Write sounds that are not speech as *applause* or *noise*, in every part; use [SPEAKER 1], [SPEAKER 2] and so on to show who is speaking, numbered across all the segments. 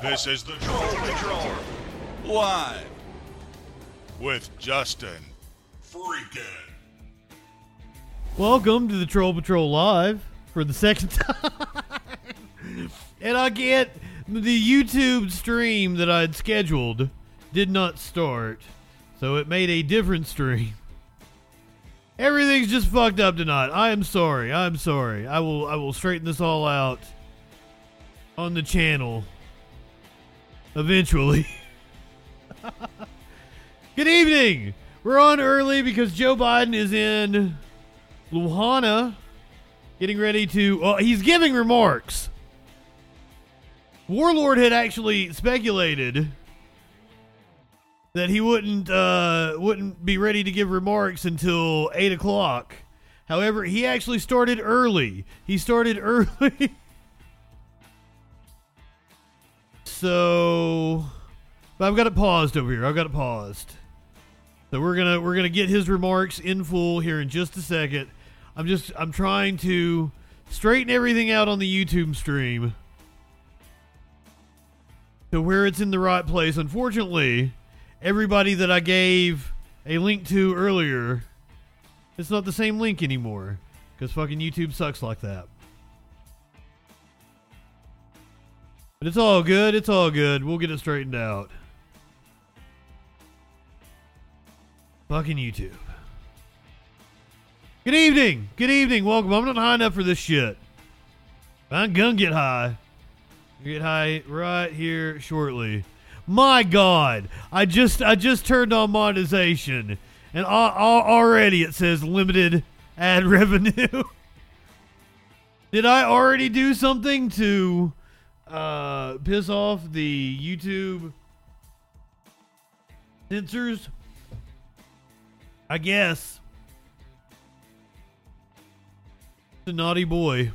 [SPEAKER 1] This is the Troll Patrol. Live. With Justin. Freaking.
[SPEAKER 2] Welcome to the Troll Patrol Live for the second *laughs* time. and I get the YouTube stream that I'd scheduled did not start, so it made a different stream. Everything's just fucked up tonight. I am sorry. I'm sorry. I will I will straighten this all out on the channel eventually. Good evening. We're on early because Joe Biden is in Luhana getting ready to well, he's giving remarks. Warlord had actually speculated that he wouldn't uh, wouldn't be ready to give remarks until eight o'clock. However, he actually started early. He started *laughs* early. So, I've got it paused over here. I've got it paused. So we're gonna we're gonna get his remarks in full here in just a second. I'm just I'm trying to straighten everything out on the YouTube stream to where it's in the right place. Unfortunately, everybody that I gave a link to earlier, it's not the same link anymore because fucking YouTube sucks like that. But it's all good. It's all good. We'll get it straightened out. Fucking YouTube. Good evening. Good evening. Welcome. I'm not high enough for this shit. I'm gonna get high. Get high right here shortly. My God, I just I just turned on monetization, and already it says limited ad *laughs* revenue. Did I already do something to uh, piss off the YouTube censors? I guess. The naughty boy.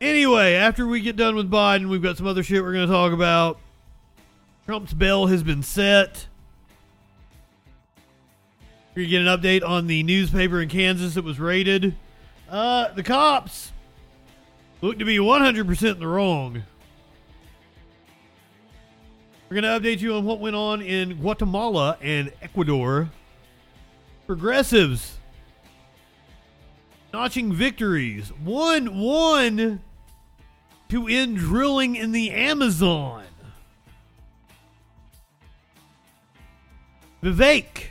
[SPEAKER 2] Anyway, after we get done with Biden, we've got some other shit we're going to talk about. Trump's bail has been set. We're going to get an update on the newspaper in Kansas that was raided. Uh, the cops look to be 100% in the wrong. We're going to update you on what went on in Guatemala and Ecuador. Progressives notching victories. One, one to end drilling in the Amazon. Vivek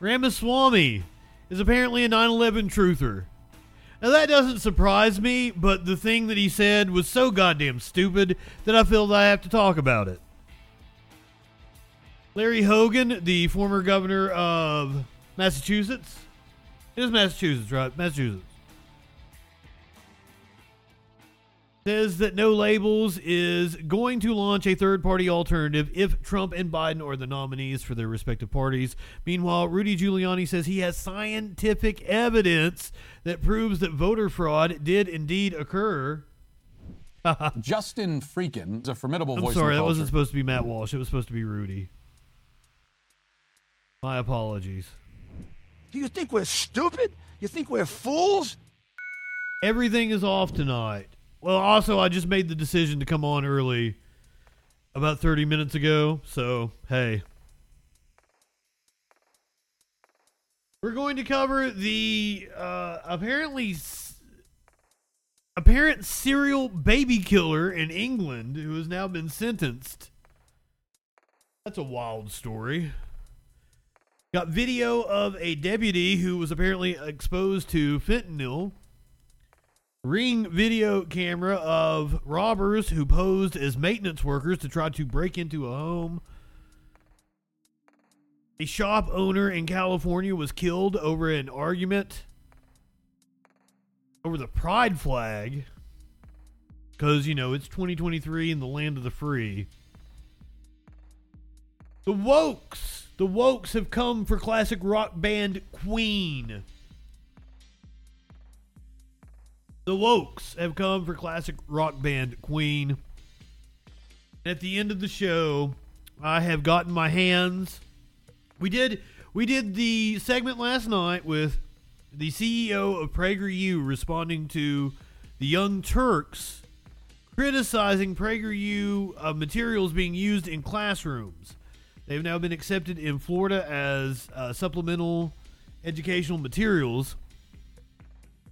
[SPEAKER 2] Ramaswamy is apparently a 9 11 truther. Now, that doesn't surprise me, but the thing that he said was so goddamn stupid that I feel that I have to talk about it. Larry Hogan, the former governor of Massachusetts. It is Massachusetts, right? Massachusetts. Says that No Labels is going to launch a third party alternative if Trump and Biden are the nominees for their respective parties. Meanwhile, Rudy Giuliani says he has scientific evidence that proves that voter fraud did indeed occur. *laughs*
[SPEAKER 3] Justin Freakin is a formidable
[SPEAKER 2] I'm
[SPEAKER 3] voice.
[SPEAKER 2] sorry, that wasn't supposed to be Matt Walsh. It was supposed to be Rudy. My apologies.
[SPEAKER 4] Do you think we're stupid? You think we're fools?
[SPEAKER 2] Everything is off tonight. Well, also, I just made the decision to come on early about 30 minutes ago. So, hey. We're going to cover the uh, apparently apparent serial baby killer in England who has now been sentenced. That's a wild story. Got video of a deputy who was apparently exposed to fentanyl Ring video camera of robbers who posed as maintenance workers to try to break into a home. A shop owner in California was killed over an argument over the pride flag. Because, you know, it's 2023 in the land of the free. The Wokes! The Wokes have come for classic rock band Queen. The Wokes have come for classic rock band Queen. At the end of the show, I have gotten my hands. We did we did the segment last night with the CEO of PragerU responding to the Young Turks criticizing PragerU uh, materials being used in classrooms. They've now been accepted in Florida as uh, supplemental educational materials.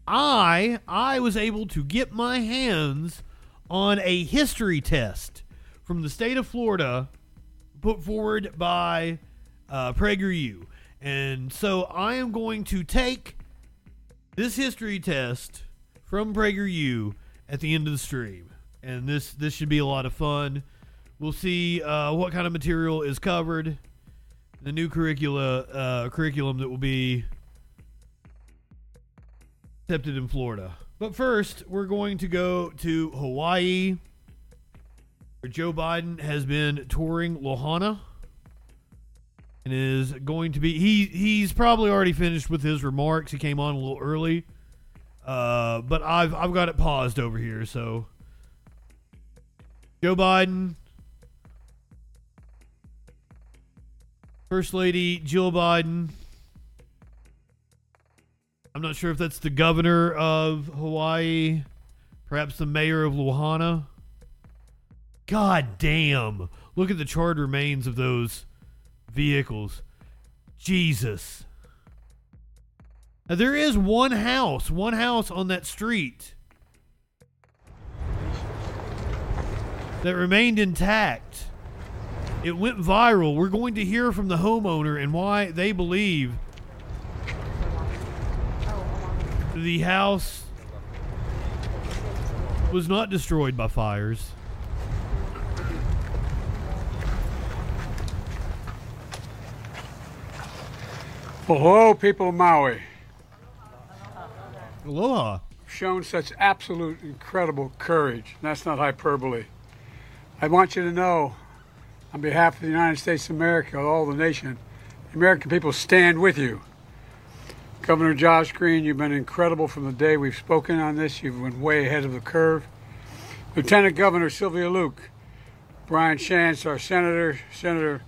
[SPEAKER 2] I I was able to get my hands on a history test from the state of Florida put forward by uh, PragerU. And so I am going to take this history test from PragerU at the end of the stream. And this this should be a lot of fun. We'll see uh, what kind of material is covered, the new curricula uh, curriculum that will be accepted in Florida. But first, we're going to go to Hawaii, where Joe Biden has been touring Lohana and is going to be he he's probably already finished with his remarks. He came on a little early. Uh, but I've I've got it paused over here, so Joe Biden First Lady Jill Biden I'm not sure if that's the governor of Hawaii, perhaps the mayor of Luhana. God damn. Look at the charred remains of those vehicles. Jesus. Now, there is one house, one house on that street that remained intact. It went viral. We're going to hear from the homeowner and why they believe the house was not destroyed by fires.
[SPEAKER 5] Well, hello, people of Maui.
[SPEAKER 2] Aloha.
[SPEAKER 5] Shown such absolute incredible courage. That's not hyperbole. I want you to know, on behalf of the United States of America, all the nation, the American people stand with you. Governor Josh Green, you've been incredible from the day we've spoken on this. You've been way ahead of the curve. Lieutenant Governor Sylvia Luke, Brian Schatz, our senator, Senator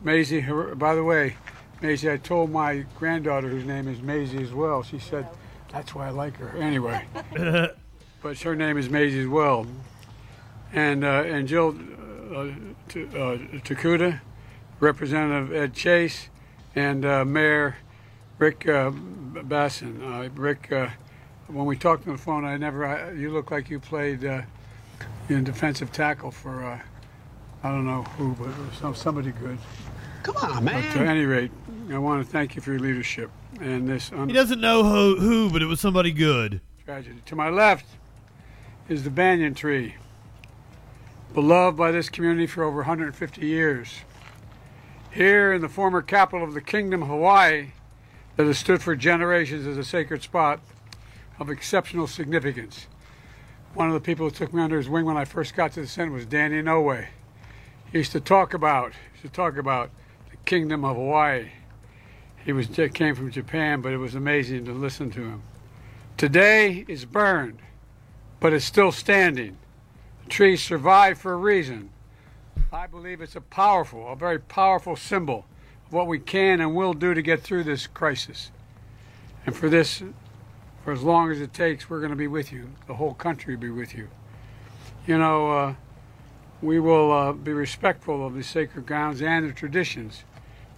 [SPEAKER 5] Mazie. By the way, Maisie, I told my granddaughter, whose name is Maisie as well. She said, "That's why I like her." Anyway, *laughs* but her name is Maisie as well. And uh, and Jill uh, T- uh, Tokuda, Representative Ed Case, and uh, Mayor Rick uh, Bissen. Uh, Rick, uh, when we talked on the phone, I never. I, you look like you played uh, in defensive tackle for. Uh, I don't know who, but some, somebody good.
[SPEAKER 3] Come on,
[SPEAKER 5] But at any rate, I want to thank you for your leadership and this
[SPEAKER 2] He doesn't know who, who, but it was somebody good.
[SPEAKER 5] tragedy. To my left is the banyan tree, beloved by this community for over 150 years. Here in the former capital of the Kingdom, Hawaii, that has stood for generations as a sacred spot of exceptional significance. One of the people who took me under his wing when I first got to the Senate was Danny Inouye. He used to talk about, used to talk about the Kingdom of Hawaii. He was came from Japan, but it was amazing to listen to him. Today is burned, but it's still standing. The tree survived for a reason. I believe it's a powerful, a very powerful symbol what we can and will do to get through this crisis. And for this, for as long as it takes, we're going to be with you. The whole country will be with you. You know, uh, we will uh, be respectful of the sacred grounds and the traditions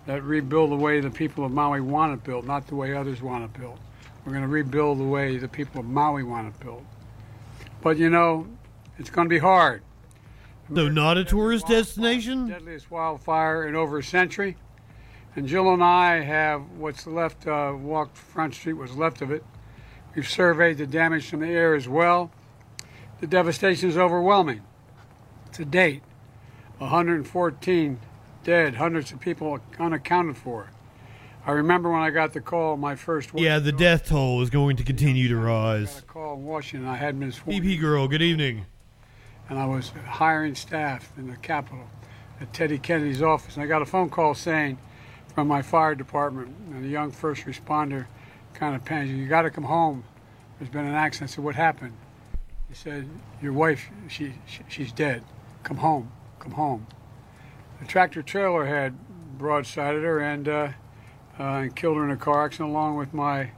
[SPEAKER 5] that rebuild the way the people of Maui want to build, not the way others want to build. We're going to rebuild the way the people of Maui want to build. But you know, it's going to be hard.
[SPEAKER 2] So, not a tourist destination?
[SPEAKER 5] Deadliest wildfire in over a century. And Jill and I have what's left, uh, walked Front Street, what's left of it. We've surveyed the damage from the air as well. The devastation is overwhelming. To date, 114 dead, hundreds of people unaccounted for. I remember when I got the call, my first.
[SPEAKER 2] Yeah, the death toll is going to continue to
[SPEAKER 5] I got
[SPEAKER 2] rise.
[SPEAKER 5] a call in Washington. I hadn't
[SPEAKER 2] BP girl, good evening.
[SPEAKER 5] and I was hiring staff in the Capitol at Teddy Kennedy's office. And I got a phone call saying from my fire department, and the young first responder kind of panicked, You got to come home. There's been an accident. Said, What happened? He said, Your wife, she, she she's dead. Come home. Come home. The tractor trailer had broadsided her and, uh, uh, and killed her in a car accident along with my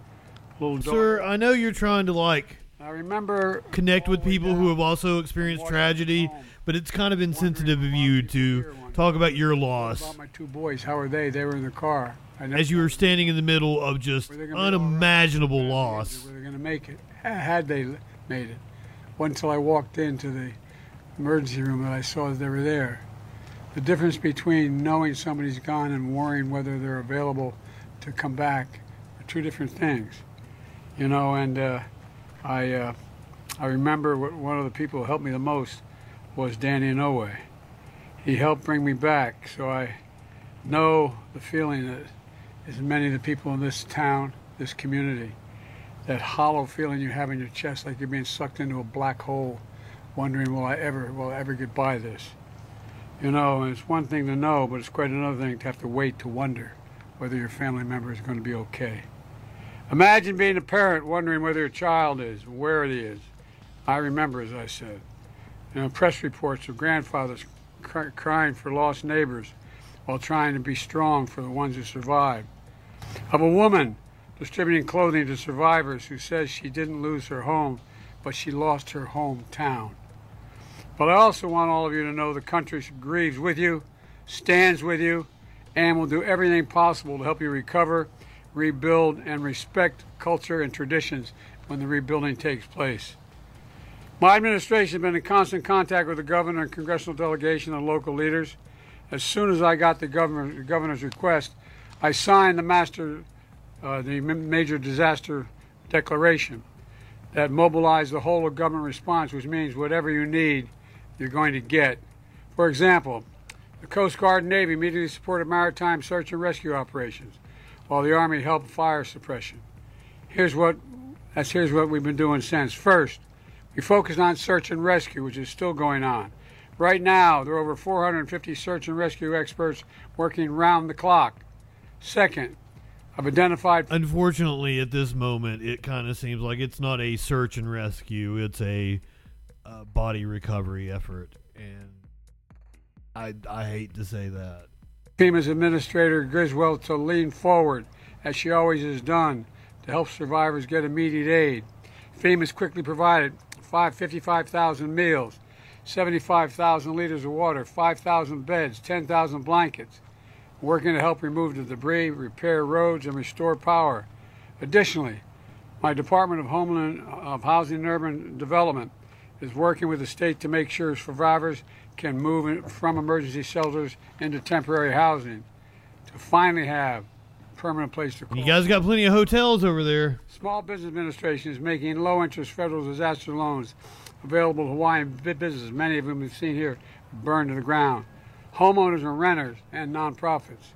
[SPEAKER 5] little daughter.
[SPEAKER 2] Sir, I know you're trying to like
[SPEAKER 5] I remember
[SPEAKER 2] connect with
[SPEAKER 5] all the way
[SPEAKER 2] people who have also experienced tragedy,
[SPEAKER 5] home,
[SPEAKER 2] but it's kind of insensitive of you to. Talk about your loss
[SPEAKER 5] About my two boys, how are they? They were in the car.
[SPEAKER 2] As you were standing in the middle of just
[SPEAKER 5] Were they gonna be all right?
[SPEAKER 2] unimaginable
[SPEAKER 5] Were
[SPEAKER 2] loss.
[SPEAKER 5] they going to make it? Had they made it? Until I walked into the emergency room that I saw that they were there. The difference between knowing somebody's gone and worrying whether they're available to come back are two different things. You know, and uh, I uh, I remember one of the people who helped me the most was Danny Inouye. He helped bring me back, so I know the feeling that is many of the people in this town, this community, that hollow feeling you have in your chest like you're being sucked into a black hole, wondering, will I ever, will I ever get by this? You know, it's one thing to know, but it's quite another thing to have to wait to wonder whether your family member is going to be okay. Imagine being a parent wondering whether your child is, where it is. I remember, as I said, you know, press reports of grandfathers cry, crying for lost neighbors while trying to be strong for the ones who survived. Of a woman distributing clothing to survivors who says she didn't lose her home, but she lost her hometown. But I also want all of you to know the country grieves with you, stands with you, and will do everything possible to help you recover, rebuild, and respect culture and traditions when the rebuilding takes place. My administration has been in constant contact with the governor and congressional delegation and local leaders. As soon as I got the governor, governor's request, I signed the master, uh, the major disaster declaration that mobilized the whole of government response, which means whatever you need, you're going to get. For example, the Coast Guard and Navy immediately supported maritime search and rescue operations, while the Army helped fire suppression. Here's what that's here's what we've been doing since. First, we focused on search and rescue, which is still going on. Right now, there are over 450 search and rescue experts working round the clock. Second, I've identified
[SPEAKER 2] Unfortunately, at this moment, it kind of seems like it's not a search and rescue; it's a uh, body recovery effort, and I I hate to say that.
[SPEAKER 5] FEMA's Administrator Criswell to lean forward, as she always has done, to help survivors get immediate aid. FEMA's quickly provided 55,000 meals, 75,000 liters of water, 5,000 beds, 10,000 blankets, working to help remove the debris, repair roads, and restore power. Additionally, my Department of Homeland of Housing and Urban Development is working with the state to make sure survivors can move from emergency shelters into temporary housing to finally have permanent place to call.
[SPEAKER 2] You guys got plenty of hotels over there.
[SPEAKER 5] Small Business Administration is making low interest federal disaster loans available to Hawaiian businesses, many of them we've seen here burned to the ground, homeowners and renters, and nonprofits.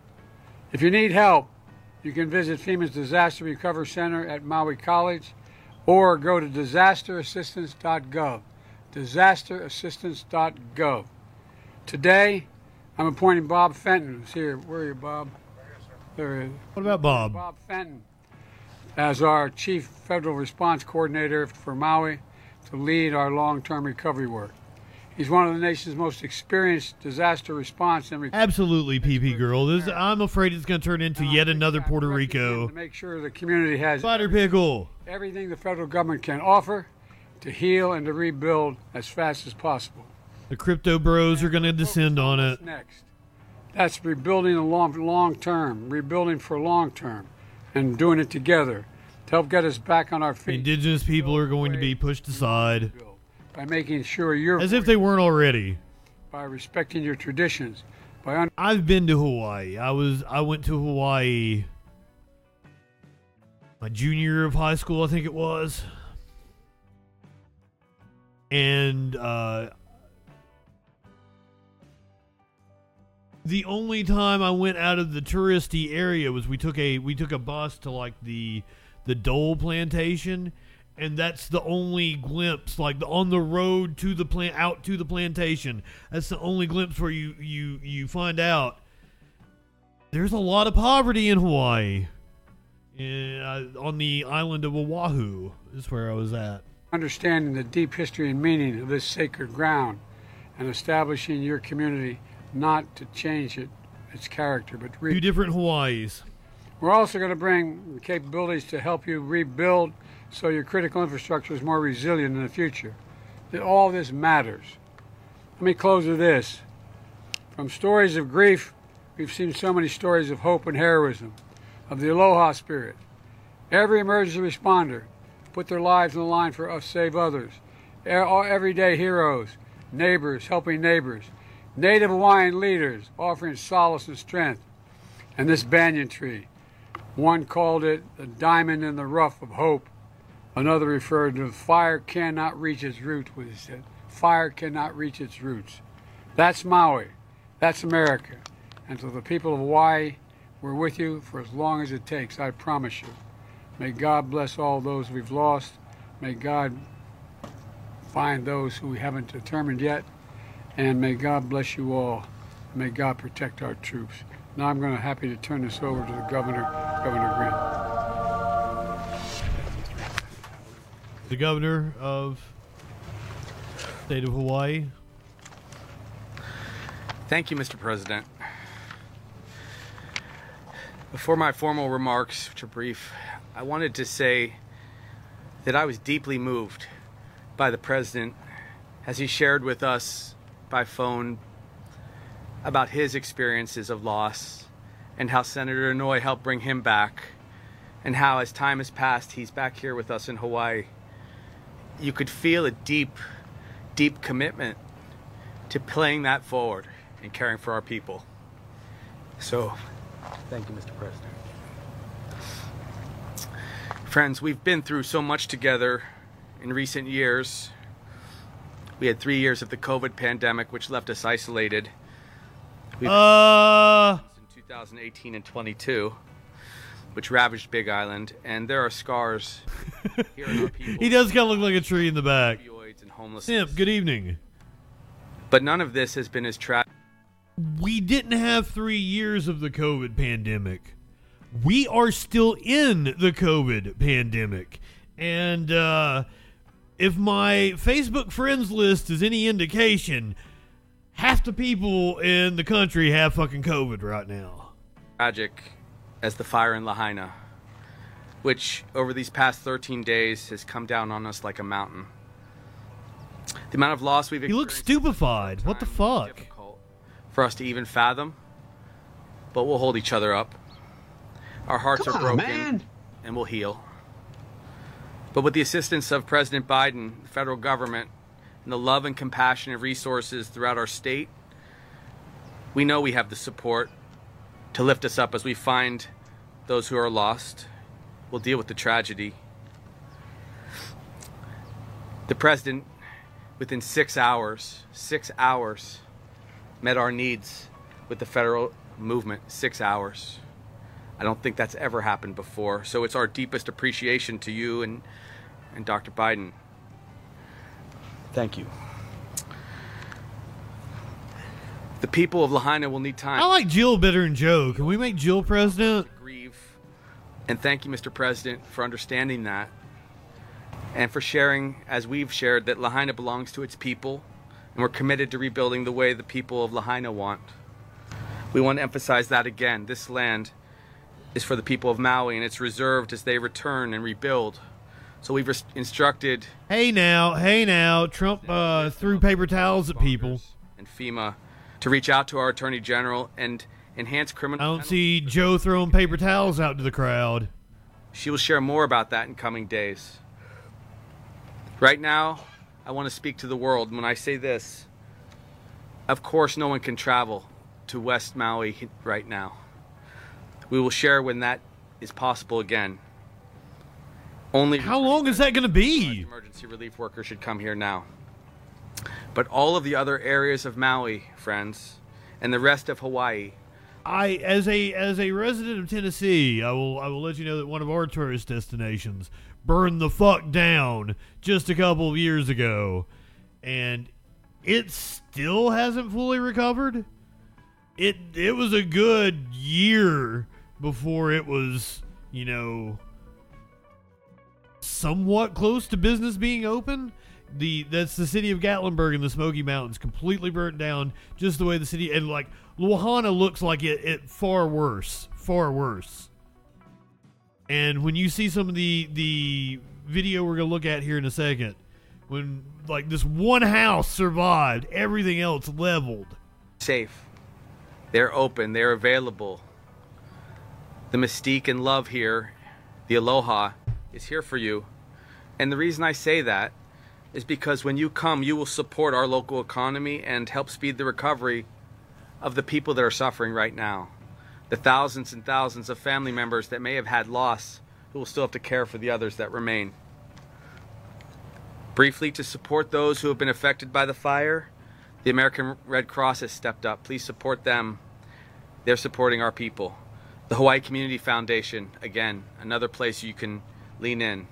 [SPEAKER 5] If you need help, you can visit FEMA's Disaster Recovery Center at Maui College or go to disasterassistance.gov. Disasterassistance.gov. Today, I'm appointing Bob Fenton, who's here. Where are you, Bob? There.
[SPEAKER 2] What about Bob?
[SPEAKER 5] Bob Fenton as our Chief Federal Response Coordinator for Maui to lead our long-term recovery work. He's one of the nation's most experienced disaster response and recovery.
[SPEAKER 2] Absolutely, PP girl. This I'm afraid it's going to turn into yet another Puerto Rico
[SPEAKER 5] To make sure the community has
[SPEAKER 2] spider pickle.
[SPEAKER 5] everything the federal government can offer to heal and to rebuild as fast as possible.
[SPEAKER 2] The crypto bros are going to descend on it.
[SPEAKER 5] What's next? That's rebuilding the long, long term, rebuilding for long term, and doing it together to help get us back on our feet.
[SPEAKER 2] Indigenous people are going to be pushed aside
[SPEAKER 5] by making sure you're
[SPEAKER 2] as if they weren't already.
[SPEAKER 5] by respecting your traditions, by un-
[SPEAKER 2] I've been to Hawaii. I was I went to Hawaii my junior year of high school, I think it was. And uh the only time I went out of the touristy area was we took a we took a bus to like the the Dole plantation and that's the only glimpse like on the road to the plant out to the plantation that's the only glimpse where you you you find out there's a lot of poverty in Hawaii. Uh, on the island of Oahu is where I was at.
[SPEAKER 5] Understanding the deep history and meaning of this sacred ground, and establishing your community not to change it, its character, but
[SPEAKER 2] two
[SPEAKER 5] re-
[SPEAKER 2] different Hawaiis
[SPEAKER 5] We're also going to bring capabilities to help you rebuild so your critical infrastructure is more resilient in the future. That all this matters. Let me close with this. From stories of grief, we've seen so many stories of hope and heroism, of the aloha spirit. Every emergency responder put their lives on the line for us save others. Everyday heroes, neighbors helping neighbors, Native Hawaiian leaders offering solace and strength. And this banyan tree, one called it the diamond in the rough of hope. Another referred to fire cannot reach its roots, what he said. Fire cannot reach its roots. That's Maui. That's America. And to the people of Hawaii, we're with you for as long as it takes, I promise you. May God bless all those we've lost. May God find those who we haven't determined yet. And may God bless you all. May God protect our troops. Now I'm going to happy to turn this over to the governor, Governor Green.
[SPEAKER 2] The governor of state of Hawaii.
[SPEAKER 6] Thank you, Mr. President. Before my formal remarks, which are brief, I wanted to say that I was deeply moved by the President as he shared with us by phone about his experiences of loss and how Senator Inouye helped bring him back, and how as time has passed, he's back here with us in Hawaii. You could feel a deep, deep commitment to playing that forward and caring for our people. So, thank you, Mr. President. Friends, we've been through so much together in recent years. We had three years of the COVID pandemic, which left us isolated. We've
[SPEAKER 2] Uh,
[SPEAKER 6] in 2018 and 22, which ravaged Big Island, and there are scars *laughs* here in people.
[SPEAKER 2] he does kind of look like a tree in the back.
[SPEAKER 6] Opioids and homelessness.
[SPEAKER 2] Simp, good evening.
[SPEAKER 6] But none of this has been as tragic.
[SPEAKER 2] we didn't have three years of the COVID pandemic. We are still in the COVID pandemic. And uh, if my Facebook friends list is any indication, half the people in the country have fucking COVID right now.
[SPEAKER 6] tragic as the fire in Lahaina, which over these past 13 days has come down on us like a mountain. The amount of loss we've
[SPEAKER 2] He looks stupefied. What the fuck?
[SPEAKER 6] difficult for us to even fathom, but we'll hold each other up. Our hearts
[SPEAKER 3] Come
[SPEAKER 6] are
[SPEAKER 3] on,
[SPEAKER 6] broken
[SPEAKER 3] man.
[SPEAKER 6] and we'll heal. But with the assistance of President Biden, the federal government, and the love and compassion and resources throughout our state, we know we have the support to lift us up as we find those who are lost. We'll deal with the tragedy. The president, within six hours, six hours, met our needs with the federal movement. Six hours. I don't think that's ever happened before. So it's our deepest appreciation to you and, and Dr. Biden. Thank you. The people of Lahaina will need time
[SPEAKER 2] I like Jill better than Joe. Can we make Jill president?
[SPEAKER 6] grieve. And thank you, Mr. President, for understanding that and for sharing, as we've shared, that Lahaina belongs to its people and we're committed to rebuilding the way the people of Lahaina want. We want to emphasize that again. This land is for the people of Maui and it's reserved as they return and rebuild. So we've res- instructed
[SPEAKER 2] Hey now, hey now. Trump uh, threw paper towels at people.
[SPEAKER 6] and FEMA to reach out to our Attorney General and enhance criminal
[SPEAKER 2] I don't see Joe throwing paper towels out to the crowd.
[SPEAKER 6] She will share more about that in coming days. Right now, I want to speak to the world. And when I say this, of course, no one can travel to West Maui right now. We will share when that is possible again. Only
[SPEAKER 2] How long is that going to be?
[SPEAKER 6] emergency relief workers should come here now. But all of the other areas of Maui, friends, and the rest of Hawaii,
[SPEAKER 2] I as a as a resident of Tennessee, I will I will let you know that one of our tourist destinations burned the fuck down just a couple of years ago, and it still hasn't fully recovered. It it was a good year before it was you know somewhat close to business being open. The that's the city of Gatlinburg in the Smoky Mountains, completely burnt down, just the way the city and like Luhana looks like it, it far worse, far worse. And when you see some of the the video we're gonna look at here in a second, when like this one house survived, everything else leveled.
[SPEAKER 6] safe. They're open, they're available. The mystique and love here, the aloha, is here for you. And the reason I say that is because when you come, you will support our local economy and help speed the recovery of the people that are suffering right now. The thousands and thousands of family members that may have had loss who will still have to care for the others that remain. Briefly, to support those who have been affected by the fire, the American Red Cross has stepped up. Please support them. They're supporting our people. The Hawaii Community Foundation, again, another place you can lean in.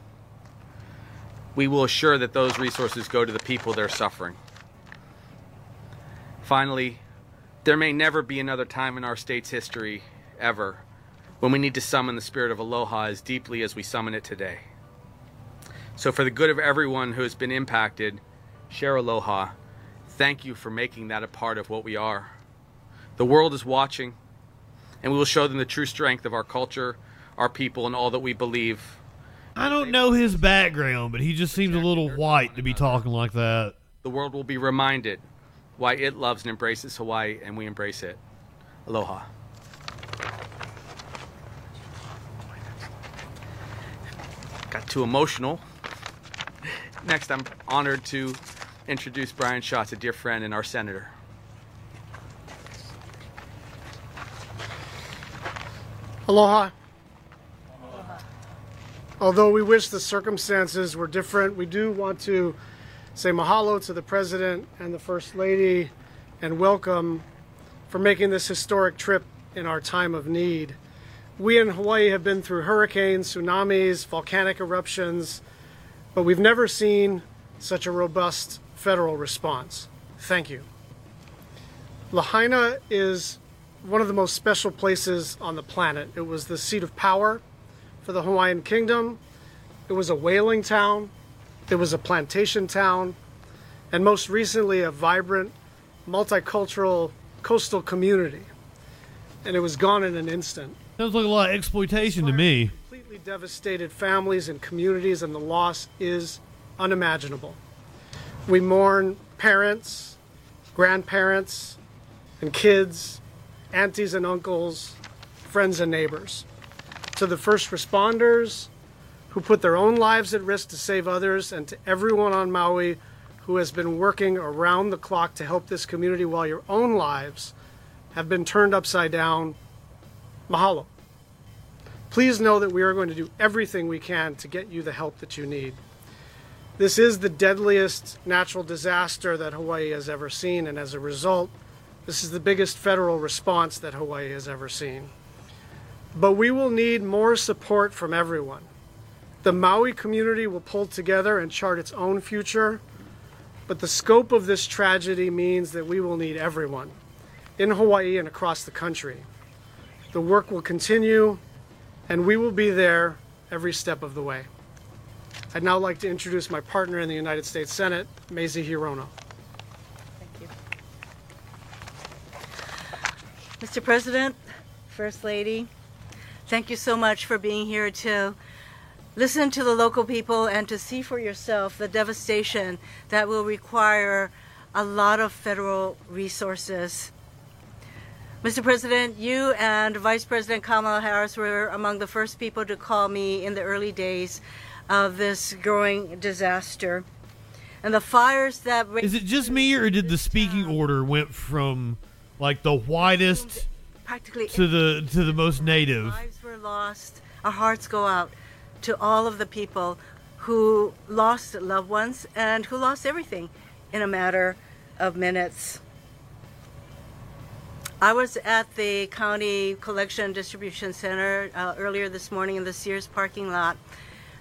[SPEAKER 6] We will assure that those resources go to the people that are suffering. Finally, there may never be another time in our state's history, ever, when we need to summon the spirit of aloha as deeply as we summon it today. So, for the good of everyone who has been impacted, share aloha. Thank you for making that a part of what we are. The world is watching, and we will show them the true strength of our culture, our people, and all that we believe.
[SPEAKER 2] I don't know his background, but he just seems a little white to be talking like that.
[SPEAKER 6] The world will be reminded why it loves and embraces Hawaii, and we embrace it. Aloha. Got too emotional. Next, I'm honored to introduce Brian Schatz, a dear friend and our senator.
[SPEAKER 7] Aloha. Although we wish the circumstances were different, we do want to say mahalo to the President and the First Lady and welcome for making this historic trip in our time of need. We in Hawaii have been through hurricanes, tsunamis, volcanic eruptions, but we've never seen such a robust federal response. Thank you. Lahaina is one of the most special places on the planet. It was the seat of power for the Hawaiian Kingdom. It was a whaling town. It was a plantation town. And most recently, a vibrant, multicultural coastal community. And it was gone in an instant.
[SPEAKER 2] Sounds like a lot of exploitation to me.
[SPEAKER 7] Completely devastated families and communities, and the loss is unimaginable. We mourn parents, grandparents, and kids, aunties and uncles, friends and neighbors. To the first responders who put their own lives at risk to save others, and to everyone on Maui who has been working around the clock to help this community while your own lives have been turned upside down, mahalo. Please know that we are going to do everything we can to get you the help that you need. This is the deadliest natural disaster that Hawaii has ever seen, and as a result, this is the biggest federal response that Hawaii has ever seen. But we will need more support from everyone. The Maui community will pull together and chart its own future, but the scope of this tragedy means that we will need everyone in Hawaii and across the country. The work will continue, and we will be there every step of the way. I'd now like to introduce my partner in the United States Senate, Mazie Hirono.
[SPEAKER 8] Mr. President, First Lady, thank you so much for being here to listen to the local people and to see for yourself the devastation that will require a lot of federal resources. Mr. President, you and Vice President Kamala Harris were among the first people to call me in the early days of this growing disaster. And the fires that
[SPEAKER 2] Is it just me, or did the speaking order went from like the whitest
[SPEAKER 8] practically
[SPEAKER 2] to the to the most native?
[SPEAKER 8] lives were lost. Our hearts go out to all of the people who lost loved ones and who lost everything in a matter of minutes. I was at the County Collection and Distribution Center uh, earlier this morning in the Sears parking lot.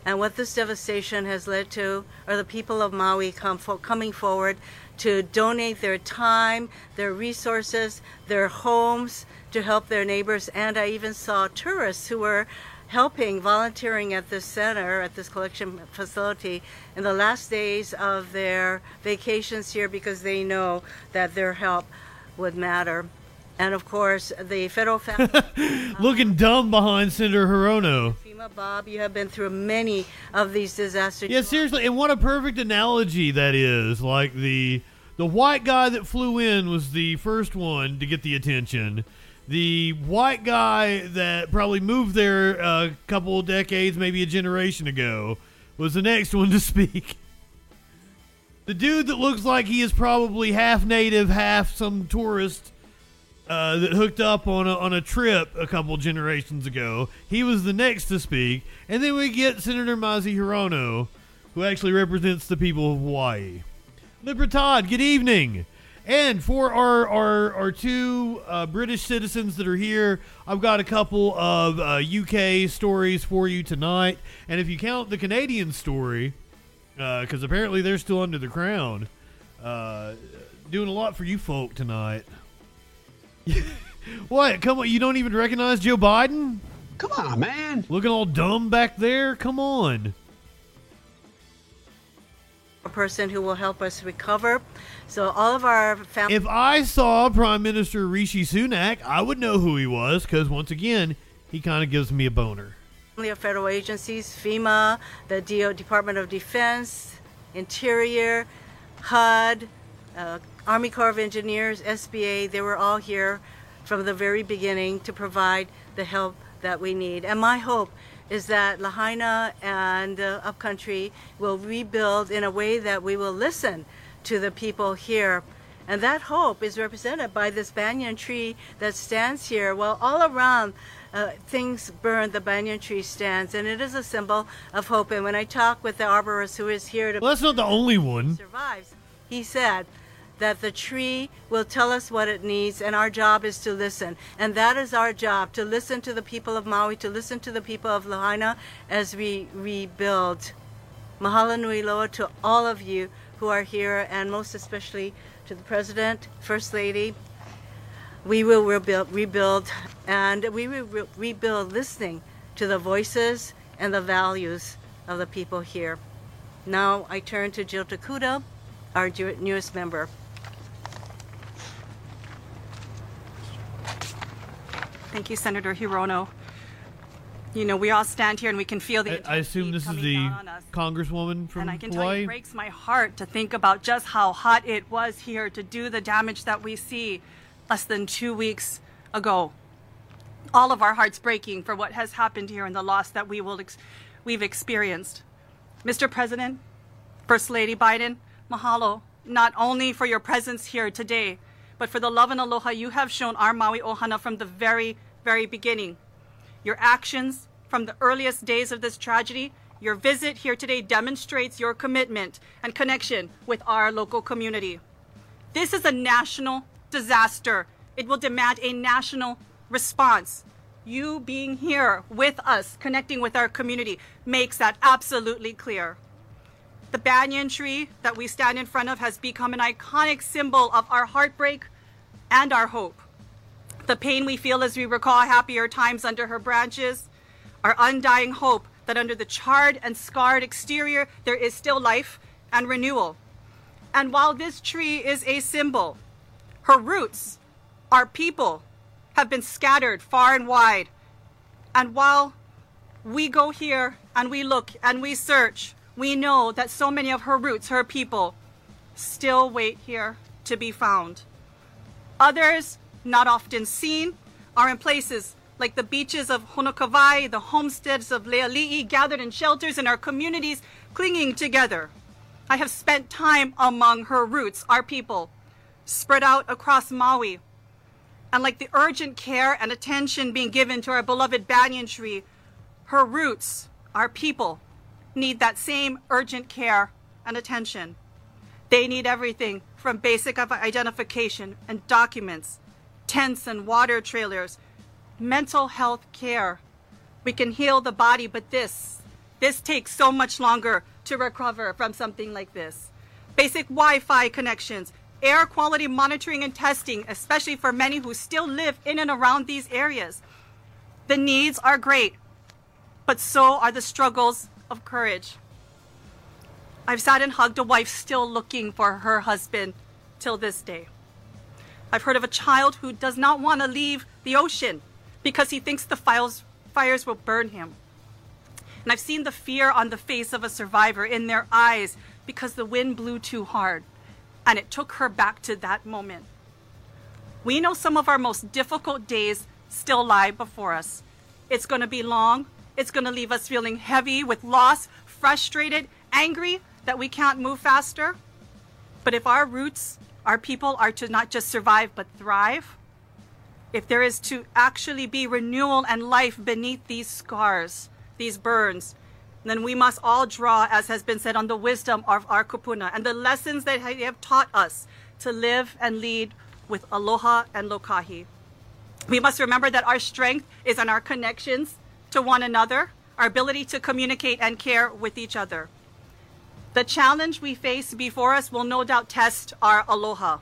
[SPEAKER 8] And what this devastation has led to are the people of Maui come fo- coming forward to donate their time, their resources, their homes to help their neighbors. And I even saw tourists who were helping, volunteering at this center, at this collection facility, in the last days of their vacations here because they know that their help would matter. And of course, the federal family. *laughs*
[SPEAKER 2] Looking dumb behind Senator Hirono.
[SPEAKER 8] FEMA, Bob, you have been through many of these disasters.
[SPEAKER 2] Yeah, seriously, and what a perfect analogy that is. Like the the white guy that flew in was the first one to get the attention. The white guy that probably moved there a couple decades, maybe a generation ago, was the next *laughs* one to speak. The dude that looks like he is probably half native, half some tourist uh, that hooked up on a, on a trip a couple generations ago. He was the next to speak. And then we get Senator Mazie Hirono, who actually represents the people of Hawaii. Libertad, good evening. And for our, our, our two uh, British citizens that are here, I've got a couple of uh, UK stories for you tonight. And if you count the Canadian story, because apparently they're still under the crown, uh, doing a lot for you folk tonight. *laughs* what? Come on, you don't even recognize Joe Biden?
[SPEAKER 9] Come on, man.
[SPEAKER 2] Looking all dumb back there? Come on.
[SPEAKER 8] A person who will help us recover. So all of our family.
[SPEAKER 2] If I saw Prime Minister Rishi Sunak, I would know who he was because once again, he kind of gives me a boner.
[SPEAKER 8] of federal agencies, FEMA, the DO, Department of Defense, Interior, HUD, uh, Army Corps of Engineers, SBA, they were all here from the very beginning to provide the help that we need. And my hope is that Lahaina and the upcountry will rebuild in a way that we will listen to the people here. And that hope is represented by this banyan tree that stands here. Well, all around uh, things burn, the banyan tree stands, and it is a symbol of hope. And when I talk with the arborist who is here to
[SPEAKER 2] well, that's not the only one
[SPEAKER 8] survives, he said that the tree will tell us what it needs, and our job is to listen. And that is our job to listen to the people of Maui, to listen to the people of Lahaina as we rebuild. Mahalo nui loa to all of you who are here, and most especially to the President, First Lady. We will rebuild, rebuild and we will re- rebuild listening to the voices and the values of the people here. Now I turn to Jill Tokuda, our newest member.
[SPEAKER 10] Thank you, Senator Hirono. You know, we all stand here and we can feel the.
[SPEAKER 2] I, I assume this is the congresswoman from
[SPEAKER 10] And I can
[SPEAKER 2] Hawaii?
[SPEAKER 10] tell you, it breaks my heart to think about just how hot it was here to do the damage that we see less than two weeks ago. All of our hearts breaking for what has happened here and the loss that we will ex- we've experienced. Mr. President, First Lady Biden, mahalo, not only for your presence here today, but for the love and aloha you have shown our Maui Ohana from the very, very beginning. Your actions from the earliest days of this tragedy, your visit here today demonstrates your commitment and connection with our local community. This is a national disaster. It will demand a national response. You being here with us, connecting with our community, makes that absolutely clear. The banyan tree that we stand in front of has become an iconic symbol of our heartbreak and our hope. The pain we feel as we recall happier times under her branches, our undying hope that under the charred and scarred exterior there is still life and renewal. And while this tree is a symbol, her roots, our people, have been scattered far and wide. And while we go here and we look and we search, we know that so many of her roots, her people, still wait here to be found. Others, not often seen, are in places like the beaches of Honokowai, the homesteads of Leiali'i, gathered in shelters in our communities, clinging together. I have spent time among her roots, our people, spread out across Maui. And like the urgent care and attention being given to our beloved banyan tree, her roots, our people, need that same urgent care and attention. They need everything from basic identification and documents, tents and water trailers, mental health care. We can heal the body, but this, this takes so much longer to recover from something like this. Basic Wi Fi connections, air quality monitoring and testing, especially for many who still live in and around these areas. The needs are great, but so are the struggles of courage. I've sat and hugged a wife still looking for her husband till this day. I've heard of a child who does not want to leave the ocean because he thinks the fires, fires will burn him. And I've seen the fear on the face of a survivor in their eyes because the wind blew too hard. And it took her back to that moment. We know some of our most difficult days still lie before us. It's going to be long. It's going to leave us feeling heavy with loss, frustrated, angry that we can't move faster. But if our roots, our people are to not just survive but thrive, if there is to actually be renewal and life beneath these scars, these burns, then we must all draw, as has been said, on the wisdom of our kupuna and the lessons that they have taught us to live and lead with aloha and lokahi. We must remember that our strength is in our connections to one another, our ability to communicate and care with each other. The challenge we face before us will no doubt test our aloha.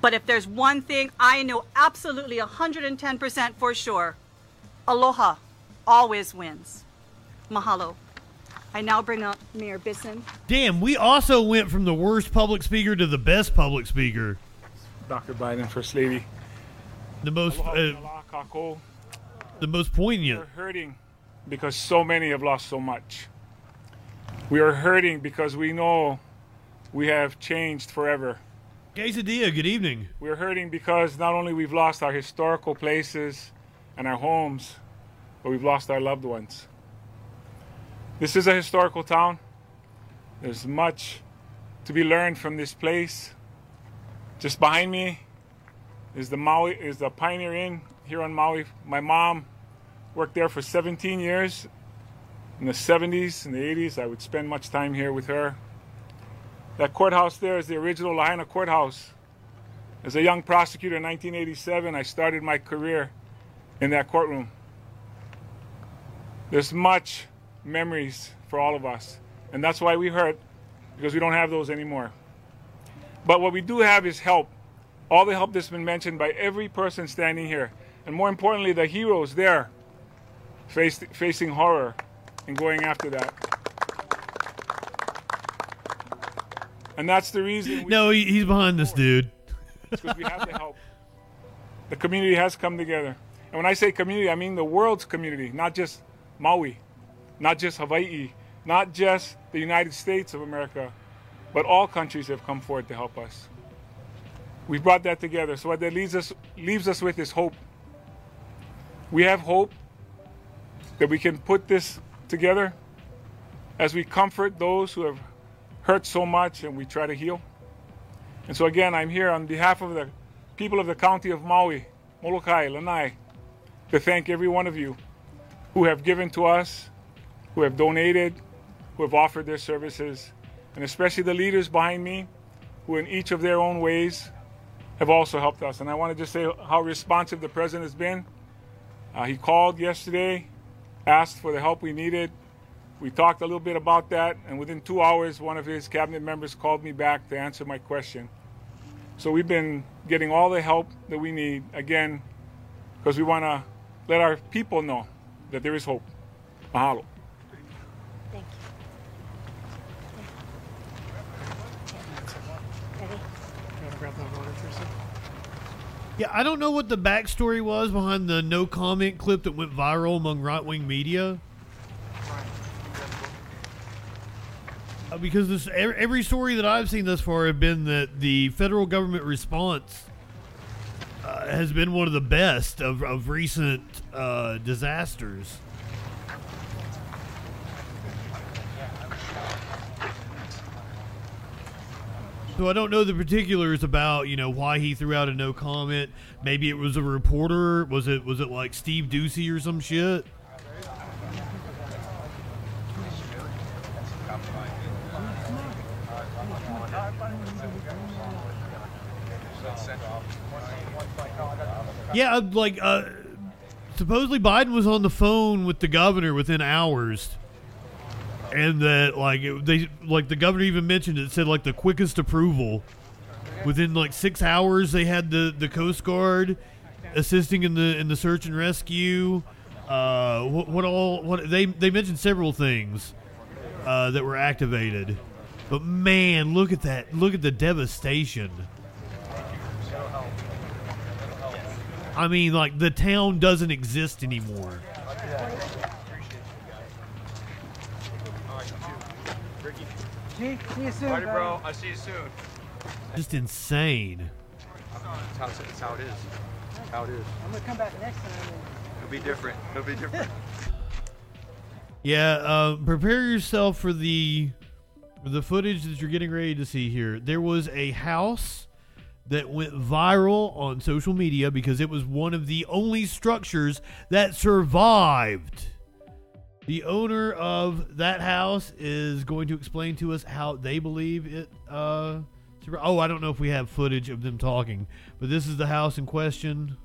[SPEAKER 10] But if there's one thing I know absolutely 110% for sure, aloha always wins. Mahalo. I now bring up Mayor Bissen.
[SPEAKER 2] Damn, we also went from the worst public speaker to the best public speaker.
[SPEAKER 9] Dr. Biden, First Lady.
[SPEAKER 2] The most,
[SPEAKER 9] Aloha,
[SPEAKER 2] uh, the most poignant.
[SPEAKER 9] We're hurting because so many have lost so much. We are hurting because we know we have changed forever.
[SPEAKER 2] Quesadilla, good evening.
[SPEAKER 9] We're hurting because not only we've lost our historical places and our homes, but we've lost our loved ones. This is a historical town. There's much to be learned from this place. Just behind me is the Maui is the Pioneer Inn here on Maui. My mom worked there for 17 years. In the 70s and the 80s, I would spend much time here with her. That courthouse there is the original Lahaina courthouse. As a young prosecutor in 1987, I started my career in that courtroom. There's much memories for all of us, and that's why we hurt because we don't have those anymore. But what we do have is help. All the help that's been mentioned by every person standing here, and more importantly, the heroes there faced, facing horror and going after that. And that's the reason.
[SPEAKER 2] No, he, he's behind this dude.
[SPEAKER 9] because we have the help. The community has come together. And when I say community, I mean the world's community, not just Maui, not just Hawaii, not just the United States of America, but all countries have come forward to help us. We brought that together. So what that leaves us leaves us with is hope. We have hope that we can put this together as we comfort those who have hurt so much and we try to heal. And so again, I'm here on behalf of the people of the county of Maui, Molokai, Lanai, to thank every one of you who have given to us, who have donated, who have offered their services, and especially the leaders behind me, who in each of their own ways have also helped us. And I want to just say how responsive the president has been. Uh, he called yesterday, asked for the help we needed. We talked a little bit about that, and within two hours, one of his cabinet members called me back to answer my question. So we've been getting all the help that we need, again, because we want to let our people know that there is hope. Mahalo.
[SPEAKER 2] Yeah, I don't know what the backstory was behind the no comment clip that went viral among right wing media. Uh, because this every, story that I've seen thus far have been that the federal government response uh, has been one of the best of, of recent uh, disasters. So I don't know the particulars about you know why he threw out a no comment. Maybe it was a reporter. Was it was it like Steve Doocy or some shit? Yeah, like uh, supposedly Biden was on the phone with the governor within hours, and that like it, they like the governor even mentioned it said like the quickest approval within like six hours they had the the Coast Guard assisting in the in the search and rescue. Uh, what, what all what they they mentioned several things uh, that were activated, but man, look at that! Look at the devastation. I mean, like the town doesn't exist anymore.
[SPEAKER 11] See, see you soon,
[SPEAKER 6] Party,
[SPEAKER 11] buddy.
[SPEAKER 6] bro. I'll see you soon.
[SPEAKER 2] Just insane.
[SPEAKER 6] That's how, that's how it is. That's how it is.
[SPEAKER 11] I'm gonna come back next time.
[SPEAKER 6] It'll be different. It'll be different. *laughs*
[SPEAKER 2] Yeah, uh, prepare yourself for the for the footage that you're getting ready to see here. There was a house that went viral on social media because it was one of the only structures that survived. The owner of that house is going to explain to us how they believe it. Uh, oh, I don't know if we have footage of them talking, but this is the house in question.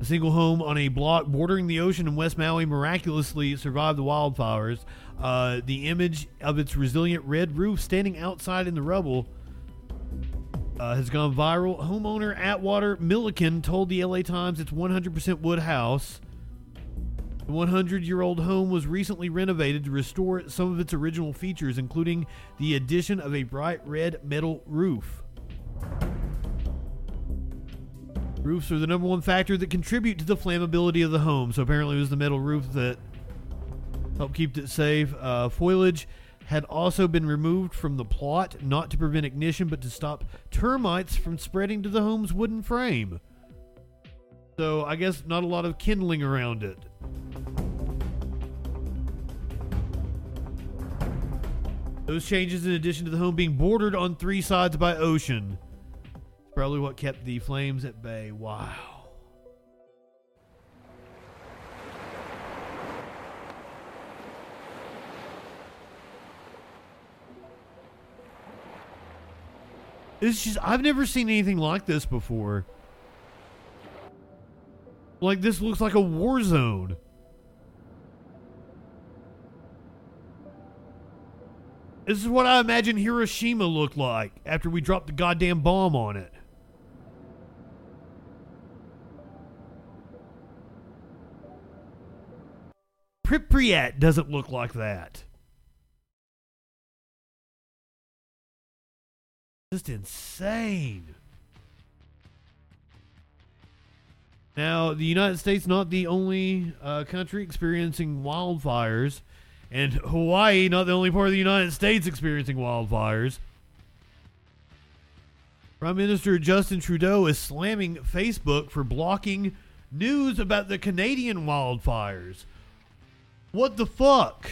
[SPEAKER 2] A single home on a block bordering the ocean in West Maui miraculously survived the wildfires. Uh, the image of its resilient red roof standing outside in the rubble uh, has gone viral. Homeowner Atwater Millikin told the LA Times it's 100% wood house. The 100 year old home was recently renovated to restore some of its original features, including the addition of a bright red metal roof. Roofs are the number one factor that contribute to the flammability of the home. So apparently, it was the metal roof that helped keep it safe. Uh, foliage had also been removed from the plot, not to prevent ignition, but to stop termites from spreading to the home's wooden frame. So I guess not a lot of kindling around it. Those changes, in addition to the home being bordered on three sides by ocean, probably what kept the flames at bay. Wow. It's just I've never seen anything like this before. Like this looks like a war zone. This is what I imagine Hiroshima looked like after we dropped the goddamn bomb on it. Pripyat doesn't look like that. Just insane. Now, the United States not the only uh, country experiencing wildfires, and *laughs* Hawaii not the only part of the United States experiencing wildfires. Prime Minister Justin Trudeau is slamming Facebook for blocking news about the Canadian wildfires. What the fuck?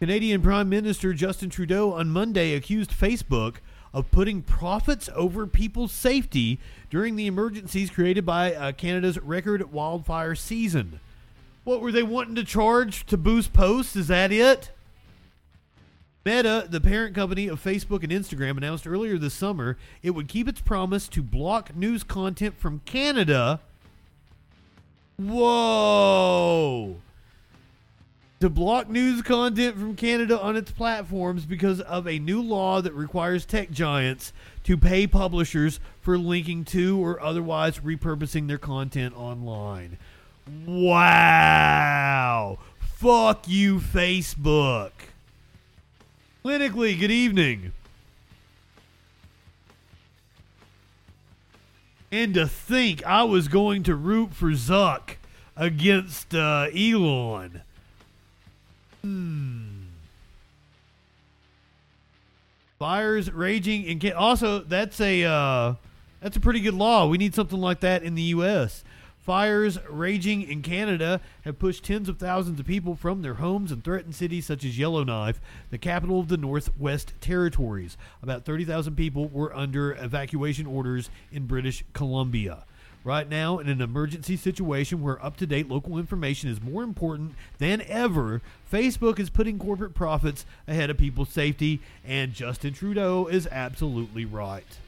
[SPEAKER 2] Canadian Prime Minister Justin Trudeau on Monday accused Facebook of putting profits over people's safety during the emergencies created by uh, Canada's record wildfire season. What were they wanting to charge to boost posts? Is that it? Meta, the parent company of Facebook and Instagram, announced earlier this summer it would keep its promise to block news content from Canada. Whoa! To block news content from Canada on its platforms because of a new law that requires tech giants to pay publishers for linking to or otherwise repurposing their content online. Wow! Fuck you, Facebook. Clinically, good evening. And to think I was going to root for Zuck against uh, Elon. Hmm. Fires raging in Can- also that's a uh, that's a pretty good law. We need something like that in the U.S. Fires raging in Canada have pushed tens of thousands of people from their homes and threatened cities such as Yellowknife, the capital of the Northwest Territories. About 30,000 people were under evacuation orders in British Columbia. Right now, in an emergency situation where up to date local information is more important than ever, Facebook is putting corporate profits ahead of people's safety, and Justin Trudeau is absolutely right.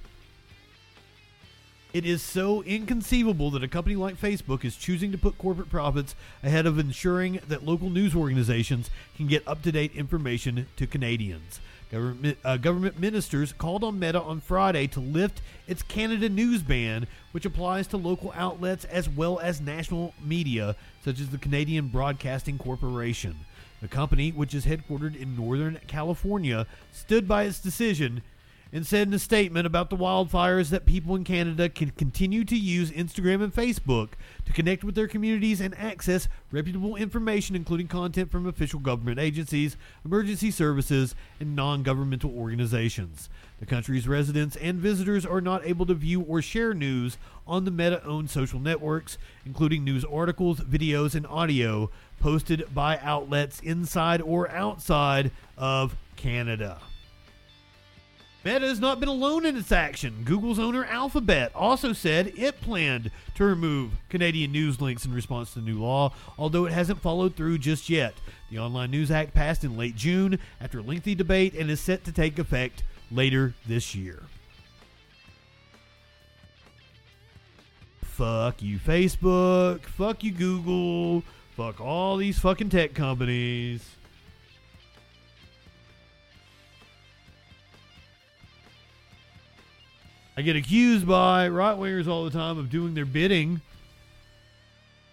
[SPEAKER 2] It is so inconceivable that a company like Facebook is choosing to put corporate profits ahead of ensuring that local news organizations can get up to date information to Canadians. Government, uh, government ministers called on Meta on Friday to lift its Canada news ban, which applies to local outlets as well as national media, such as the Canadian Broadcasting Corporation. The company, which is headquartered in Northern California, stood by its decision and said in a statement about the wildfires that people in Canada can continue to use Instagram and Facebook to connect with their communities and access reputable information, including content from official government agencies, emergency services, and non governmental organizations. The country's residents and visitors are not able to view or share news on the Meta owned social networks, including news articles, videos, and audio posted by outlets inside or outside of Canada. Meta has not been alone in its action. Google's owner Alphabet also said it planned to remove Canadian news links in response to the new law, although it hasn't followed through just yet. The Online News Act passed in late June after a lengthy debate and is set to take effect later this year. Fuck you, Facebook. Fuck you, Google. Fuck all these fucking tech companies. I get accused by right wingers all the time of doing their bidding.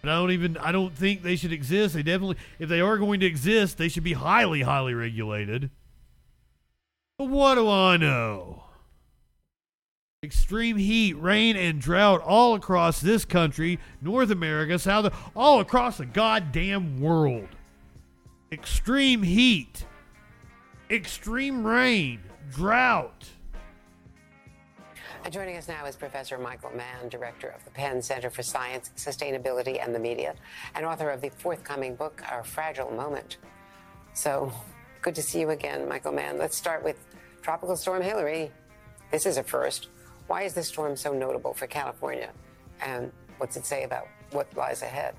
[SPEAKER 2] But I don't even I don't think they should exist. They definitely if they are going to exist, they should be highly, highly regulated. But what do I know? Extreme heat, rain, and drought all across this country, North America, South, all across the goddamn world. Extreme heat, extreme rain, drought.
[SPEAKER 11] And joining us now is Professor Michael Mann, director of the Penn Center for Science, Sustainability, and the Media, and author of the forthcoming book, Our Fragile Moment. So, good to see you again, Michael Mann. Let's start with Tropical Storm Hilary. This is a first. Why is this storm so notable for California? And what's it say about what lies ahead?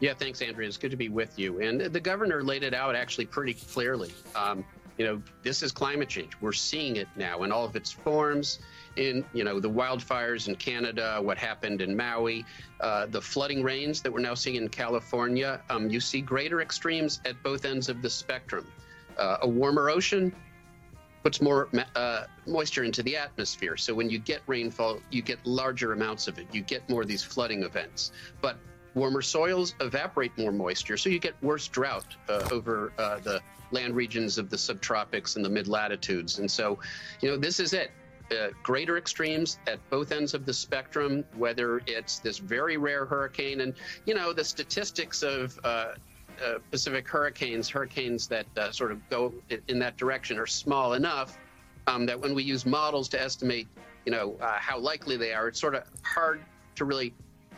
[SPEAKER 12] Yeah, thanks, Andrea. It's good to be with you. And the governor laid it out actually pretty clearly. Um, you know, this is climate change. We're seeing it now in all of its forms. In you know the wildfires in Canada, what happened in Maui, uh, the flooding rains that we're now seeing in California. Um, you see greater extremes at both ends of the spectrum. Uh, a warmer ocean puts more uh, moisture into the atmosphere. So when you get rainfall, you get larger amounts of it. You get more of these flooding events. But warmer soils evaporate more moisture, so you get worse drought uh, over uh, the land regions of the subtropics and the mid latitudes. And so, you know, this is it. Uh, greater extremes at both ends of the spectrum, whether it's this very rare hurricane, and you know the statistics of uh, uh, Pacific hurricanes, hurricanes that uh, sort of go in that direction, are small enough um, that when we use models to estimate, you know, uh, how likely they are, it's sort of hard to really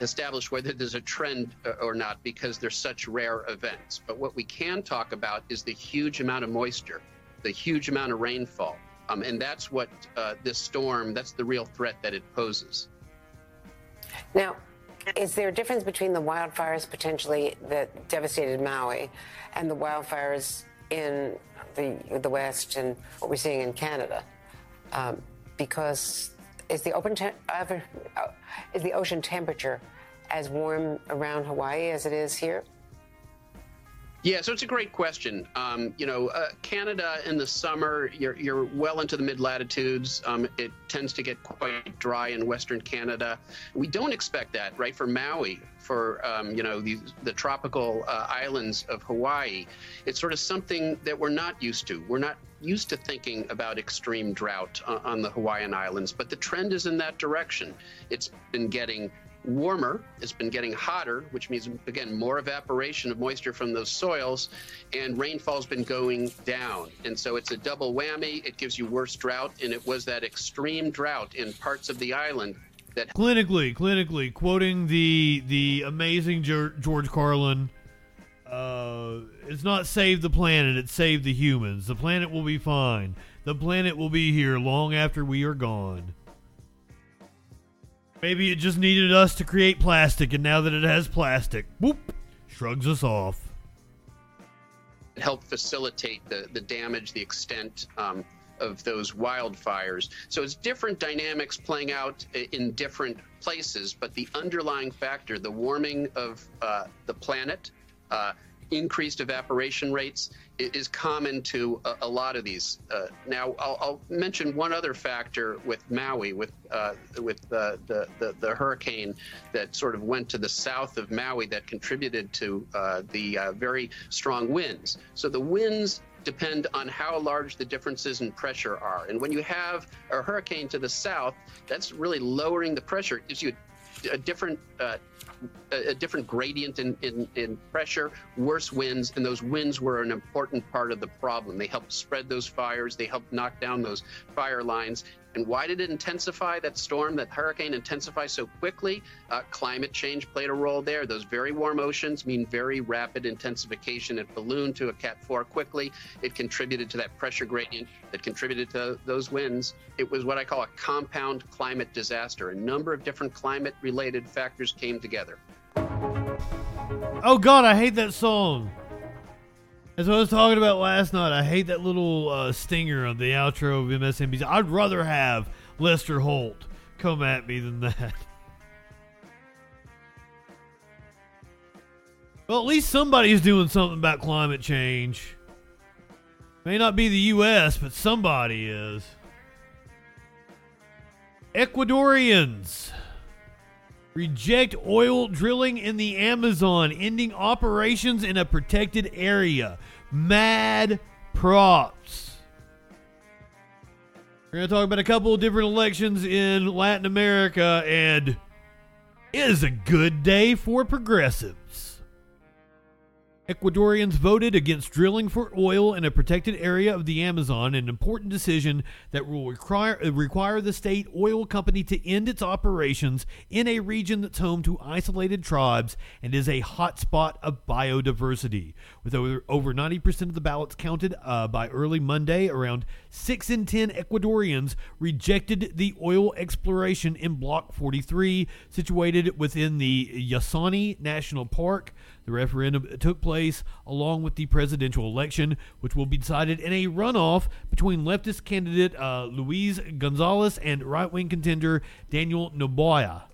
[SPEAKER 12] establish whether there's a trend uh, or not because they're such rare events. But what we can talk about is the huge amount of moisture, the huge amount of rainfall. Um, and that's what uh, this storm, that's the real threat that it poses.
[SPEAKER 11] Now, is there a difference between the wildfires potentially that devastated Maui and the wildfires in the, the West and what we're seeing in Canada? Um, because is the, open te- uh, is the ocean temperature as warm around Hawaii as it is here?
[SPEAKER 12] Yeah, so it's a great question. Um, you know, uh, Canada in the summer, you're, you're well into the mid latitudes. Um, it tends to get quite dry in Western Canada. We don't expect that, right? For Maui, for um, you know the, the tropical uh, islands of Hawaii, it's sort of something that we're not used to. We're not used to thinking about extreme drought on, on the Hawaiian Islands, but the trend is in that direction. It's been getting warmer. It's been getting hotter, which means, again, more evaporation of moisture from those soils, and rainfall's been going down. And so it's a double whammy. It gives you worse drought, and it was that extreme drought in parts of the island that.
[SPEAKER 2] Clinically, clinically, quoting the, the amazing George Carlin. Uh, it's not save the planet, it's save the humans. The planet will be fine. The planet will be here long after we are gone. Maybe it just needed us to create plastic, and now that it has plastic, whoop, shrugs us off.
[SPEAKER 12] Help facilitate the, the damage, the extent um, of those wildfires. So it's different dynamics playing out in different places, but the underlying factor, the warming of uh, the planet, uh, increased evaporation rates is common to a, a lot of these. Uh, now, I'll, I'll, mention one other factor with Maui, with uh, with the, the, the, the, hurricane that sort of went to the south of Maui that contributed to uh, the uh, very strong winds. So the winds depend on how large the differences in pressure are. And when you have a hurricane to the south, that's really lowering the pressure. It gives you different uh, a different gradient in, in, in, pressure, worse winds, and those winds were an important part of the problem. They helped spread those fires, they helped knock down those fire lines, and why did it intensify that storm, that hurricane intensify so quickly? Uh, climate change played a role there. Those very warm oceans mean very rapid intensification. It ballooned to a Cat 4 quickly. It contributed to that pressure gradient that contributed to those winds. It was what I call a compound climate disaster. A number of different climate related factors came together.
[SPEAKER 2] Oh, God, I hate that song. As I was talking about last night, I hate that little uh, stinger on the outro of MSNBC. I'd rather have Lester Holt come at me than that. *laughs* Well, at least somebody's doing something about climate change. May not be the U.S., but somebody is. Ecuadorians reject oil drilling in the Amazon, ending operations in a protected area. Mad props. We're going to talk about a couple of different elections in Latin America, and it is a good day for progressives. Ecuadorians voted against drilling for oil in a protected area of the Amazon, an important decision that will require, require the state oil company to end its operations in a region that's home to isolated tribes and is a hotspot of biodiversity. With over, over 90% of the ballots counted uh, by early Monday, around 6 in 10 Ecuadorians rejected the oil exploration in Block 43, situated within the Yasuni National Park. The referendum took place along with the presidential election, which will be decided in a runoff between leftist candidate uh, Luis Gonzalez and right wing contender Daniel Noboa.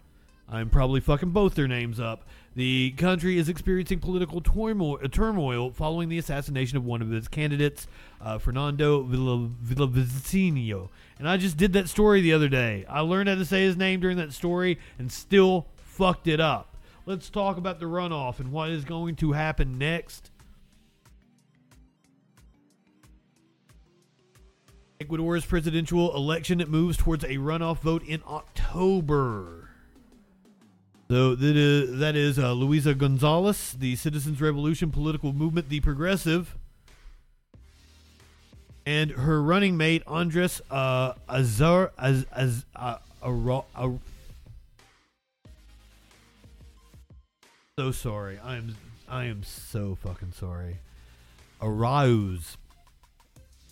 [SPEAKER 2] I'm probably fucking both their names up. The country is experiencing political turmoil, turmoil following the assassination of one of its candidates, uh, Fernando Villavicencio. And I just did that story the other day. I learned how to say his name during that story and still fucked it up. Let's talk about the runoff and what is going to happen next. Ecuador's presidential election moves towards a runoff vote in October. So that is, that is uh, Luisa Gonzalez, the Citizens Revolution political movement, the Progressive, and her running mate Andres uh, Azar Az, Az, uh, so sorry. I am I am so fucking sorry. Arauz.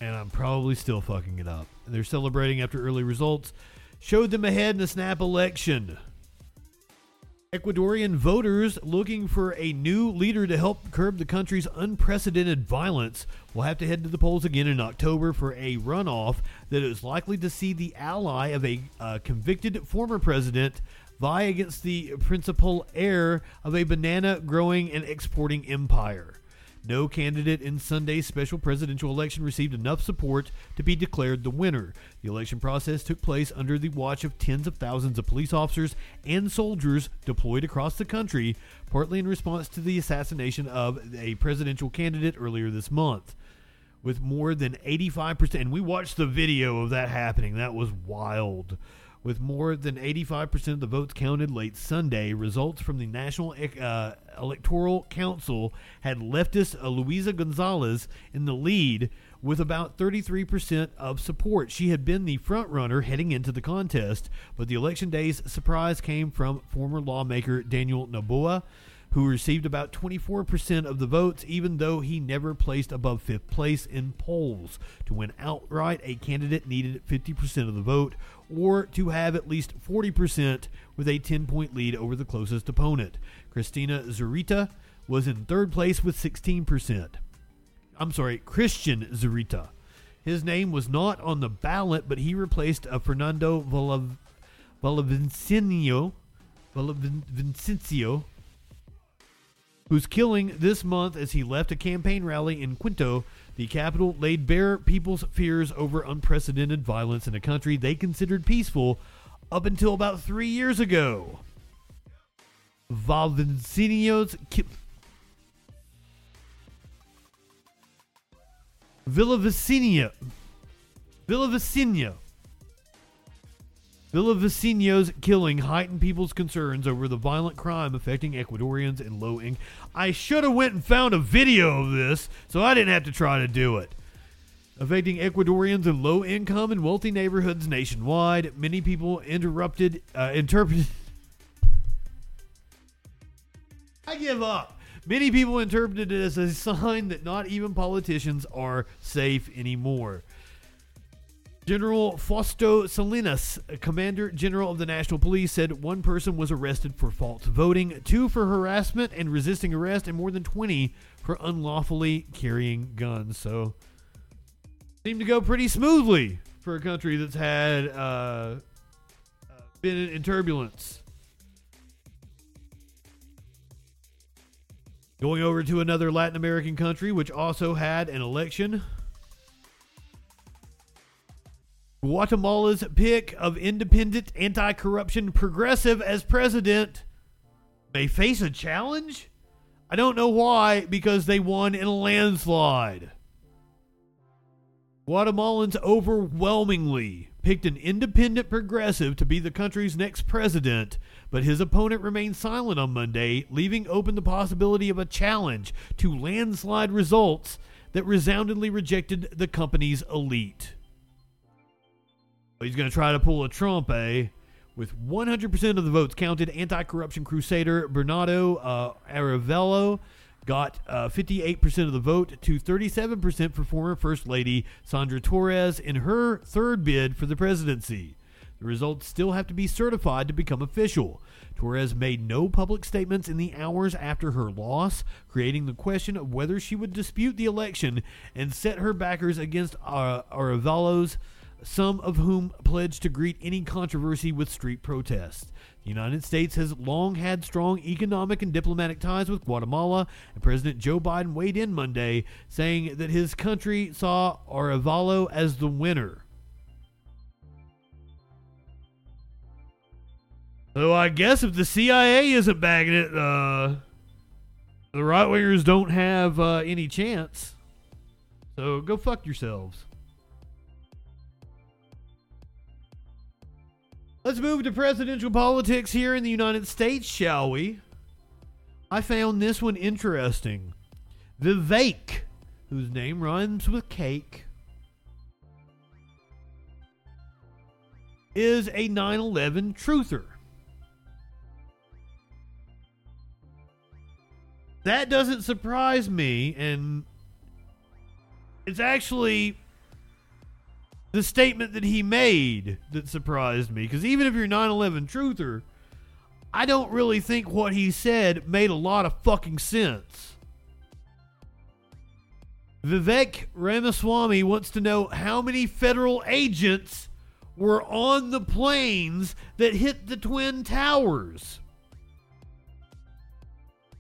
[SPEAKER 2] And I'm probably still fucking it up. They're celebrating after early results showed them ahead in the snap election. Ecuadorian voters looking for a new leader to help curb the country's unprecedented violence will have to head to the polls again in October for a runoff that is likely to see the ally of a uh, convicted former president vie against the principal heir of a banana growing and exporting empire. No candidate in Sunday's special presidential election received enough support to be declared the winner. The election process took place under the watch of tens of thousands of police officers and soldiers deployed across the country, partly in response to the assassination of a presidential candidate earlier this month. With more than 85%, and we watched the video of that happening, that was wild. With more than 85% of the votes counted late Sunday, results from the National uh, Electoral Council had leftist Luisa Gonzalez in the lead with about 33% of support. She had been the frontrunner heading into the contest, but the election day's surprise came from former lawmaker Daniel Noboa who received about 24% of the votes, even though he never placed above fifth place in polls. To win outright, a candidate needed 50% of the vote, or to have at least 40% with a 10 point lead over the closest opponent. Christina Zurita was in third place with 16%. I'm sorry, Christian Zurita. His name was not on the ballot, but he replaced a Fernando Villavicencio, Villavicencio whose killing this month as he left a campaign rally in Quito, the capital, laid bare people's fears over unprecedented violence in a country they considered peaceful up until about three years ago. Valvicenio's ki- Villavicencio. Villavicencio. Villavicenio's killing heightened people's concerns over the violent crime affecting Ecuadorians in low income. I should have went and found a video of this, so I didn't have to try to do it. Affecting Ecuadorians in low income and wealthy neighborhoods nationwide, many people interrupted, uh, interpreted. I give up. Many people interpreted it as a sign that not even politicians are safe anymore. General Fausto Salinas, Commander General of the National Police, said one person was arrested for false voting, two for harassment and resisting arrest, and more than 20 for unlawfully carrying guns. So, seemed to go pretty smoothly for a country that's had uh, been in turbulence. Going over to another Latin American country, which also had an election. Guatemala's pick of independent anti corruption progressive as president may face a challenge? I don't know why, because they won in a landslide. Guatemalans overwhelmingly picked an independent progressive to be the country's next president, but his opponent remained silent on Monday, leaving open the possibility of a challenge to landslide results that resoundingly rejected the company's elite. He's going to try to pull a Trump, eh? With 100% of the votes counted, anti corruption crusader Bernardo uh, got uh, 58% of the vote to 37% for former First Lady Sandra Torres in her third bid for the presidency. The results still have to be certified to become official. Torres made no public statements in the hours after her loss, creating the question of whether she would dispute the election and set her backers against uh, Arevalo's some of whom pledged to greet any controversy with street protests. The United States has long had strong economic and diplomatic ties with Guatemala, and President Joe Biden weighed in Monday, saying that his country saw Arevalo as the winner. So I guess if the CIA isn't bagging it, uh, the right wingers don't have uh, any chance. So go fuck yourselves. Let's move to presidential politics here in the United States, shall we? I found this one interesting. Vivek, whose name rhymes with cake, is a 9 11 truther. That doesn't surprise me, and it's actually the statement that he made that surprised me. Because even if you're 9 11 truther, I don't really think what he said made a lot of fucking sense. Vivek Ramaswamy wants to know how many federal agents were on the planes that hit the Twin Towers.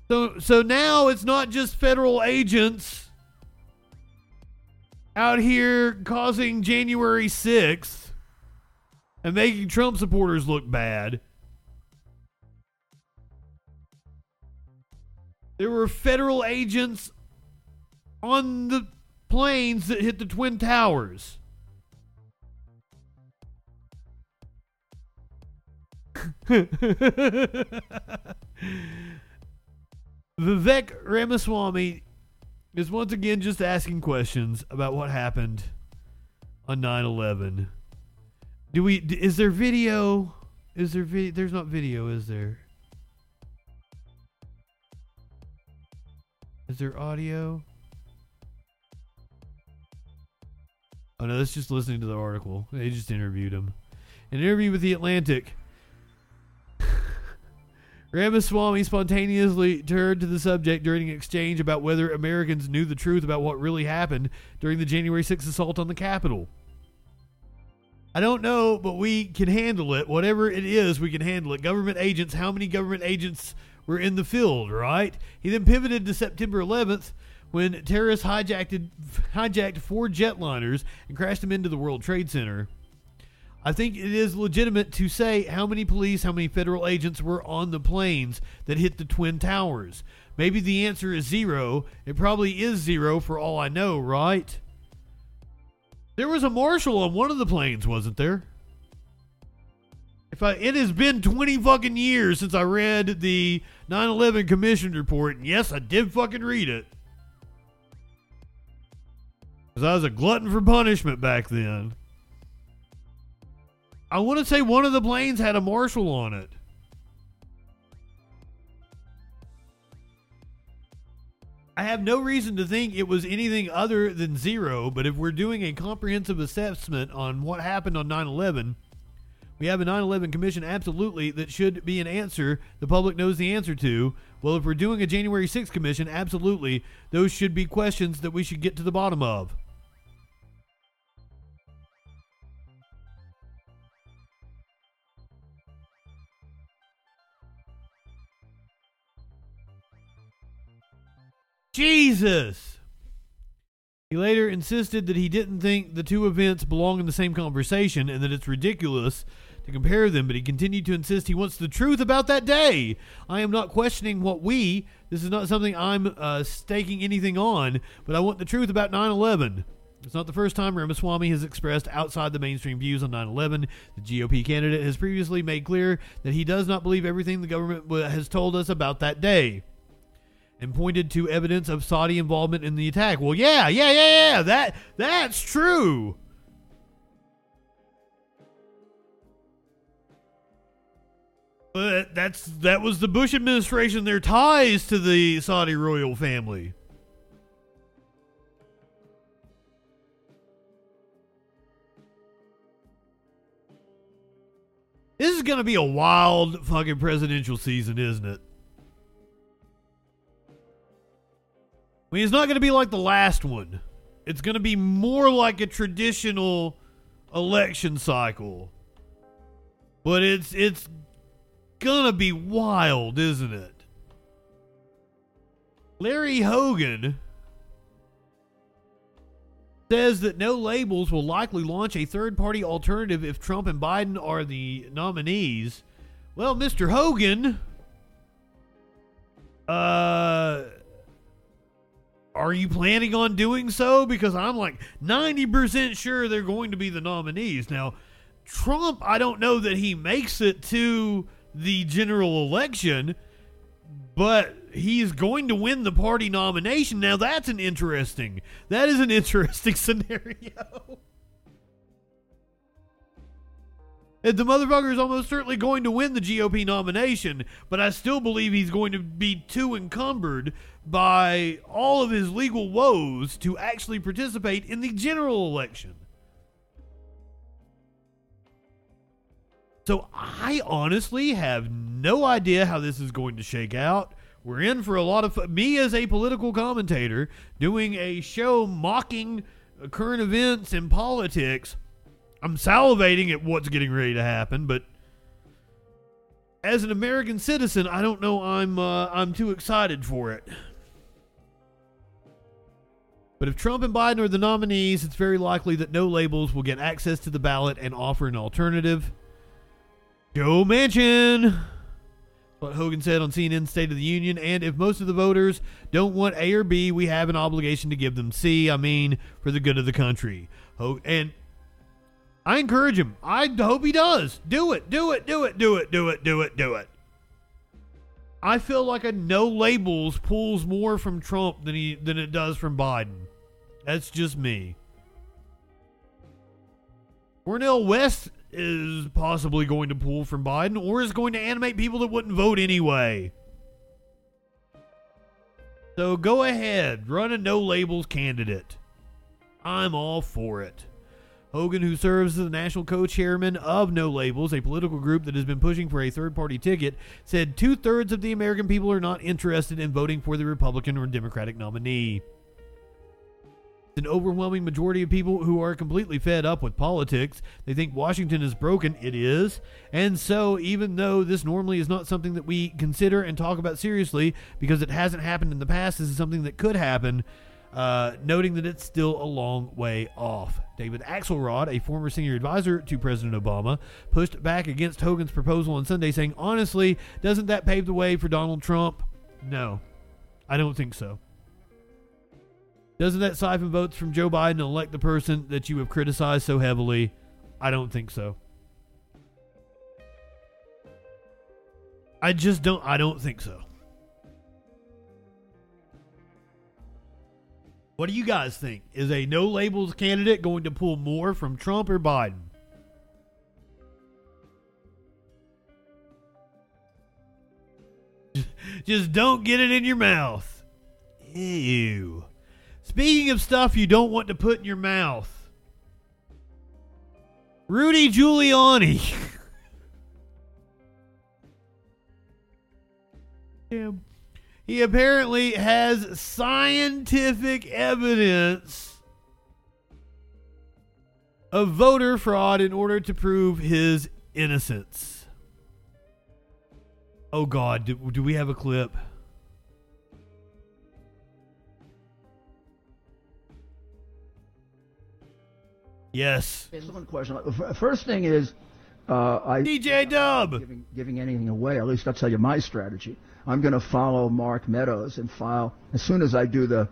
[SPEAKER 2] So, so now it's not just federal agents out here causing January 6th and making Trump supporters look bad. There were federal agents on the planes that hit the Twin Towers. *laughs* Vivek Ramaswamy is once again just asking questions about what happened on 9/11. Do we is there video? Is there video? There's not video, is there? Is there audio? Oh no, that's just listening to the article. They just interviewed him. An interview with The Atlantic. Ramaswamy spontaneously turned to the subject during an exchange about whether Americans knew the truth about what really happened during the January 6th assault on the Capitol. I don't know, but we can handle it. Whatever it is, we can handle it. Government agents, how many government agents were in the field, right? He then pivoted to September 11th when terrorists hijacked, hijacked four jetliners and crashed them into the World Trade Center. I think it is legitimate to say how many police, how many federal agents were on the planes that hit the Twin Towers. Maybe the answer is zero. It probably is zero for all I know, right? There was a marshal on one of the planes, wasn't there? If I, it has been 20 fucking years since I read the 9/11 Commission report, and yes, I did fucking read it. Because I was a glutton for punishment back then. I want to say one of the planes had a marshal on it. I have no reason to think it was anything other than zero, but if we're doing a comprehensive assessment on what happened on 9 11, we have a 9 11 commission, absolutely, that should be an answer the public knows the answer to. Well, if we're doing a January 6th commission, absolutely, those should be questions that we should get to the bottom of. Jesus! He later insisted that he didn't think the two events belong in the same conversation and that it's ridiculous to compare them, but he continued to insist he wants the truth about that day. I am not questioning what we, this is not something I'm uh, staking anything on, but I want the truth about 9 11. It's not the first time Ramaswamy has expressed outside the mainstream views on 9 11. The GOP candidate has previously made clear that he does not believe everything the government has told us about that day and pointed to evidence of Saudi involvement in the attack. Well, yeah, yeah, yeah, yeah. That that's true. But that's that was the Bush administration their ties to the Saudi royal family. This is going to be a wild fucking presidential season, isn't it? I mean, it's not going to be like the last one. It's going to be more like a traditional election cycle. But it's it's going to be wild, isn't it? Larry Hogan says that no labels will likely launch a third-party alternative if Trump and Biden are the nominees. Well, Mr. Hogan, uh are you planning on doing so? Because I'm like 90% sure they're going to be the nominees. Now, Trump, I don't know that he makes it to the general election, but he's going to win the party nomination. Now, that's an interesting, that is an *laughs* interesting scenario. And the motherfucker is almost certainly going to win the GOP nomination, but I still believe he's going to be too encumbered by all of his legal woes to actually participate in the general election. So I honestly have no idea how this is going to shake out. We're in for a lot of me as a political commentator doing a show mocking current events and politics I'm salivating at what's getting ready to happen, but as an American citizen, I don't know I'm uh, I'm too excited for it. But if Trump and Biden are the nominees, it's very likely that no labels will get access to the ballot and offer an alternative. Joe Manchin. What Hogan said on CNN State of the Union. And if most of the voters don't want A or B, we have an obligation to give them C. I mean, for the good of the country. And I encourage him. I hope he does. Do it. Do it. Do it. Do it. Do it. Do it. Do it. I feel like a no labels pulls more from Trump than he than it does from Biden. That's just me. Cornel West is possibly going to pull from Biden or is going to animate people that wouldn't vote anyway. So go ahead, run a no labels candidate. I'm all for it. Hogan, who serves as the national co chairman of No Labels, a political group that has been pushing for a third party ticket, said two thirds of the American people are not interested in voting for the Republican or Democratic nominee. An overwhelming majority of people who are completely fed up with politics. They think Washington is broken. It is. And so, even though this normally is not something that we consider and talk about seriously because it hasn't happened in the past, this is something that could happen uh, noting that it's still a long way off. David Axelrod, a former senior advisor to President Obama, pushed back against Hogan's proposal on Sunday, saying, Honestly, doesn't that pave the way for Donald Trump? No, I don't think so. Doesn't that siphon votes from Joe Biden and elect the person that you have criticized so heavily? I don't think so. I just don't I don't think so. What do you guys think? Is a no labels candidate going to pull more from Trump or Biden? *laughs* Just don't get it in your mouth. Ew. Speaking of stuff you don't want to put in your mouth, Rudy Giuliani. *laughs* Damn. He apparently has scientific evidence of voter fraud in order to prove his innocence. Oh, God. Do, do we have a clip? Yes.
[SPEAKER 4] Excellent question. First thing is, uh, I
[SPEAKER 2] DJ Dub
[SPEAKER 4] giving, giving anything away. At least I'll tell you my strategy. I'm going to follow Mark Meadows and file as soon as I do the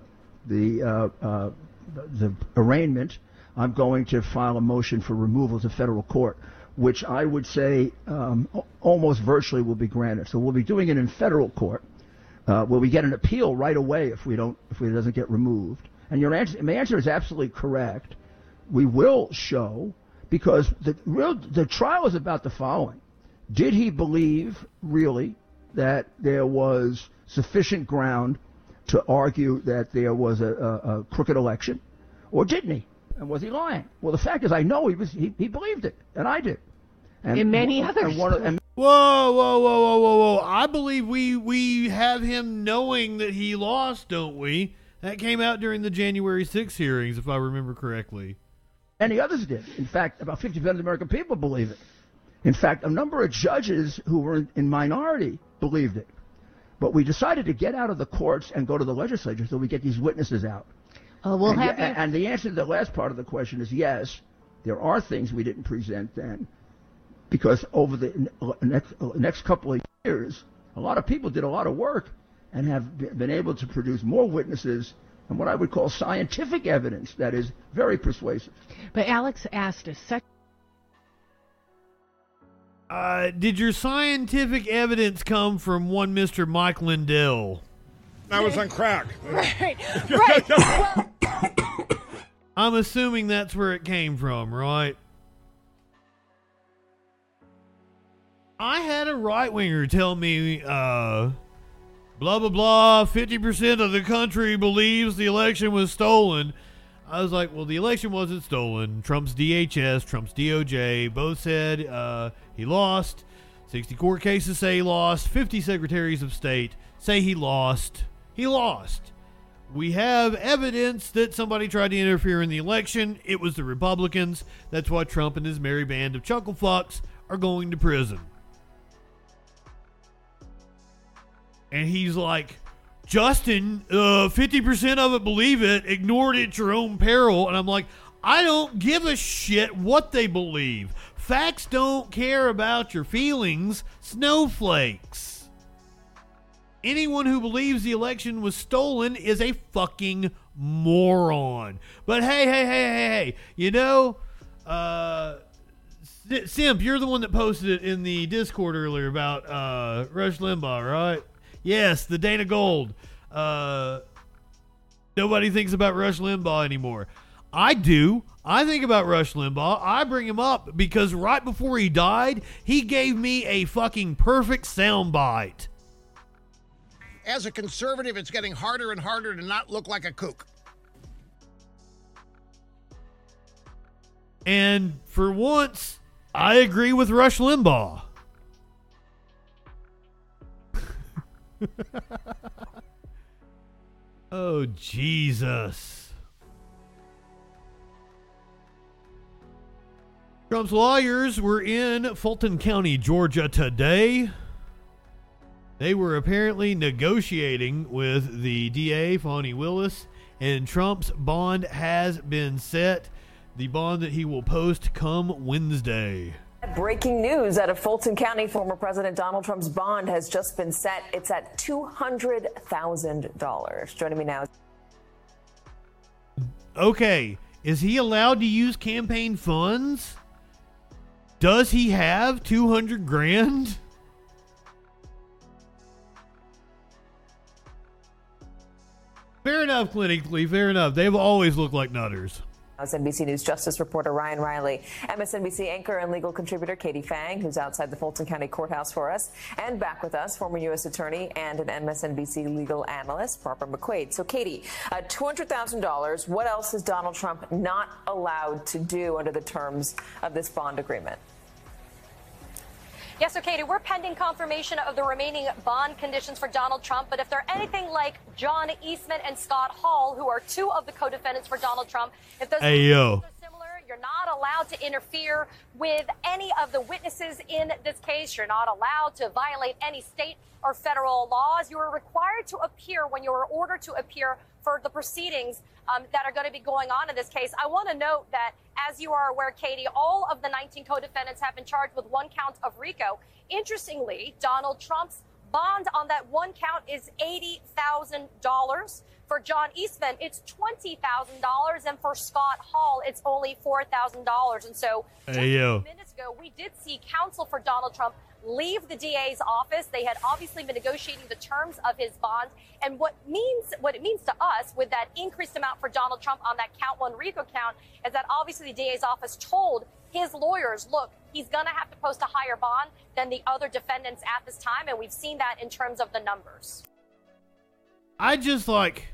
[SPEAKER 4] the uh, uh, the arraignment. I'm going to file a motion for removal to federal court, which I would say um, almost virtually will be granted. So we'll be doing it in federal court. Uh, will we get an appeal right away if we don't if it doesn't get removed? And your answer, my answer is absolutely correct. We will show because the real the trial is about the following: Did he believe really that there was sufficient ground to argue that there was a, a, a crooked election, or didn't he? And was he lying? Well, the fact is, I know he was. He, he believed it, and I did. And
[SPEAKER 13] in many
[SPEAKER 4] and
[SPEAKER 13] others.
[SPEAKER 4] one and
[SPEAKER 2] Whoa, whoa, whoa, whoa, whoa, whoa! I believe we we have him knowing that he lost, don't we? That came out during the January 6 hearings, if I remember correctly.
[SPEAKER 4] Any others did. In fact, about 50% of the American people believe it. In fact, a number of judges who were in, in minority believed it. But we decided to get out of the courts and go to the legislature so we get these witnesses out.
[SPEAKER 13] Uh, we'll
[SPEAKER 4] and,
[SPEAKER 13] have you-
[SPEAKER 4] and the answer to the last part of the question is yes, there are things we didn't present then. Because over the next, next couple of years, a lot of people did a lot of work and have been able to produce more witnesses and what I would call scientific evidence that is very persuasive.
[SPEAKER 13] But Alex asked us such.
[SPEAKER 2] Uh, did your scientific evidence come from one Mr. Mike Lindell?
[SPEAKER 14] I was on crack. *laughs*
[SPEAKER 13] Right, *laughs* right. well, *coughs*
[SPEAKER 2] I'm assuming that's where it came from, right? I had a right winger tell me, uh, blah, blah, blah, 50% of the country believes the election was stolen. I was like, well, the election wasn't stolen. Trump's DHS, Trump's DOJ both said uh, he lost. 60 court cases say he lost. 50 secretaries of state say he lost. He lost. We have evidence that somebody tried to interfere in the election. It was the Republicans. That's why Trump and his merry band of chuckle fucks are going to prison. And he's like, Justin, uh, 50% of it believe it, ignored it at your own peril. And I'm like, I don't give a shit what they believe. Facts don't care about your feelings, snowflakes. Anyone who believes the election was stolen is a fucking moron. But hey, hey, hey, hey, hey, you know, uh, Simp, you're the one that posted it in the Discord earlier about uh, Rush Limbaugh, right? Yes, the Dana Gold. Uh, nobody thinks about Rush Limbaugh anymore. I do. I think about Rush Limbaugh. I bring him up because right before he died, he gave me a fucking perfect soundbite.
[SPEAKER 14] As a conservative, it's getting harder and harder to not look like a kook.
[SPEAKER 2] And for once, I agree with Rush Limbaugh. *laughs* oh, Jesus. Trump's lawyers were in Fulton County, Georgia today. They were apparently negotiating with the DA, Fani Willis, and Trump's bond has been set. The bond that he will post come Wednesday.
[SPEAKER 15] Breaking news out of Fulton County, former President Donald Trump's bond has just been set. It's at $200,000. Joining me now.
[SPEAKER 2] okay, is he allowed to use campaign funds? Does he have 200 grand? Fair enough, clinically. Fair enough. They've always looked like nutters.
[SPEAKER 15] NBC News Justice reporter Ryan Riley, MSNBC anchor and legal contributor Katie Phang, who's outside the Fulton County Courthouse for us, and back with us, former U.S. Attorney and an MSNBC legal analyst, Barbara McQuade. So, Katie, uh, $200,000, what else is Donald Trump not allowed to do under the terms of this bond agreement?
[SPEAKER 16] Yes, so Katie, we're pending confirmation of the remaining bond conditions for Donald Trump. But if they're anything like John Eastman and Scott Hall, who are two of the co-defendants for Donald Trump, if those
[SPEAKER 2] Hey, yo.
[SPEAKER 16] are similar, you're not allowed to interfere with any of the witnesses in this case. You're not allowed to violate any state or federal laws. You are required to appear when you are ordered to appear for the proceedings um, that are going to be going on in this case. I want to note that, as you are aware, Katie, all of the 19 co-defendants have been charged with one count of RICO. Interestingly, Donald Trump's bond on that one count is $80,000. For John Eastman, it's $20,000. And for Scott Hall, it's only $4,000. And so just
[SPEAKER 2] Hey,
[SPEAKER 16] a few minutes ago, we did see counsel for Donald Trump leave the DA's office. They had obviously been negotiating the terms of his bond. And what means what it means to us with that increased amount for Donald Trump on that count one RICO count is that obviously the DA's office told his lawyers, look, he's going to have to post a higher bond than the other defendants at this time. And we've seen that in terms of the numbers.
[SPEAKER 2] I just like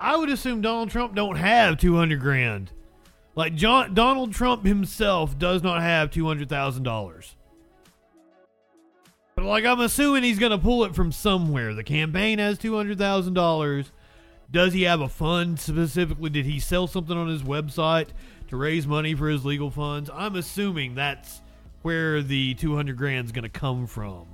[SPEAKER 2] I would assume Donald Trump don't have 200 grand. Like John Donald Trump himself does not have $200,000. But like I'm assuming he's to pull it from somewhere. The campaign has $200,000. Does he have a fund specifically? Did he sell something on his website to raise money for his legal funds? I'm assuming that's where the 200 grand's going to come from.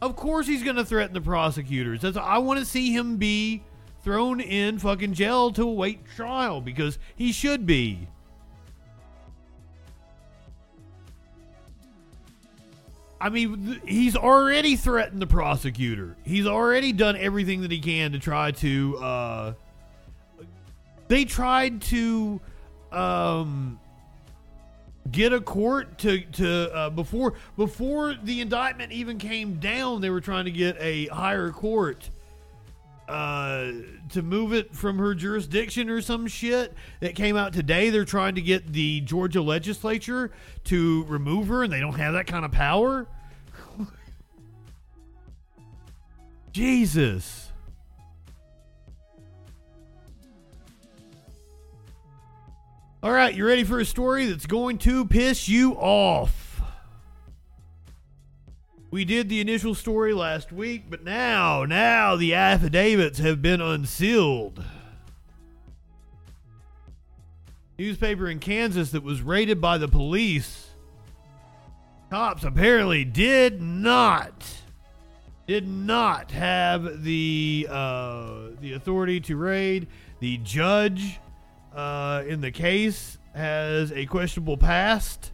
[SPEAKER 2] Of course he's going to threaten the prosecutors. That's I want to see him be thrown in fucking jail to await trial because he should be. I mean, he's already threatened the prosecutor. He's already done everything that he can to try to. Uh, they tried to um, get a court to to uh, before before the indictment even came down. They were trying to get a higher court uh, to move it from her jurisdiction or some shit that came out today. They're trying to get the Georgia legislature to remove her, and they don't have that kind of power. *laughs* Jesus. All right, you ready for a story that's going to piss you off? We did the initial story last week, but now, now the affidavits have been unsealed. Newspaper in Kansas that was raided by the police. Cops apparently did not did not have the uh, the authority to raid. The judge uh, in the case has a questionable past.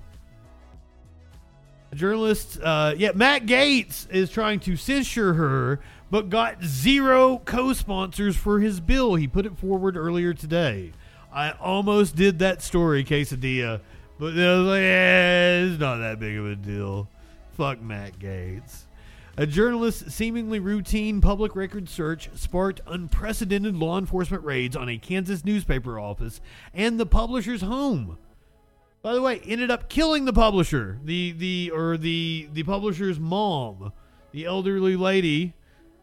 [SPEAKER 2] Journalist, uh, yeah, Matt Gaetz is trying to censure her, but got zero co-sponsors for his bill. He put it forward earlier today. I almost did that story, quesadilla, but I was like, eh, it's not that big of a deal. Fuck Matt Gaetz. A journalist's seemingly routine public record search sparked unprecedented law enforcement raids on a Kansas newspaper office and the publisher's home. By the way, ended up killing the publisher, the the or the the publisher's mom, the elderly lady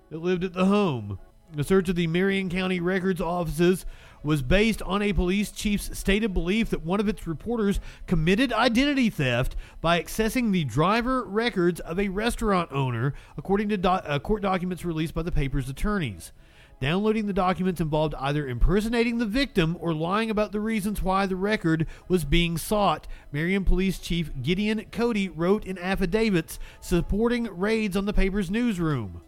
[SPEAKER 2] that lived at the home. The search of the Marion County Records offices was based on a police chief's stated belief that one of its reporters committed identity theft by accessing the driver records of a restaurant owner, according to do- uh, court documents released by the paper's attorneys. Downloading the documents involved either impersonating the victim or lying about the reasons why the record was being sought. Marion Police Chief Gideon Cody wrote in affidavits supporting raids on the paper's newsroom.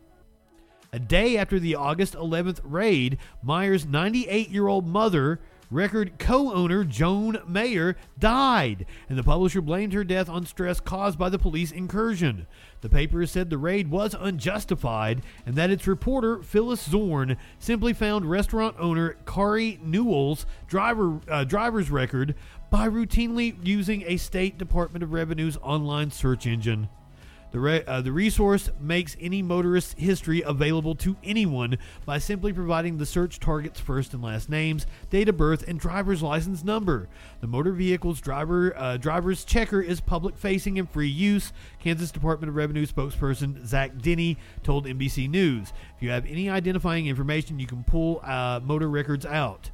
[SPEAKER 2] A day after the August 11th raid, Meyer's 98 year old mother record co owner Joan Meyer died, and the publisher blamed her death on stress caused by the police incursion. The paper said the raid was unjustified and that its reporter, Phyllis Zorn, simply found restaurant owner Kari Newell's driver, uh, driver's record by routinely using a State Department of Revenue's online search engine. The, re- uh, the resource makes any motorist's history available to anyone by simply providing the search target's first and last names, date of birth, and driver's license number. The motor vehicle's driver uh, driver's checker is public facing and free use. Kansas Department of Revenue spokesperson Zach Denny told NBC News. If you have any identifying information, you can pull uh, motor records out.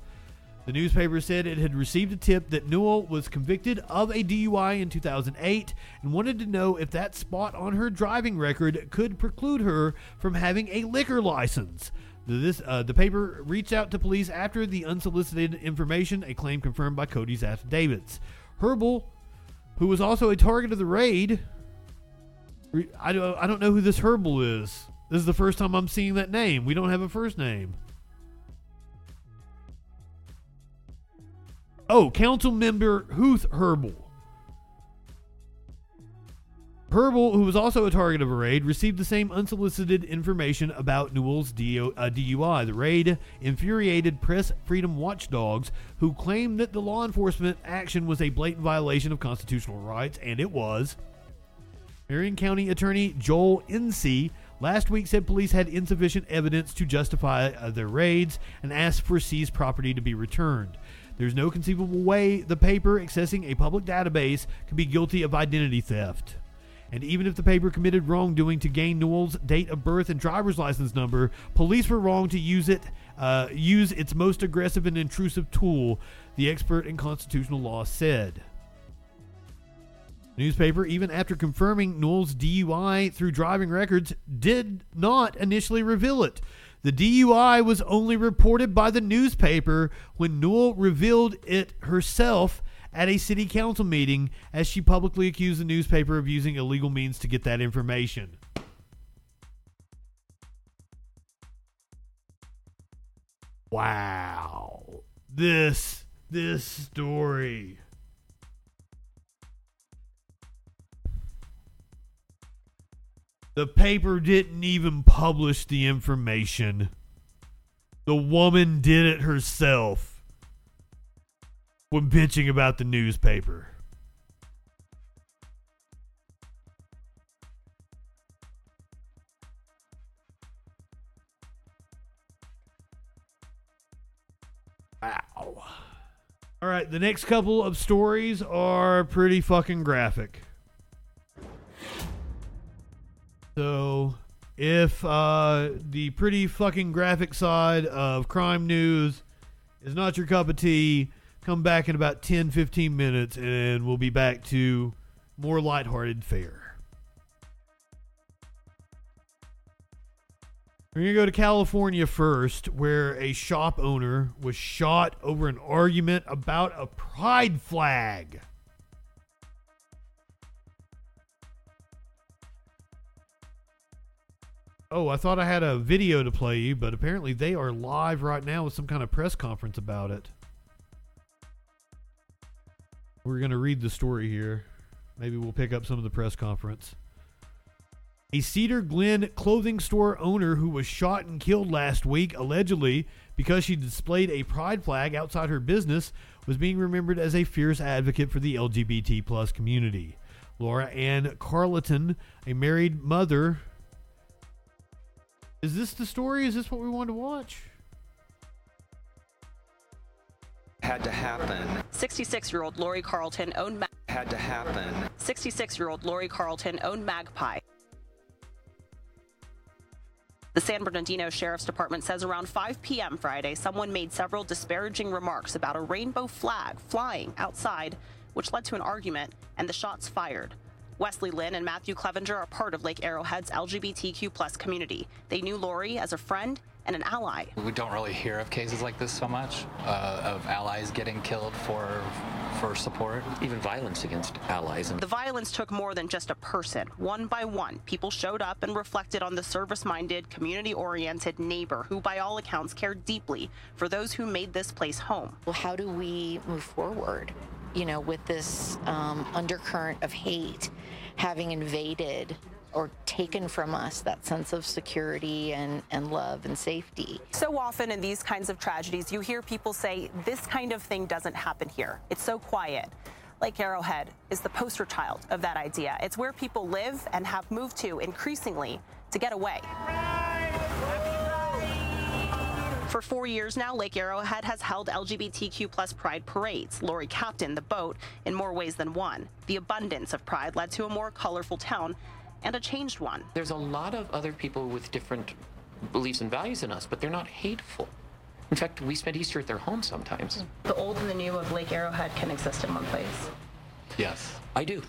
[SPEAKER 2] The newspaper said it had received a tip that Newell was convicted of a DUI in 2008 and wanted to know if that spot on her driving record could preclude her from having a liquor license. The, this, uh, the paper reached out to police after the unsolicited information, a claim confirmed by Cody's affidavits. Herbel, who was also a target of the raid, I don't, I don't know who this Herbel is. This is the first time I'm seeing that name. We don't have a first name. Oh, council member Ruth Herbel. Herbel, who was also a target of a raid, received the same unsolicited information about Newell's uh, DUI. The raid infuriated press freedom watchdogs who claimed that the law enforcement action was a blatant violation of constitutional rights, and it was. Marion County Attorney Joel Ensey last week said police had insufficient evidence to justify uh, their raids and asked for seized property to be returned. There's no conceivable way the paper accessing a public database could be guilty of identity theft. And even if the paper committed wrongdoing to gain Newell's date of birth and driver's license number, police were wrong to use it, uh, use its most aggressive and intrusive tool, the expert in constitutional law said. Newspaper, even after confirming Newell's DUI through driving records, did not initially reveal it. The DUI was only reported by the newspaper when Newell revealed it herself at a city council meeting as she publicly accused the newspaper of using illegal means to get that information. Wow. This this story. The paper didn't even publish the information. The woman did it herself when bitching about the newspaper. Wow. All right, the next couple of stories are pretty fucking graphic. So, if uh, the pretty fucking graphic side of crime news is not your cup of tea, come back in about 10 15 minutes and we'll be back to more lighthearted fare. We're going to go to California first, where a shop owner was shot over an argument about a pride flag. Oh, I thought I had a video to play you, but apparently they are live right now with some kind of press conference about it. We're going to read the story here. Maybe we'll pick up some of the press conference. A Cedar Glen clothing store owner who was shot and killed last week, allegedly because she displayed a pride flag outside her business, was being remembered as a fierce advocate for the LGBT plus community. Laura Ann Carleton, a married mother. Is this the story? Is this what we want to watch?
[SPEAKER 17] had to happen.
[SPEAKER 18] 66 year old Lori Carleton owned Ma-
[SPEAKER 17] Had to happen.
[SPEAKER 18] 66 year old Lori Carleton owned Magpie. The San Bernardino Sheriff's Department says around 5 p.m. Friday, someone made several disparaging remarks about a rainbow flag flying outside, which led to an argument and the shots fired. Wesley Lynn and Matthew Clevenger are part of Lake Arrowhead's LGBTQ plus community. They knew Lori as a friend and an ally.
[SPEAKER 19] We don't really hear of cases like this so much, uh, of allies getting killed for for support.
[SPEAKER 20] Even violence against allies.
[SPEAKER 18] The violence took more than just a person. One by one, people showed up and reflected on the service minded, community oriented neighbor who, by all accounts, cared deeply for those who made this place home.
[SPEAKER 21] Well, how do we move forward, you know, with this um, undercurrent of hate having invaded or taken from us that sense of security and, and love and safety.
[SPEAKER 18] So often in these kinds of tragedies, you hear people say, this kind of thing doesn't happen here. It's so quiet. Lake Arrowhead is the poster child of that idea. It's where people live and have moved to increasingly to get away. For four years now, Lake Arrowhead has held LGBTQ plus pride parades. Lori captained the boat in more ways than one. The abundance of pride led to a more colorful town and a changed one.
[SPEAKER 20] There's a lot of other people with different beliefs and values than us, but they're not hateful. In fact, we spend Easter at their home sometimes.
[SPEAKER 18] The old and the new of Lake Arrowhead can exist in one place.
[SPEAKER 20] Yes. I do.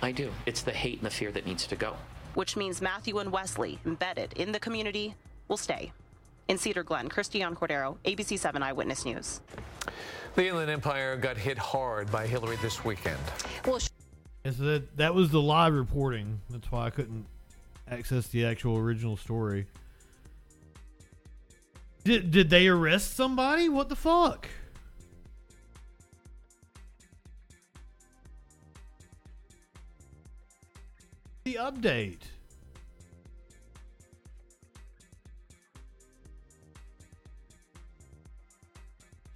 [SPEAKER 20] I do. It's the hate and the fear that needs to go.
[SPEAKER 18] Which means Matthew and Wesley, embedded in the community, will stay. In Cedar Glen, Christian Cordero, ABC 7 Eyewitness News.
[SPEAKER 22] The Inland Empire got hit hard by Hilary this weekend.
[SPEAKER 18] Well,
[SPEAKER 2] And so that that was the live reporting. That's why I couldn't access the actual original story. Did did they arrest somebody? What the fuck? The update.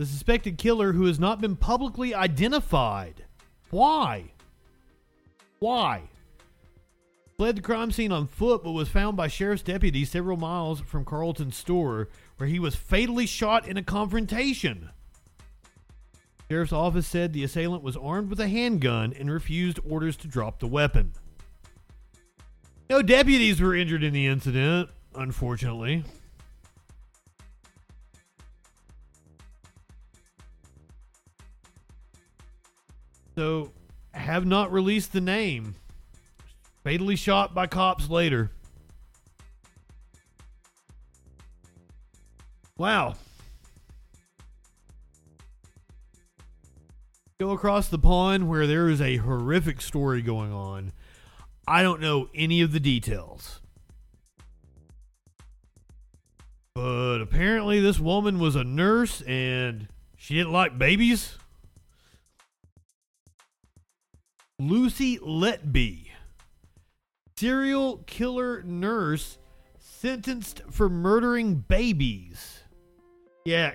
[SPEAKER 2] The suspected killer who has not been publicly identified. Why? Why? Fled the crime scene on foot, but was found by sheriff's deputies several miles from Carleton's store, where he was fatally shot in a confrontation. Sheriff's office said the assailant was armed with a handgun and refused orders to drop the weapon. No deputies were injured in the incident, unfortunately. So, have not released the name. Fatally shot by cops later. Wow. Go across the pond where there is a horrific story going on. I don't know any of the details. But apparently, this woman was a nurse and she didn't like babies. Lucy Letby, serial killer nurse sentenced for murdering babies. Yeah,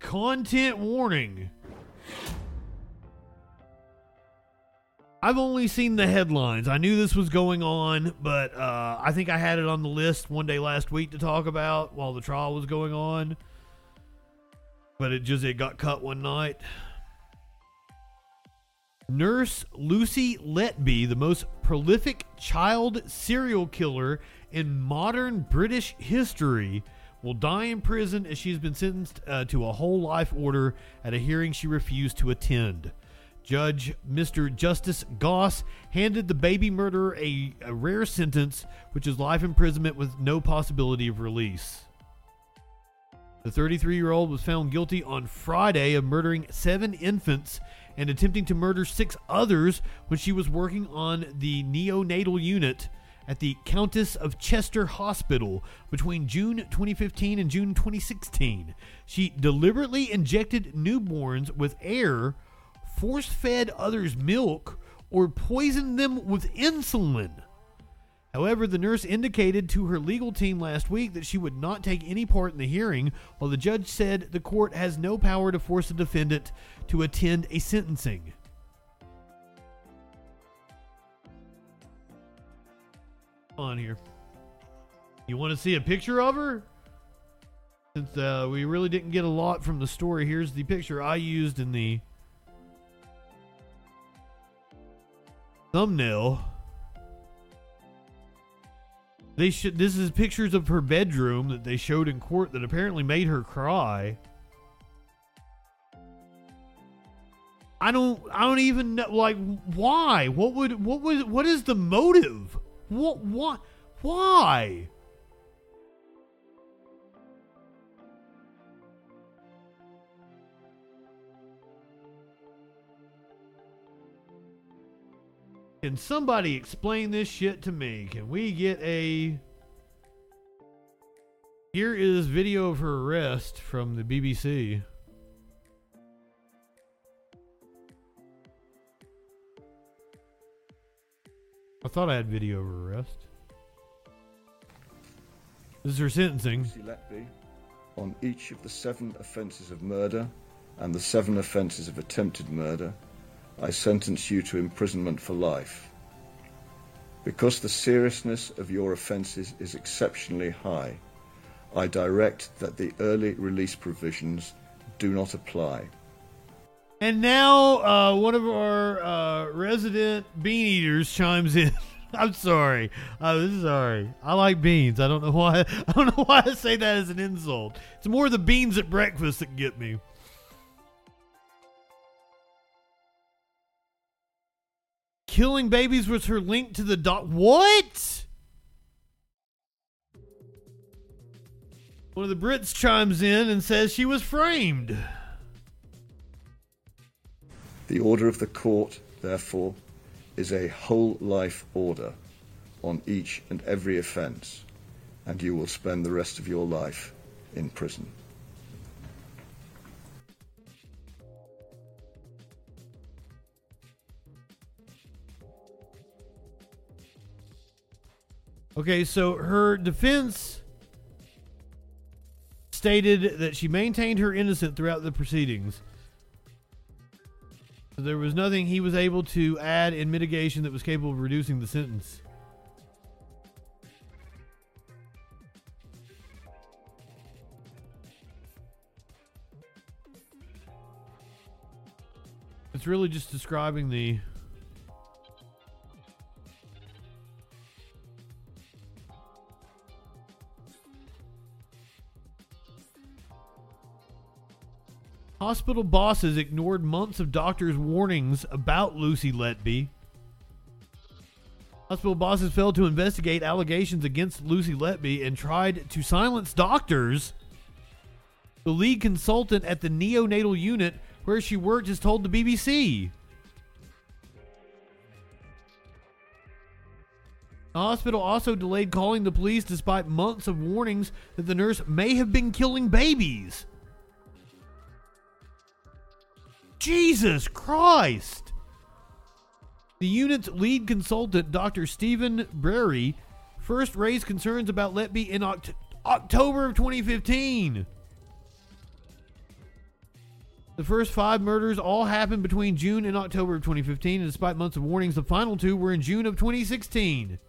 [SPEAKER 2] content warning. I've only seen the headlines. I knew this was going on, but uh, I think I had it on the list one day last week to talk about while the trial was going on. But it just it got cut one night. Nurse Lucy Letby, the most prolific child serial killer in modern British history, will die in prison as she's been sentenced uh, to a whole life order at a hearing she refused to attend. Judge Mr. Justice Goss handed the baby murderer a, a rare sentence, which is life imprisonment with no possibility of release. The 33 year old was found guilty on Friday of murdering seven infants and attempting to murder six others when she was working on the neonatal unit at the Countess of Chester Hospital between June 2015 and June 2016. She deliberately injected newborns with air, force fed others milk, or poisoned them with insulin. However, the nurse indicated to her legal team last week that she would not take any part in the hearing, while the judge said the court has no power to force a defendant to attend a sentencing. On here. You want to see a picture of her? Since uh, we really didn't get a lot from the story, here's the picture I used in the thumbnail. They should. This is pictures of her bedroom that they showed in court that apparently made her cry. I don't I don't even know like why? What would what was what is the motive? What what why? Can somebody explain this shit to me? Can we get a Here is video of her arrest from the BBC. I thought I had video of arrest. This is her sentencing.
[SPEAKER 23] On each of the seven offences of murder and the seven offences of attempted murder, I sentence you to imprisonment for life. Because the seriousness of your offences is exceptionally high, I direct that the early release provisions do not apply.
[SPEAKER 2] And now uh, one of our uh, resident bean eaters chimes in. *laughs* I'm sorry. I'm sorry. I like beans. I don't know why. *laughs* I don't know why I say that as an insult. It's more the beans at breakfast that get me. Killing babies was her link to the doc. What? One of the Brits chimes in and says she was framed.
[SPEAKER 23] The order of the court, therefore, is a whole life order on each and every offence, and you will spend the rest of your life in prison.
[SPEAKER 2] Okay, so her defense stated that she maintained her innocence throughout the proceedings. There was nothing he was able to add in mitigation that was capable of reducing the sentence. It's really just describing the Hospital bosses ignored months of doctors' warnings about Lucy Letby. Hospital bosses failed to investigate allegations against Lucy Letby and tried to silence doctors. The lead consultant at the neonatal unit where she worked has told the BBC. The hospital also delayed calling the police despite months of warnings that the nurse may have been killing babies. Jesus Christ! The unit's lead consultant, Dr. Stephen Brearey, first raised concerns about Letby in Oct- October of 2015. The first five murders all happened between June and October of 2015, and despite months of warnings, the final two were in June of 2016.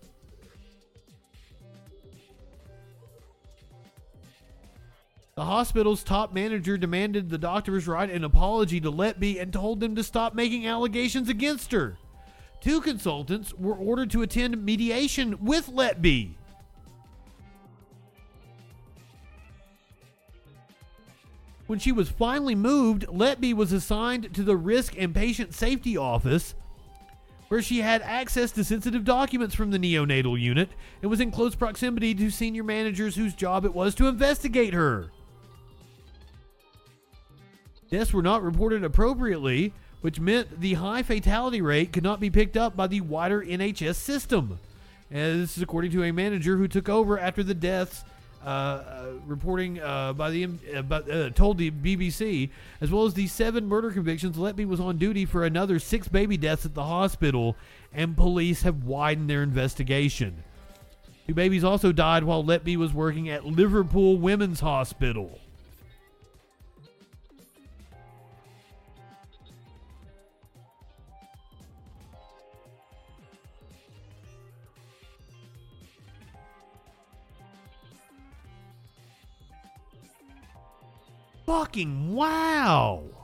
[SPEAKER 2] The hospital's top manager demanded the doctors write an apology to Letby and told them to stop making allegations against her. Two consultants were ordered to attend mediation with Letby. When she was finally moved, Letby was assigned to the Risk and Patient Safety Office, where she had access to sensitive documents from the neonatal unit and was in close proximity to senior managers whose job it was to investigate her. Deaths were not reported appropriately, which meant the high fatality rate could not be picked up by the wider NHS system. And this is according to a manager who took over after the deaths, uh, uh, reporting uh, by the uh, but, uh, told the BBC, as well as the seven murder convictions. Letby was on duty for another six baby deaths at the hospital, and police have widened their investigation. Two babies also died while Letby was working at Liverpool Women's Hospital. Fucking wow.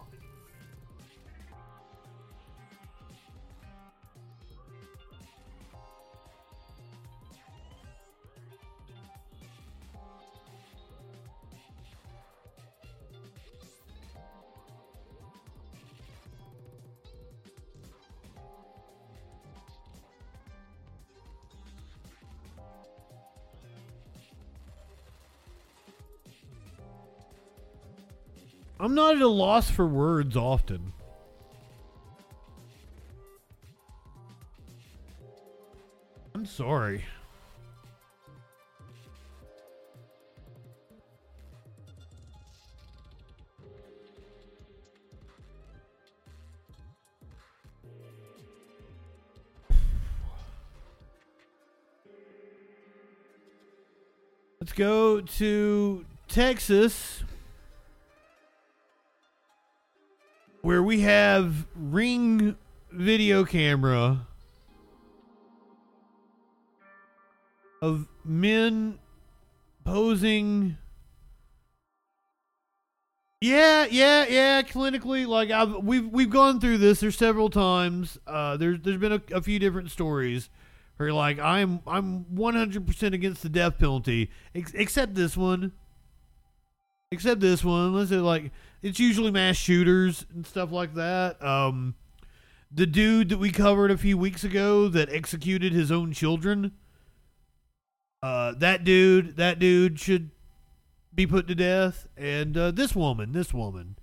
[SPEAKER 2] I'm not at a loss for words often. I'm sorry. Let's go to Texas, where we have Ring video camera of men posing. Yeah, yeah, yeah. Clinically, like I've we've we've gone through this. There's several times. Uh, there's there's been a, a few different stories where like I'm I'm 100% against the death penalty, ex- except this one. Except this one. Let's say like it's usually mass shooters and stuff like that. Um, the dude that we covered a few weeks ago that executed his own children. Uh, that dude, that dude should be put to death. And uh, this woman, this woman,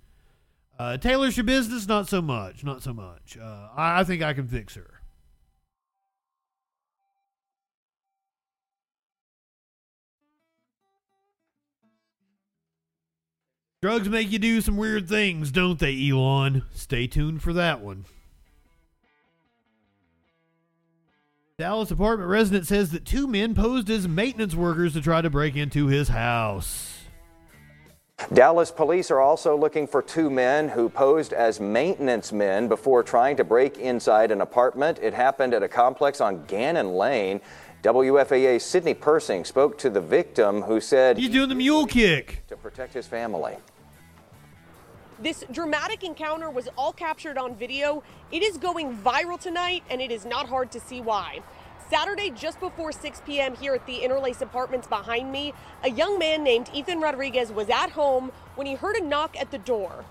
[SPEAKER 2] uh, Taylor's your business, not so much, not so much. Uh, I, I think I can fix her. Drugs make you do some weird things, don't they, Elon? Stay tuned for that one. Dallas apartment resident says that two men posed as maintenance workers to try to break into his house.
[SPEAKER 24] Dallas police are also looking for two men who posed as maintenance men before trying to break inside an apartment. It happened at a complex on Gannon Lane. WFAA's Sydney Persing spoke to the victim who said
[SPEAKER 2] he's doing the mule kick
[SPEAKER 24] to protect his family.
[SPEAKER 25] This dramatic encounter was all captured on video. It is going viral tonight, and it is not hard to see why. Saturday, just before 6 p.m., here at the Interlace Apartments behind me, a young man named Ethan Rodriguez was at home when he heard a knock at the door.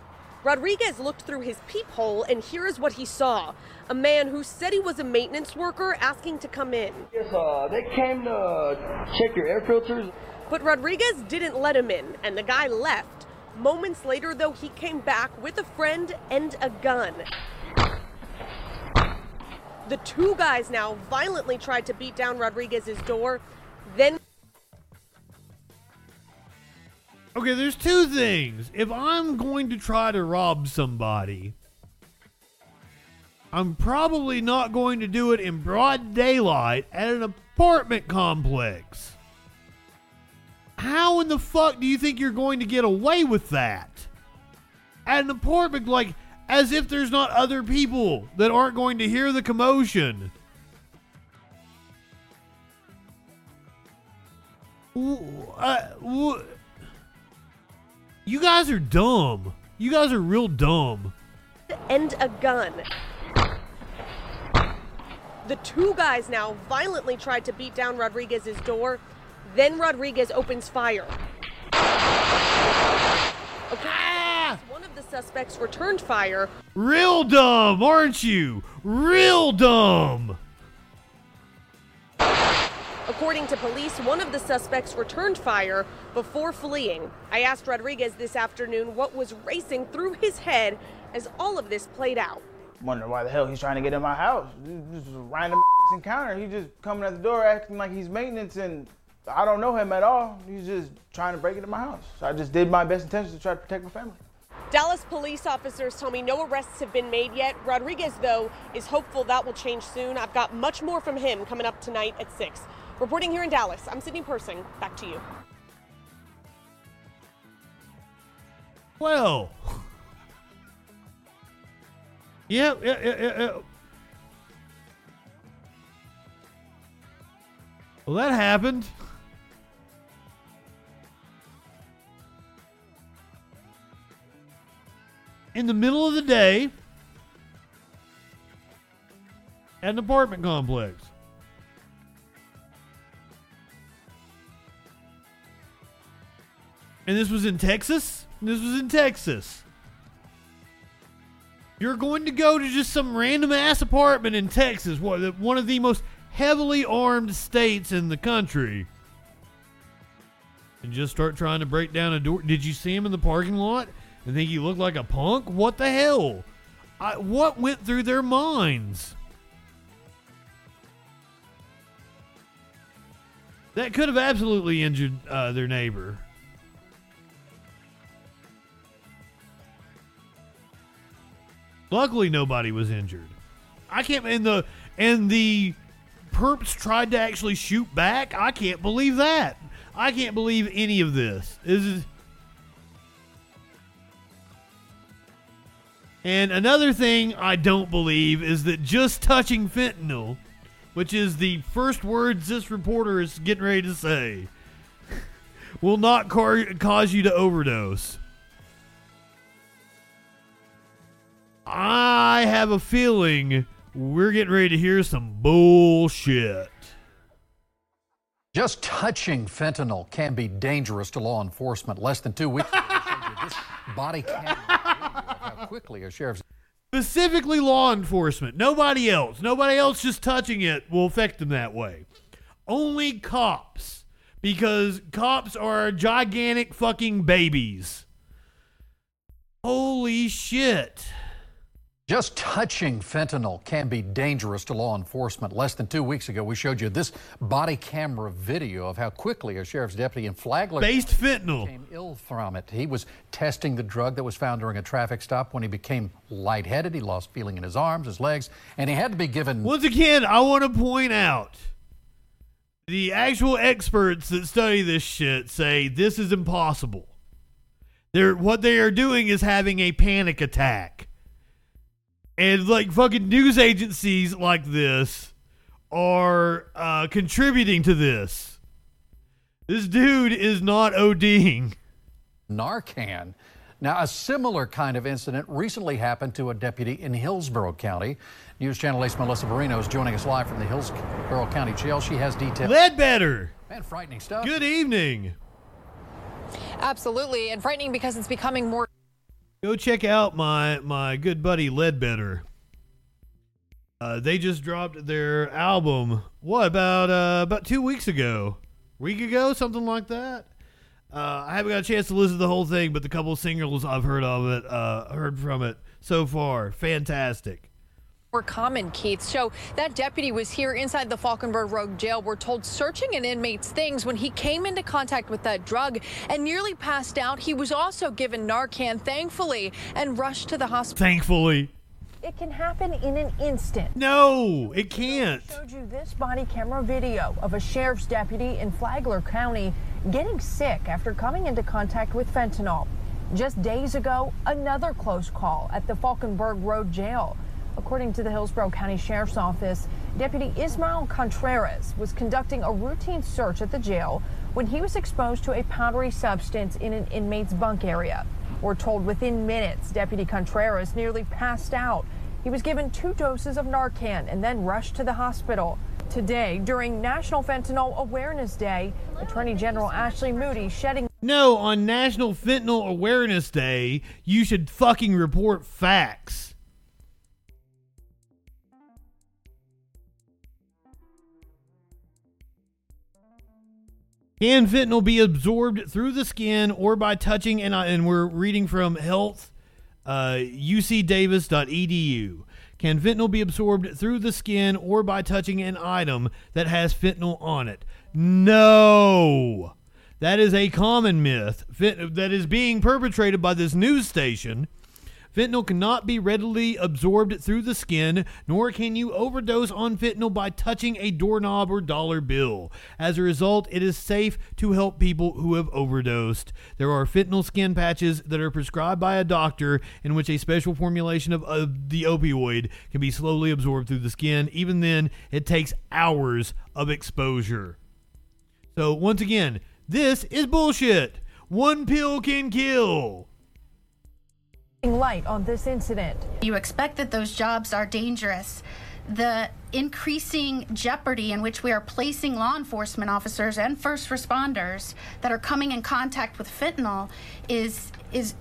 [SPEAKER 25] Rodriguez looked through his peephole, and here is what he saw a man who said he was a maintenance worker asking to come in.
[SPEAKER 26] Yes, uh, they came to check your air filters.
[SPEAKER 25] But Rodriguez didn't let him in, and the guy left. Moments later, though, he came back with a friend and a gun. The two guys now violently tried to beat down Rodriguez's door, then.
[SPEAKER 2] Okay, there's two things. If I'm going to try to rob somebody, I'm probably not going to do it in broad daylight at an apartment complex. How in the fuck do you think you're going to get away with that? At an apartment, like, as if there's not other people that aren't going to hear the commotion. Uh, you guys are dumb. You guys are real dumb.
[SPEAKER 25] And a gun. The two guys now violently tried to beat down Rodriguez's door. Then Rodriguez opens fire. Okay.
[SPEAKER 2] Ah!
[SPEAKER 25] One of the suspects returned fire.
[SPEAKER 2] Real dumb, aren't you? Real dumb.
[SPEAKER 25] According to police, one of the suspects returned fire before fleeing. I asked Rodriguez this afternoon what was racing through his head as all of this played out.
[SPEAKER 26] Wonder why the hell he's trying to get in my house. This is a random *laughs* encounter. He just coming at the door acting like he's maintenance and I don't know him at all. He's just trying to break into my house. So I just did my best intentions to try to protect my family.
[SPEAKER 25] Dallas police officers tell me no arrests have been made yet. Rodriguez, though, is hopeful that will change soon. I've got much more from him coming up tonight at 6. Reporting here in Dallas, I'm Sydney Persing. Back to you.
[SPEAKER 2] Well. Yeah, yeah, yeah, yeah, yeah. Well, that happened. In the middle of the day at an apartment complex. And this was in Texas? This was in Texas. You're going to go to just some random ass apartment in Texas, one of the most heavily armed states in the country, and just start trying to break down a door. Did you see him in the parking lot? And think he looked like a punk? What the hell? I, what went through their minds? That could have absolutely injured uh, their neighbor. Luckily, nobody was injured. I can't. And the and the perps tried to actually shoot back. I can't believe that. I can't believe any of this. This is. And another thing I don't believe is that just touching fentanyl, which is the first words this reporter is getting ready to say, will not car- cause you to overdose. I have a feeling we're getting ready to hear some bullshit.
[SPEAKER 27] Just touching fentanyl can be dangerous to law enforcement. Less than two weeks ago, this body camera how quickly a sheriff's
[SPEAKER 2] Specifically, law enforcement. Nobody else. Nobody else just touching it will affect them that way. Only cops. Because cops are gigantic fucking babies. Holy shit.
[SPEAKER 27] Just touching fentanyl can be dangerous to law enforcement. Less than two weeks ago, we showed you this body camera video of how quickly a sheriff's deputy in Flagler
[SPEAKER 2] Based fentanyl.
[SPEAKER 27] became ill from it. He was testing the drug that was found during a traffic stop when he became lightheaded. He lost feeling in his arms, his legs, and he had to be given.
[SPEAKER 2] Once again, I want to point out the actual experts that study this shit say this is impossible. They're what they are doing is having a panic attack. And like fucking news agencies like this are uh, contributing to this. This dude is not ODing.
[SPEAKER 27] Narcan. Now, a similar kind of incident recently happened to a deputy in Hillsborough County. News Channel 8's Melissa Barino is joining us live from the Hillsborough County Jail. She has details.
[SPEAKER 2] Ledbetter.
[SPEAKER 27] Man, frightening stuff.
[SPEAKER 2] Good evening.
[SPEAKER 28] Absolutely, and frightening because it's becoming more.
[SPEAKER 2] Go check out my my good buddy Ledbetter. Uh, they just dropped their album. What about uh, about two weeks ago, week ago, something like that. Uh, I haven't got a chance to listen to the whole thing, but the couple singles I've heard of it, uh, heard from it so far, fantastic.
[SPEAKER 28] More common, Keith. So that deputy was here inside the Falkenburg Road jail. We're told searching an inmate's things when he came into contact with that drug and nearly passed out. He was also given Narcan, thankfully, and rushed to the hospital.
[SPEAKER 2] Thankfully.
[SPEAKER 28] It can happen in an instant.
[SPEAKER 2] No, it can't.
[SPEAKER 28] I showed you this body camera video of a sheriff's deputy in Flagler County getting sick after coming into contact with fentanyl. Just days ago, another close call at the Falkenburg Road jail. According to the Hillsborough County Sheriff's Office, Deputy Ismael Contreras was conducting a routine search at the jail when he was exposed to a powdery substance in an inmate's bunk area. We're told within minutes, Deputy Contreras nearly passed out. He was given two doses of Narcan and then rushed to the hospital. Today, during National Fentanyl Awareness Day, Attorney General Ashley Moody shedding
[SPEAKER 2] No, on National Fentanyl Awareness Day, you should fucking report facts. Can fentanyl be absorbed through the skin or by touching? And, I, and we're reading from health, uh, ucdavis.edu. Can fentanyl be absorbed through the skin or by touching an item that has fentanyl on it? No. That is a common myth that is being perpetrated by this news station. Fentanyl cannot be readily absorbed through the skin, nor can you overdose on fentanyl by touching a doorknob or dollar bill. As a result, it is safe to help people who have overdosed. There are fentanyl skin patches that are prescribed by a doctor in which a special formulation of, of the opioid can be slowly absorbed through the skin. Even then, it takes hours of exposure. So, once again, this is bullshit. One pill can kill.
[SPEAKER 28] Light on this incident.
[SPEAKER 29] You expect that those jobs are dangerous. The increasing jeopardy in which we are placing law enforcement officers and first responders that are coming in contact with fentanyl is is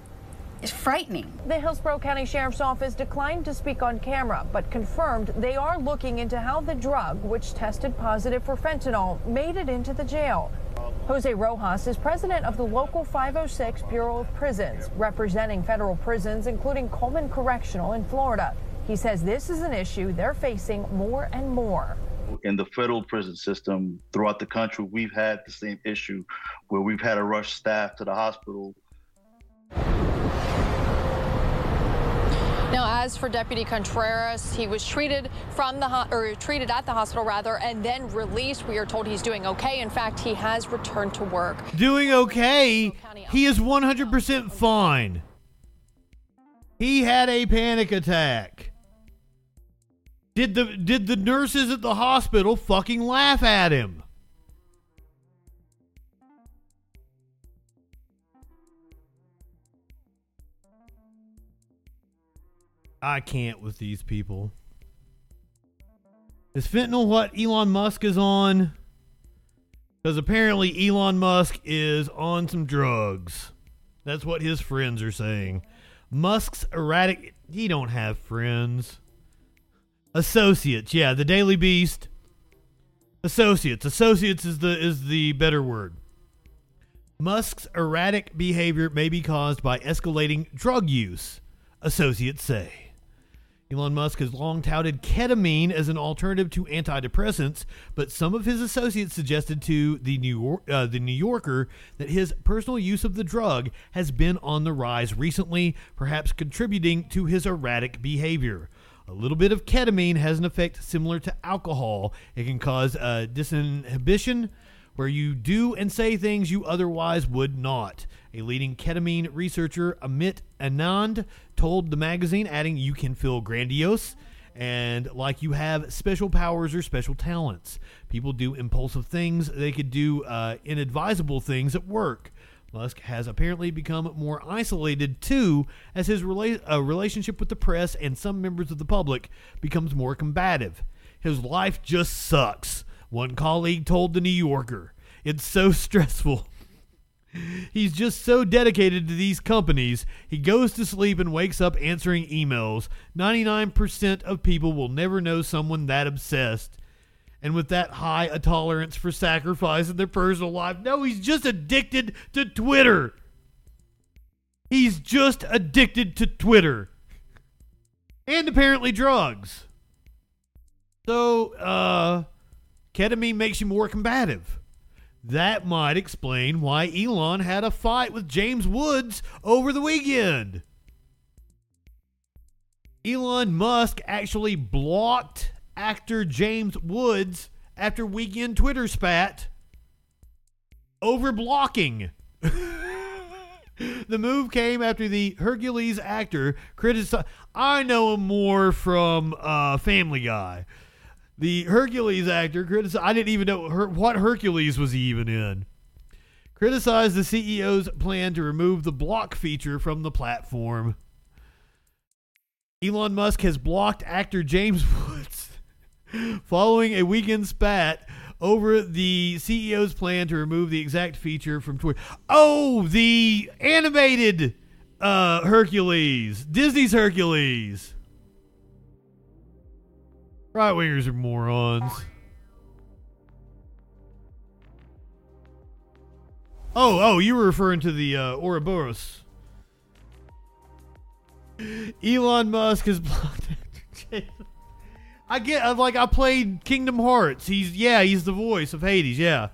[SPEAKER 29] is frightening.
[SPEAKER 28] The Hillsborough County Sheriff's Office declined to speak on camera, but confirmed they are looking into how the drug, which tested positive for fentanyl, made it into the jail. Jose Rojas is president of the local 506 Bureau of Prisons, representing federal prisons, including Coleman Correctional in Florida. He says this is an issue they're facing more and more.
[SPEAKER 30] in the federal prison system throughout the country, we've had the same issue where we've had to rush staff to the hospital.
[SPEAKER 31] Now, as for Deputy Contreras, he was treated from the ho- or treated at the hospital rather, and then released. We are told he's doing okay. In fact, he has returned to work.
[SPEAKER 2] Doing okay. He is 100% fine. He had a panic attack. Did the did the nurses at the hospital fucking laugh at him? I can't with these people. Is fentanyl what Elon Musk is on? Because apparently Elon Musk is on some drugs. That's what his friends are saying. Musk's erratic. He don't have friends. Associates, yeah, the Daily Beast. Associates, associates is the is the better word. Musk's erratic behavior may be caused by escalating drug use, associates say. Elon Musk has long touted ketamine as an alternative to antidepressants, but some of his associates suggested to the New, York, uh, the New Yorker that his personal use of the drug has been on the rise recently, perhaps contributing to his erratic behavior. A little bit of ketamine has an effect similar to alcohol. It can cause disinhibition, where you do and say things you otherwise would not. A leading ketamine researcher, Amit Anand, told the magazine, adding, You can feel grandiose and like you have special powers or special talents. People do impulsive things, they could do uh, inadvisable things at work. Musk has apparently become more isolated too, as his rela- uh, relationship with the press and some members of the public becomes more combative. His life just sucks, one colleague told The New Yorker. It's so *laughs* stressful. He's just so dedicated to these companies. He goes to sleep and wakes up answering emails. 99% of people will never know someone that obsessed and with that high a tolerance for sacrifice in their personal life. No, he's just addicted to Twitter. He's just addicted to Twitter. And apparently drugs. So, uh, ketamine makes you more combative. That might explain why Elon had a fight with James Woods over the weekend. Elon Musk actually blocked actor James Woods after weekend Twitter spat over blocking. *laughs* the move came after the Hercules actor criticized. I know him more from uh, Family Guy. The Hercules actor criticized. I didn't even know her, what Hercules was he even in. Criticized the CEO's plan to remove the block feature from the platform. Elon Musk has blocked actor James *laughs* Woods following a weekend spat over the CEO's plan to remove the exact feature from Twitter. Oh, the animated uh, Hercules, Disney's Hercules. Right wingers are morons. Oh, oh, you were referring to the uh, Ouroboros. Elon Musk has *laughs* blocked. I get I'm like I played Kingdom Hearts. He's yeah, he's the voice of Hades. Yeah.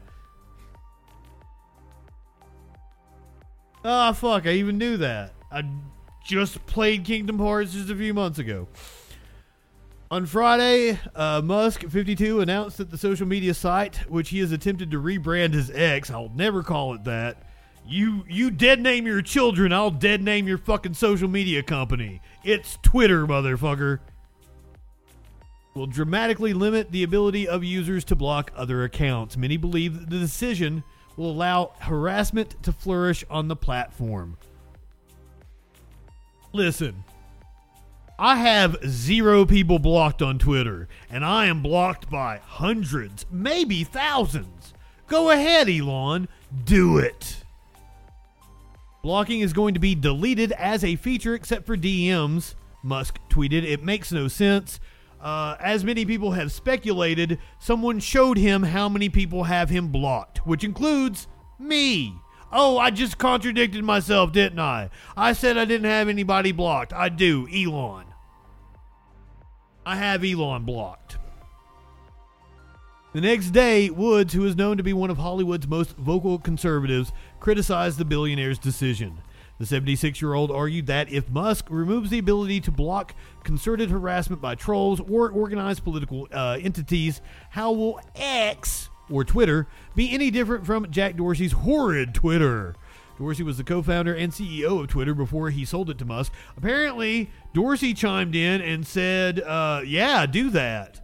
[SPEAKER 2] Ah, fuck! I even knew that. I just played Kingdom Hearts just a few months ago. On Friday, uh, Musk 52 announced that the social media site, which he has attempted to rebrand as X, I'll never call it that. You you dead name your children, I'll dead name your fucking social media company. It's Twitter, motherfucker. Will dramatically limit the ability of users to block other accounts. Many believe that the decision will allow harassment to flourish on the platform. Listen, I have zero people blocked on Twitter, and I am blocked by hundreds, maybe thousands. Go ahead, Elon. Do it. Blocking is going to be deleted as a feature except for DMs, Musk tweeted. It makes no sense. Uh, as many people have speculated, someone showed him how many people have him blocked, which includes Me. Oh, I just contradicted myself, didn't I? I said I didn't have anybody blocked. I do, Elon. I have Elon blocked. The next day, Woods, who is known to be one of Hollywood's most vocal conservatives, criticized the billionaire's decision. The 76 year old argued that if Musk removes the ability to block concerted harassment by trolls or organized political uh, entities, how will X, or Twitter, be any different from Jack Dorsey's horrid Twitter? Dorsey was the co founder and CEO of Twitter before he sold it to Musk. Apparently, Dorsey chimed in and said, uh, Yeah, do that.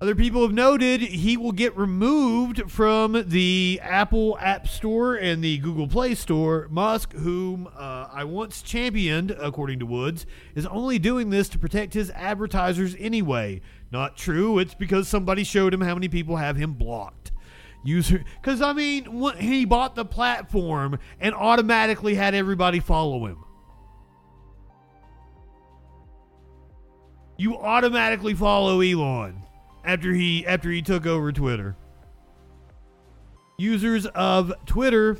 [SPEAKER 2] Other people have noted he will get removed from the Apple App Store and the Google Play Store. Musk, whom uh, I once championed, according to Woods, is only doing this to protect his advertisers anyway. Not true. It's because somebody showed him how many people have him blocked. User, because I mean, he bought the platform and automatically had everybody follow him. You automatically follow Elon after he after he took over Twitter. Users of Twitter,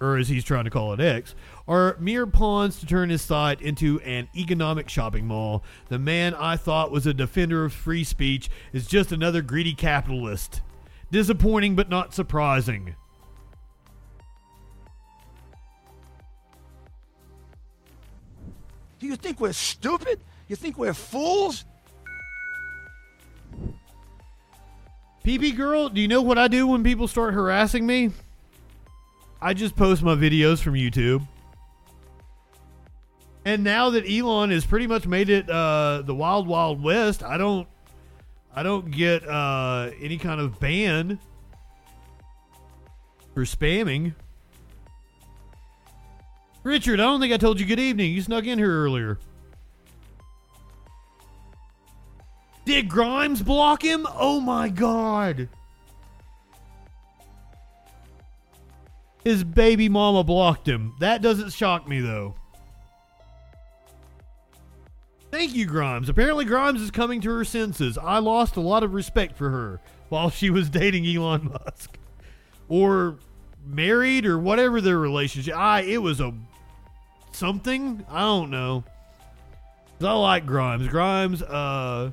[SPEAKER 2] or as he's trying to call it X, are mere pawns to turn his site into an economic shopping mall. The man I thought was a defender of free speech is just another greedy capitalist. Disappointing but not surprising.
[SPEAKER 32] Do you think we're stupid? You think we're fools?
[SPEAKER 2] PB girl, do you know what I do when people start harassing me? I just post my videos from YouTube. And now that Elon has pretty much made it uh, the wild wild west, I don't I don't get uh, any kind of ban for spamming. Richard, I don't think I told you good evening. You snuck in here earlier. Did Grimes block him? Oh my god. His baby mama blocked him. That doesn't shock me though. Thank you, Grimes. Apparently, Grimes is coming to her senses. I lost a lot of respect for her while she was dating Elon Musk. Or married or whatever their relationship. I it was a something. I don't know. I like Grimes. Grimes, uh,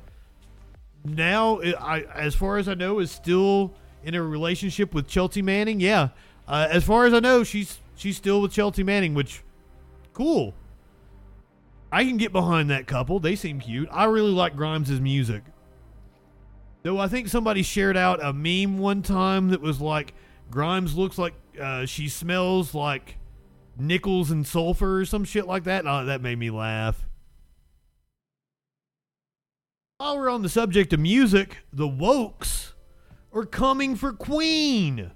[SPEAKER 2] now, I, as far as I know, is still in a relationship with Chelsea Manning. Yeah, uh, as far as I know, she's she's still with Chelsea Manning, which cool. I can get behind that couple. They seem cute. I really like Grimes' music. Though I think somebody shared out a meme one time that was like Grimes looks like uh, she smells like nickels and sulfur or some shit like that. Oh, that made me laugh. While we're on the subject of music, the Wokes are coming for Queen.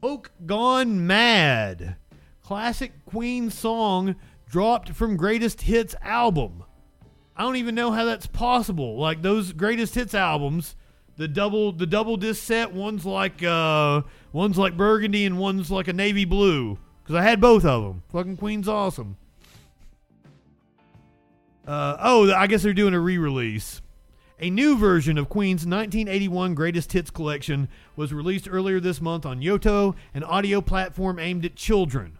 [SPEAKER 2] Woke Gone Mad. Classic Queen song dropped from Greatest Hits album. I don't even know how that's possible. Like those Greatest Hits albums, the double the double disc set, one's like uh one's like burgundy and one's like a navy blue. Cause I had both of them. Fucking Queen's awesome. Uh, oh, I guess they're doing a re release. A new version of Queen's 1981 Greatest Hits collection was released earlier this month on Yoto, an audio platform aimed at children.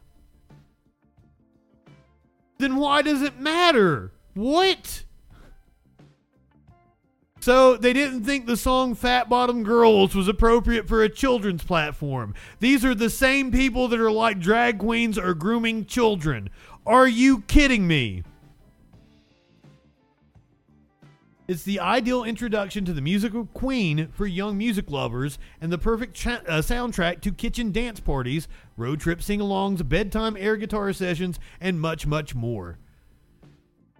[SPEAKER 2] Then why does it matter? What? So they didn't think the song Fat Bottom Girls was appropriate for a children's platform. These are the same people that are like drag queens or grooming children. Are you kidding me? It's the ideal introduction to the music of Queen for young music lovers and the perfect cha- uh, soundtrack to kitchen dance parties, road trip sing alongs, bedtime air guitar sessions, and much, much more.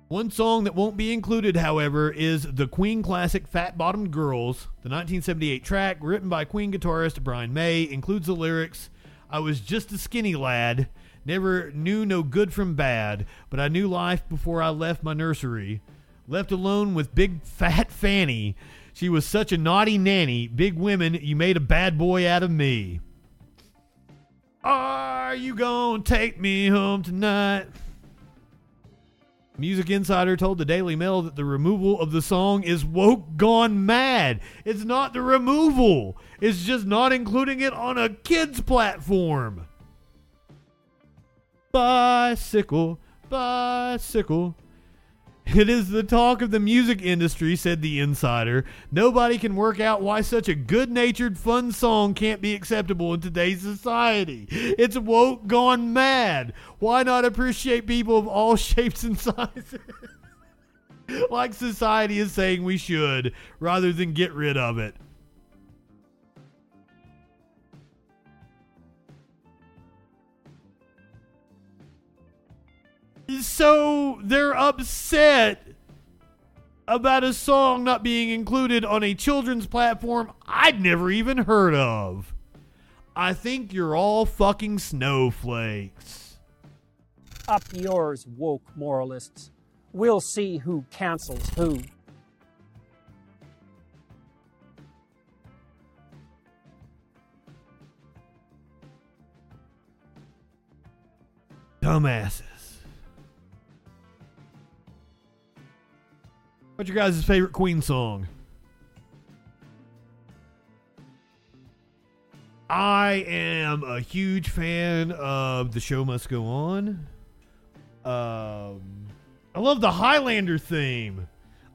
[SPEAKER 2] One song that won't be included, however, is the Queen classic Fat Bottomed Girls. The 1978 track, written by Queen guitarist Brian May, includes the lyrics I was just a skinny lad, never knew no good from bad, but I knew life before I left my nursery. Left alone with big fat Fanny. She was such a naughty nanny. Big women, you made a bad boy out of me. Are you gonna take me home tonight? Music Insider told the Daily Mail that the removal of the song is woke gone mad. It's not the removal, it's just not including it on a kid's platform. Bicycle, bicycle. It is the talk of the music industry, said the insider. Nobody can work out why such a good natured, fun song can't be acceptable in today's society. It's woke gone mad. Why not appreciate people of all *laughs* shapes and sizes? *laughs* like society is saying we should, rather than get rid of it. So they're upset about a song not being included on a children's platform I'd never even heard of. I think you're all fucking snowflakes.
[SPEAKER 33] Up yours, woke moralists. We'll see who cancels who.
[SPEAKER 2] Dumbasses. What's your guys' favorite Queen song? I am a huge fan of The Show Must Go On. Um, I love the Highlander theme.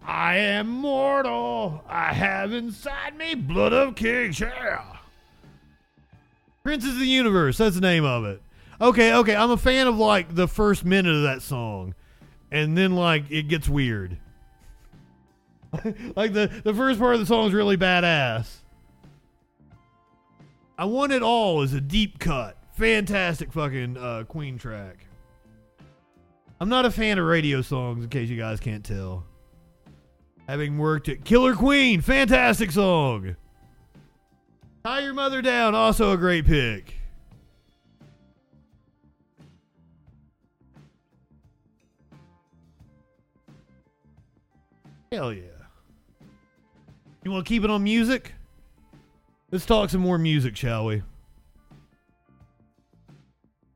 [SPEAKER 2] I am mortal. I have inside me blood of kings. Yeah. Princes of the Universe. That's the name of it. Okay, okay. I'm a fan of like the first minute of that song, and then like it gets weird. *laughs* like the the first part of the song is really badass. I want it all is a deep cut, fantastic fucking uh, Queen track. I'm not a fan of radio songs, in case you guys can't tell. Having worked at Killer Queen, fantastic song. Tie Your Mother Down, also a great pick. Hell yeah. You want to keep it on music? Let's talk some more music, shall we?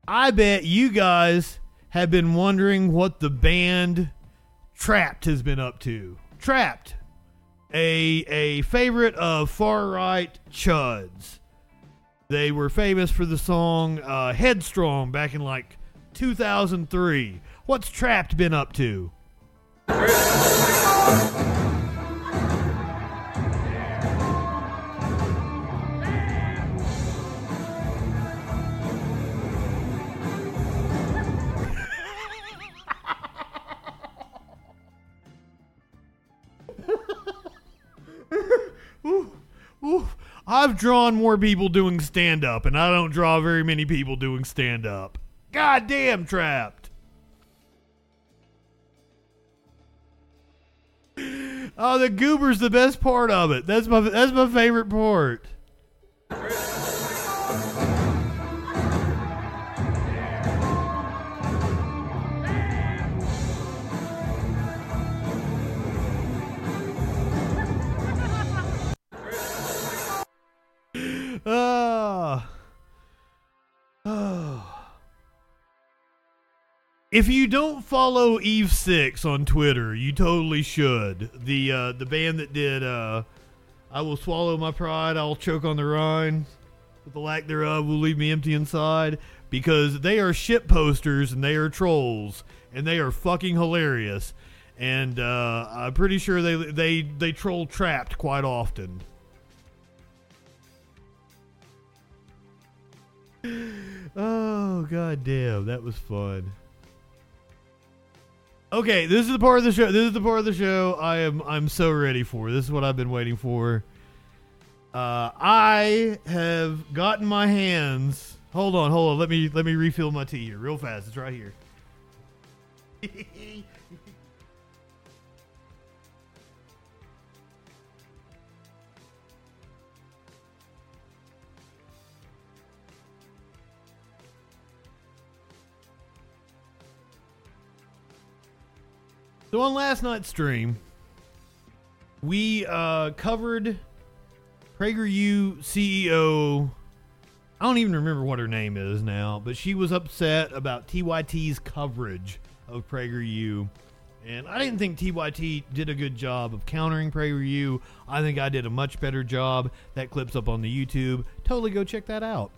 [SPEAKER 2] I bet you guys have been wondering what the band Trapt has been up to. Trapt, a a favorite of far right chuds. They were famous for the song uh, "Headstrong" back in like 2003. What's Trapt been up to? I've drawn more people doing stand up, and I don't draw very many people doing stand up. Goddamn Trapt. Oh, the goober's the best part of it. That's my that's my favorite part. Ah. Oh. *sighs* If you don't follow Eve Six on Twitter, you totally should. The uh, the band that did uh, "I Will Swallow My Pride, I'll Choke on the Rhine," but the lack thereof will leave me empty inside." Because they are shit posters and they are trolls and they are fucking hilarious. And uh, I'm pretty sure they they they troll Trapt quite often. Oh god damn, that was fun. Okay, this is the part of the show. This is the part of the show I am I'm so ready for. This is what I've been waiting for. Uh, I have gotten my hands. Hold on, hold on. Let me let me refill my tea here real fast. It's right here. *laughs* So on last night's stream, we uh, covered PragerU CEO. I don't even remember what her name is now, but she was upset about TYT's coverage of PragerU And I didn't think TYT did a good job of countering PragerU. I think I did a much better job. That clip's up on the YouTube. Totally go check that out.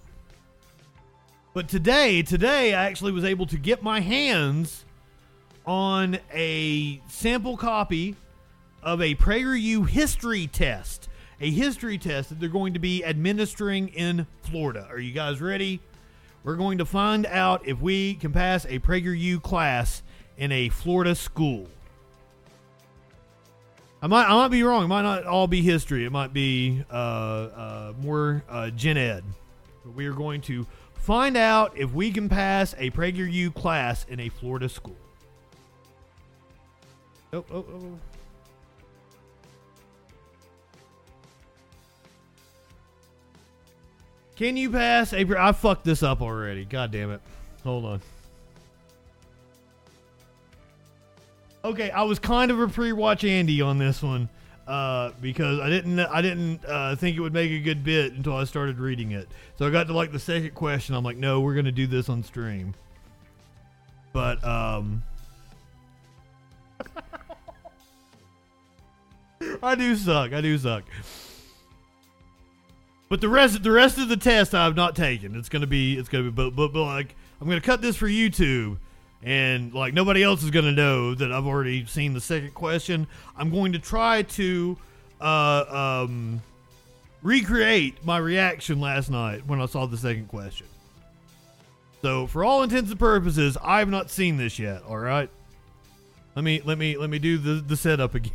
[SPEAKER 2] But today, today I actually was able to get my hands on a sample copy of a PragerU history test. A history test that they're going to be administering in Florida. Are you guys ready? We're going to find out if we can pass a PragerU class in a Florida school. I might, I might be wrong. It might not all be history. It might be uh, uh, more uh, gen ed. But we are going to find out if we can pass a PragerU class in a Florida school. Oh, oh, oh. Can you pass April, I fucked this up already. God damn it. Hold on. Okay, I was kind of a pre-watch Andy on this one uh, because I didn't I didn't uh, think it would make a good bit until I started reading it. So I got to like the second question. I'm like, no, we're gonna do this on stream. But um, I do suck. I do suck. But the rest the rest of the test I've not taken. It's gonna be it's gonna be but but, but like I'm gonna cut this for YouTube and like nobody else is to know that I've already seen the second question. I'm going to try to uh, um, recreate my reaction last night when I saw the second question. So, for all intents and purposes, I have not seen this yet. All right, let me let me let me do the the setup again.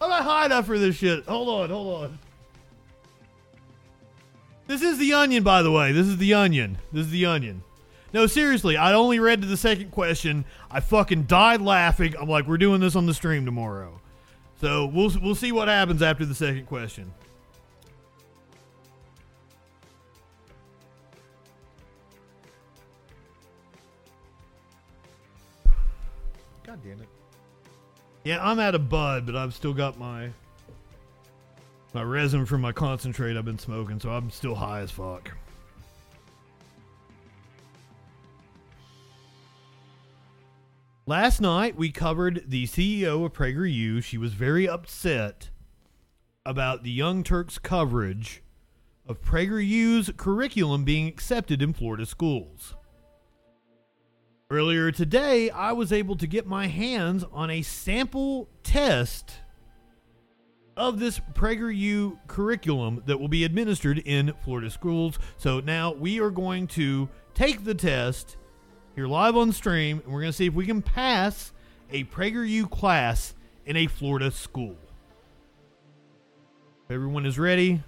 [SPEAKER 2] I'm not high enough for this shit. Hold on, hold on. This is the onion, by the way. This is the onion. This is the onion. No, seriously, I only read to the second question. I fucking died laughing. I'm like, we're doing this on the stream tomorrow. So we'll we'll see what happens after the second question. Yeah, I'm out of bud, but I've still got my my resin from my concentrate I've been smoking, so I'm still high as fuck. Last night we covered the CEO of PragerU. She was very upset about the Young Turks coverage of PragerU's curriculum being accepted in Florida schools. Earlier today, I was able to get my hands on a sample test of this PragerU curriculum that will be administered in Florida schools. So now we are going to take the test here live on stream, and we're going to see if we can pass a PragerU class in a Florida school. If everyone is ready,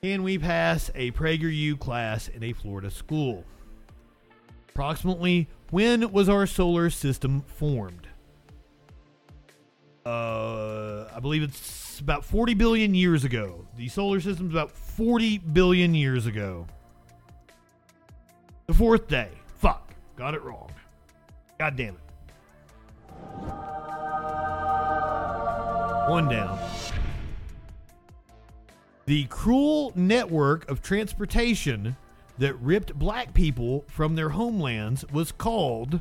[SPEAKER 2] can we pass a PragerU class in a Florida school? Approximately when was our solar system formed? Uh, I believe it's about 40 billion years ago. The solar system's about 40 billion years ago. The fourth day. Fuck. Got it wrong. God damn it. One down. The cruel network of transportation that ripped black people from their homelands was called.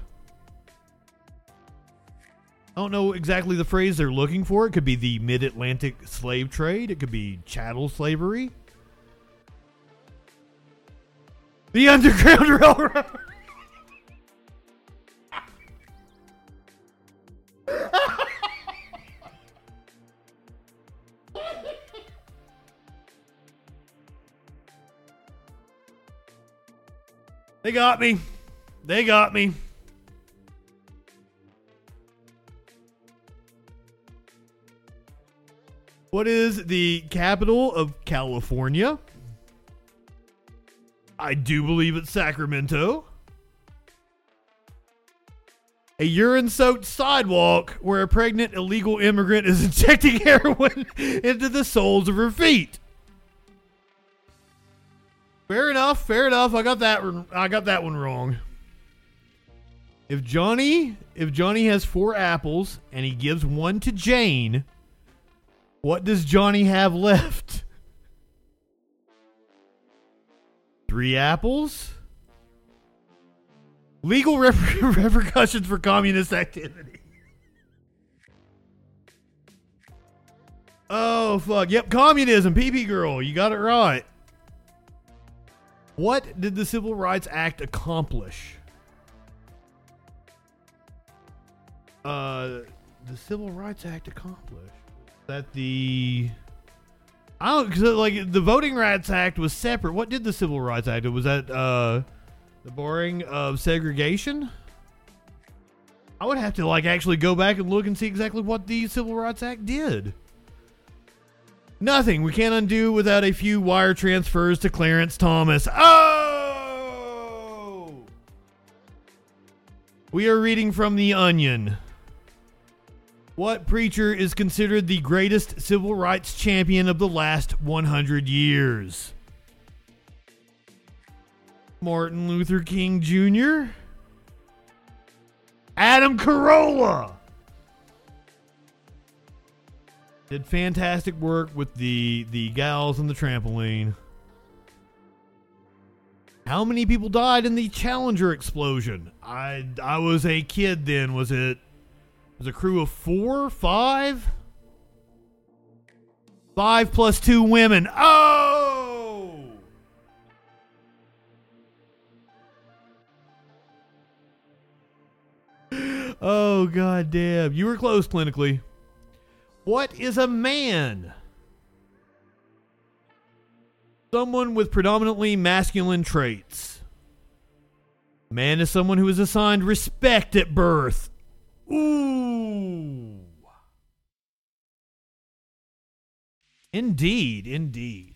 [SPEAKER 2] I don't know exactly the phrase they're looking for. It could be the mid Atlantic slave trade, it could be chattel slavery. The *laughs* Underground Railroad. *laughs* they got me. They got me. What is the capital of California? I do believe it's Sacramento. A urine soaked sidewalk where a pregnant illegal immigrant is *laughs* injecting heroin into the soles of her feet. Fair enough, fair enough. I got that I got that one wrong. If Johnny if Johnny has four apples and he gives one to Jane, what does Johnny have *laughs* left? Three apples? Legal reper- *laughs* repercussions for communist activity. Oh fuck! Yep, communism. PP girl, you got it right. What did the Civil Rights Act accomplish? Uh, the Civil Rights Act accomplished that the I don't cause like the Voting Rights Act was separate. What did the Civil Rights Act? Was that uh the barring of segregation? I would have to like actually go back and look and see exactly what the Civil Rights Act did. Nothing. We can't undo without a few wire transfers to Clarence Thomas. Oh! We are reading from The Onion. What preacher is considered the greatest civil rights champion of the last 100 years? Martin Luther King Jr., Adam Carolla. Did fantastic work with the the gals on the trampoline. How many people died in the Challenger explosion? I I was a kid then. Was it was a crew of four, five, five plus two women? Oh. Oh god damn. You were close clinically. What is a man? Someone with predominantly masculine traits. Man is someone who is assigned respect at birth. Ooh. Indeed, indeed.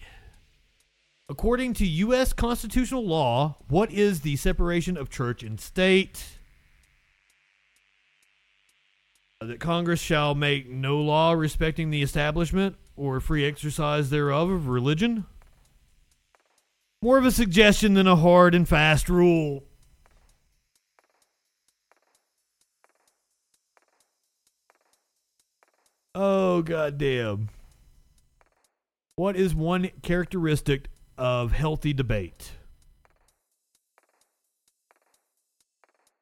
[SPEAKER 2] According to U.S. constitutional law, what is the separation of church and state? That Congress shall make no law respecting the establishment or free exercise thereof of religion. More of a suggestion than a hard and fast rule. Oh, goddamn. What is one characteristic of healthy debate?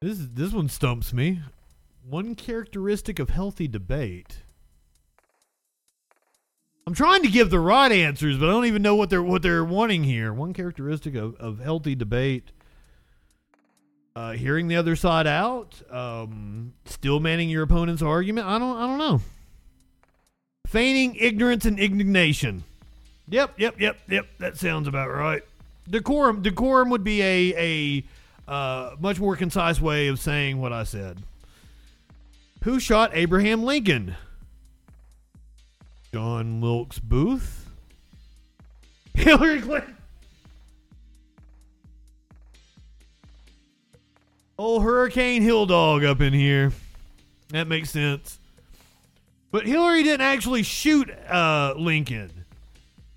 [SPEAKER 2] This this one stumps me. One characteristic of healthy debate. I'm trying to give the right answers, but I don't even know what they're what they're wanting here. One characteristic of, of healthy debate. Uh, hearing the other side out, um, steel manning your opponent's argument. I don't I don't know. Feigning ignorance and indignation. Yep, yep, yep, yep. That sounds about right. Decorum decorum would be a a uh, much more concise way of saying what I said. Who shot Abraham Lincoln? John Wilkes Booth? *laughs* Hillary Clinton? Old Hurricane Hill Dog up in here. That makes sense. But Hillary didn't actually shoot uh, Lincoln.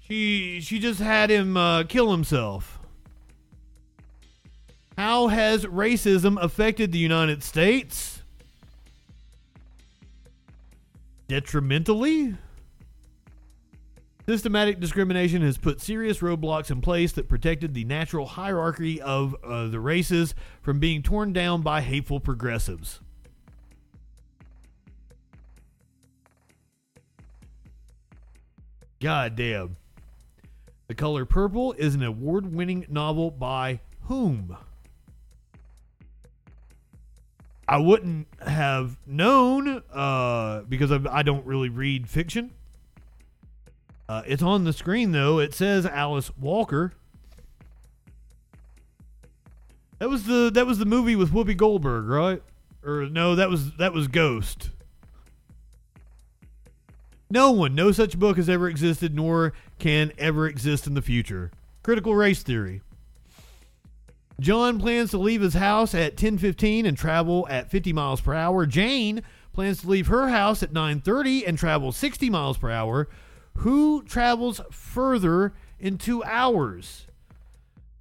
[SPEAKER 2] She she just had him uh, kill himself. How has racism affected the United States? Detrimentally? Systematic discrimination has put serious roadblocks in place that protected the natural hierarchy of uh, the races from being torn down by hateful progressives. God damn. The Color Purple is an award winning novel by whom? I wouldn't have known uh, because I, I don't really read fiction. Uh, it's on the screen though. It says Alice Walker. That was the that was the movie with Whoopi Goldberg, right? Or no, that was that was Ghost. No one, no such book has ever existed, nor can ever exist in the future. Critical race theory. John plans to leave his house at 10:15 and travel at 50 miles per hour. Jane plans to leave her house at 9:30 and travel 60 miles per hour. Who travels further in 2 hours?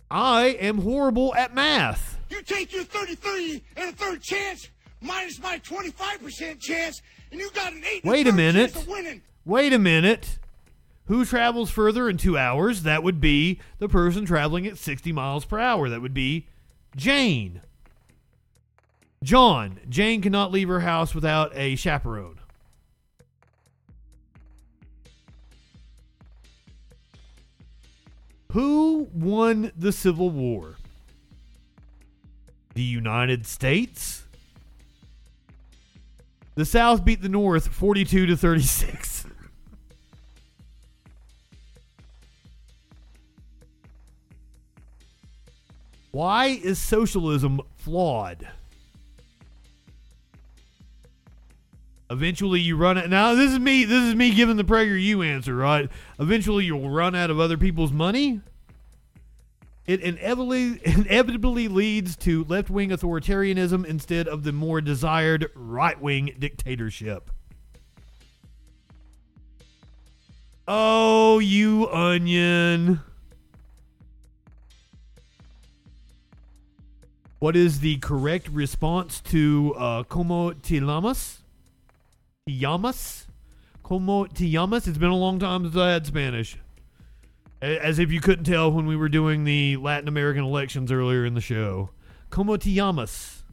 [SPEAKER 2] I am horrible at math.
[SPEAKER 32] You take your 33 and a third chance minus my 25% chance, and you got an 8
[SPEAKER 2] Wait a minute.
[SPEAKER 32] chance of winning.
[SPEAKER 2] Wait a minute. Who travels further in two hours? That would be the person traveling at 60 miles per hour. That would be Jane. John, Jane cannot leave her house without a chaperone. Who won the Civil War? The United States? The South beat the North 42 to 36. Why is socialism flawed? Eventually, you run out. Now, this is me. This is me giving the PragerU answer, right? Eventually, you'll run out of other people's money. It inevitably, *laughs* inevitably leads to left wing authoritarianism instead of the more desired right wing dictatorship. Oh, you onion. What is the correct response to uh, Como te llamas? Te llamas? Como te llamas? It's been a long time since I had Spanish. As if you couldn't tell when we were doing the Latin American elections earlier in the show. Como te llamas?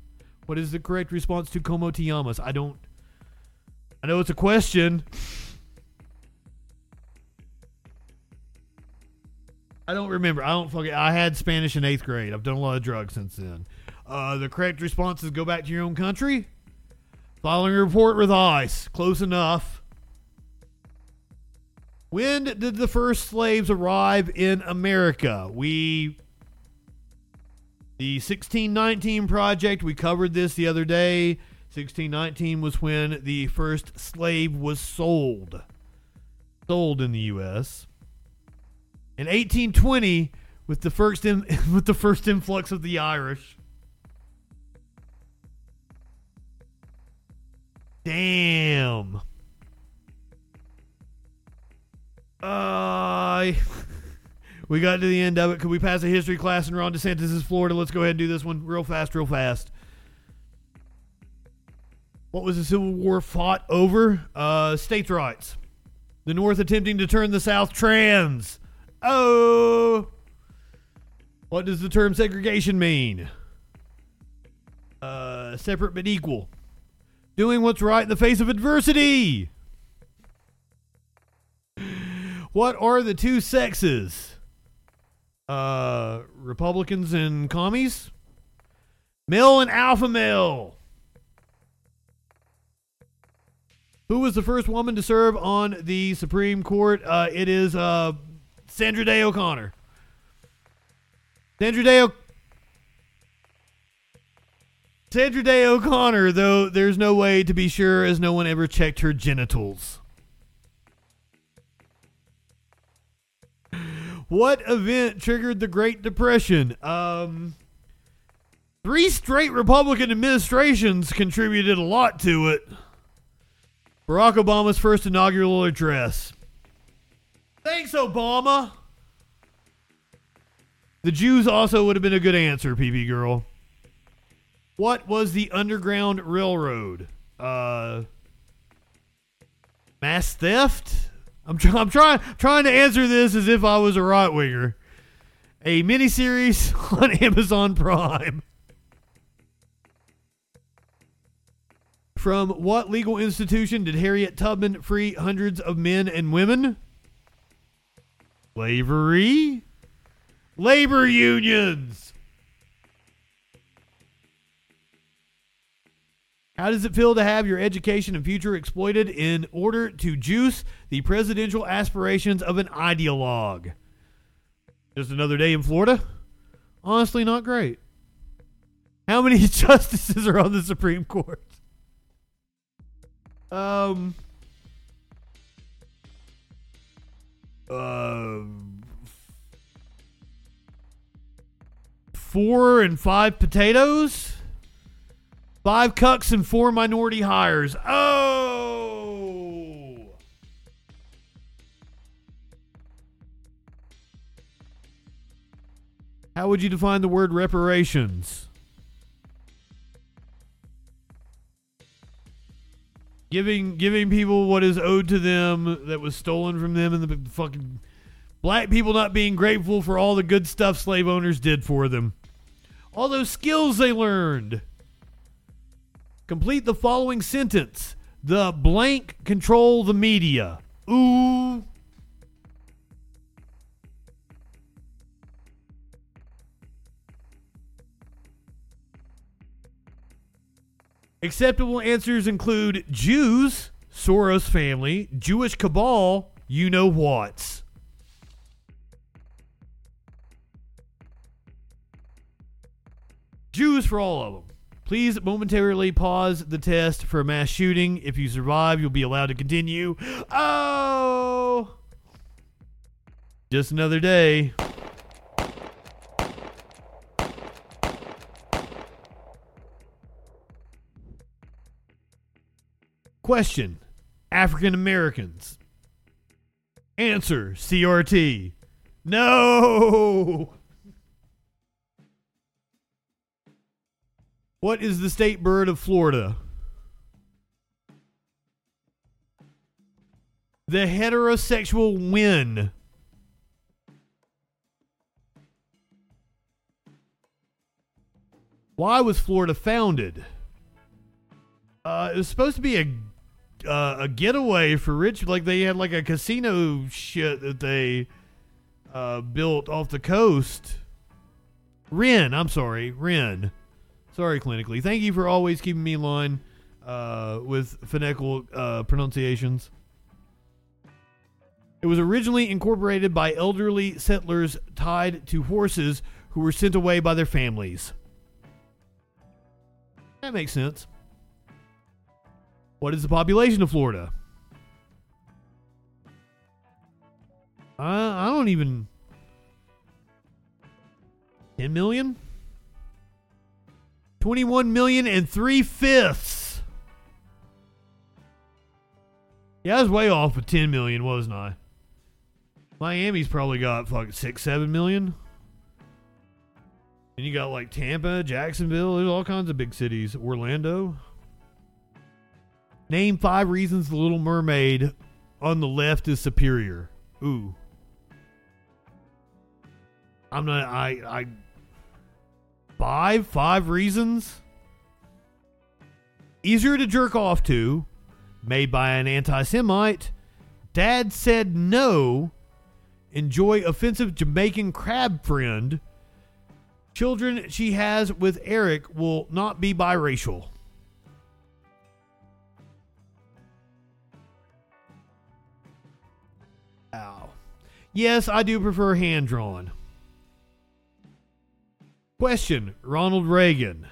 [SPEAKER 2] What is the correct response to Como te llamas? I don't. I know it's a question. I don't remember. I don't fucking. I had Spanish in eighth grade. I've done a lot of drugs since then. Uh, the correct response is go back to your own country. Following a report with ICE. Close enough. When did the first slaves arrive in America? We. The 1619 Project, we covered this the other day. 1619 was when the first slave was sold. Sold in the U.S. In 1820, with the first in, *laughs* with the first influx of the Irish. Damn. Uh, *laughs* we got to the end of it. Could we pass a history class in Ron DeSantis' Florida? Let's go ahead and do this one real fast, real fast. What was the Civil War fought over? Uh, states' rights. The North attempting to turn the South trans. Oh. What does the term segregation mean? Uh, separate but equal. Doing what's right in the face of adversity. What are the two sexes? Uh, Republicans and commies? Male and alpha male. Who was the first woman to serve on the Supreme Court? Uh, it is uh, Sandra Day O'Connor. Sandra Day o- Sandra Day O'Connor, though there's no way to be sure as no one ever checked her genitals. What event triggered the Great Depression? Um, three straight Republican administrations contributed a lot to it. Barack Obama's first inaugural address. Thanks, Obama. The Jews also would have been a good answer, PB girl. What was the Underground Railroad? Uh, mass theft? I'm, I'm trying trying to answer this as if I was a right winger. A miniseries *laughs* on Amazon Prime. From what legal institution did Harriet Tubman free hundreds of men and women? Slavery? Labor unions. How does it feel to have your education and future exploited in order to juice the presidential aspirations of an ideologue? Just another day in Florida? Honestly, not great. How many *laughs* justices are on the Supreme Court? Um. Uh, four and five potatoes. Five cucks and four minority hires. Oh! How would you define the word reparations? Giving giving people what is owed to them that was stolen from them and the fucking black people not being grateful for all the good stuff slave owners did for them. All those skills they learned. Complete the following sentence. The blank control the media. Ooh. Acceptable answers include Jews, Soros family, Jewish cabal, you know what's. Jews for all of them. Please momentarily pause the test for a mass shooting. If you survive, you'll be allowed to continue. Oh! Just another day. Question African Americans. Answer CRT. No! *laughs* What is the state bird of Florida? The heterosexual win. Why was Florida founded? Uh, it was supposed to be a uh, a getaway for rich. Like they had like a casino shit that they uh, built off the coast. Ren, I'm sorry, Ren. Sorry, clinically. Thank you for always keeping me in line uh, with phonetical uh, pronunciations. It was originally incorporated by elderly settlers tied to horses who were sent away by their families. That makes sense. What is the population of Florida? I, I don't even. 10 million? 21 million and three fifths. Yeah, I was way off with 10 million, wasn't I? Miami's probably got fucking six, seven million. And you got like Tampa, Jacksonville, there's all kinds of big cities. Orlando. Name five reasons the Little Mermaid on the left is superior. Ooh. I'm not I I five five reasons? Easier to jerk off to made by an anti-semite. Dad said no. Enjoy offensive jamaican crab friend. Children she has with eric will not be biracial. Ow. Yes i do prefer hand drawn Question Ronald Reagan.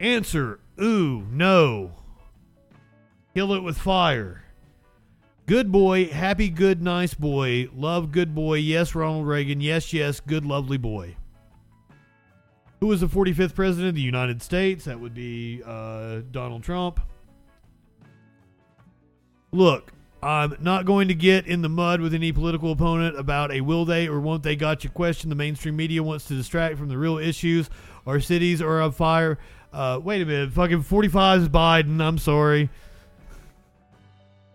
[SPEAKER 2] Answer Ooh, no. Kill it with fire. Good boy, happy, good, nice boy. Love, good boy. Yes, Ronald Reagan. Yes, yes, good, lovely boy. Who was the 45th president of the United States? That would be uh, Donald Trump. Look, I'm not going to get in the mud with any political opponent about a will they or won't they gotcha question. The mainstream media wants to distract from the real issues. Our cities are on fire. Uh, wait a minute. Fucking 45 is Biden. I'm sorry.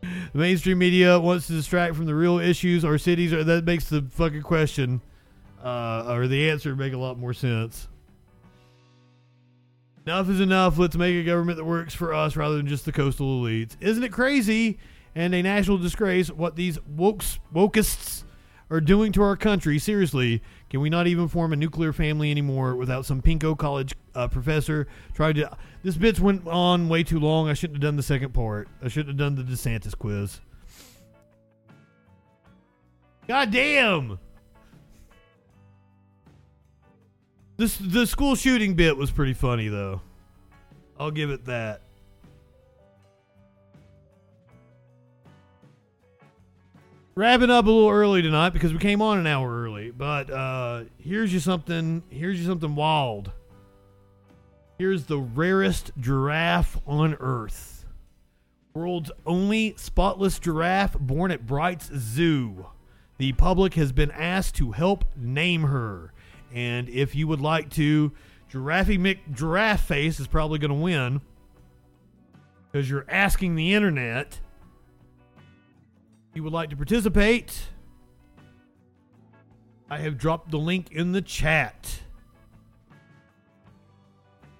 [SPEAKER 2] The mainstream media wants to distract from the real issues. Our cities are. That makes the fucking question uh, or the answer make a lot more sense. Enough is enough. Let's make a government that works for us rather than just the coastal elites. Isn't it crazy and a national disgrace what these wokes, wokists are doing to our country. Seriously, can we not even form a nuclear family anymore without some pinko college uh, professor trying to? This bitch went on way too long. I shouldn't have done the second part. I shouldn't have done the DeSantis quiz. God damn! This the school shooting bit was pretty funny though. I'll give it that. Wrapping up a little early tonight because we came on an hour early. But uh, here's you something. Here's you something wild. Here's the rarest giraffe on Earth. World's only spotless giraffe born at Bright's Zoo. The public has been asked to help name her. And if you would like to, Giraffe Mick Giraffe Face is probably going to win because you're asking the internet you would like to participate, I have dropped the link in the chat.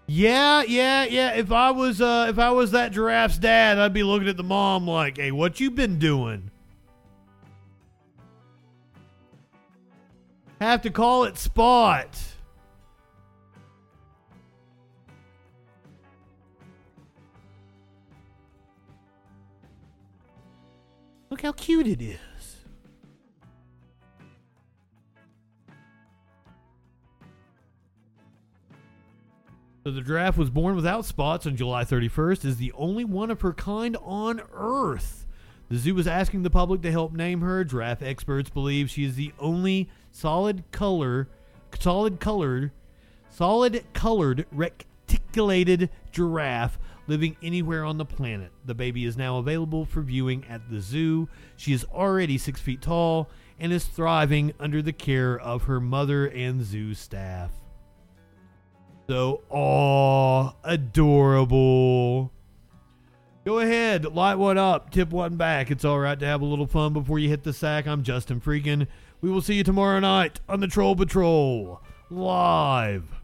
[SPEAKER 2] Yeah, yeah, yeah. If I was uh if I was that giraffe's dad, I'd be looking at the mom like, "Hey, what you been doing?" Have to call it Spot. Look how cute it is. So the giraffe was born without spots on July 31st, is the only one of her kind on Earth. The zoo is asking the public to help name her. Giraffe experts believe she is the only solid color, solid colored, solid colored reticulated giraffe living anywhere on the planet. The baby is now available for viewing at the zoo. She is already six feet tall and is thriving under the care of her mother and zoo staff. So, aw, adorable. Go ahead, light one up, tip one back. It's all right to have a little fun before you hit the sack. I'm Justin Freakin. We will see you tomorrow night on the Troll Patrol live.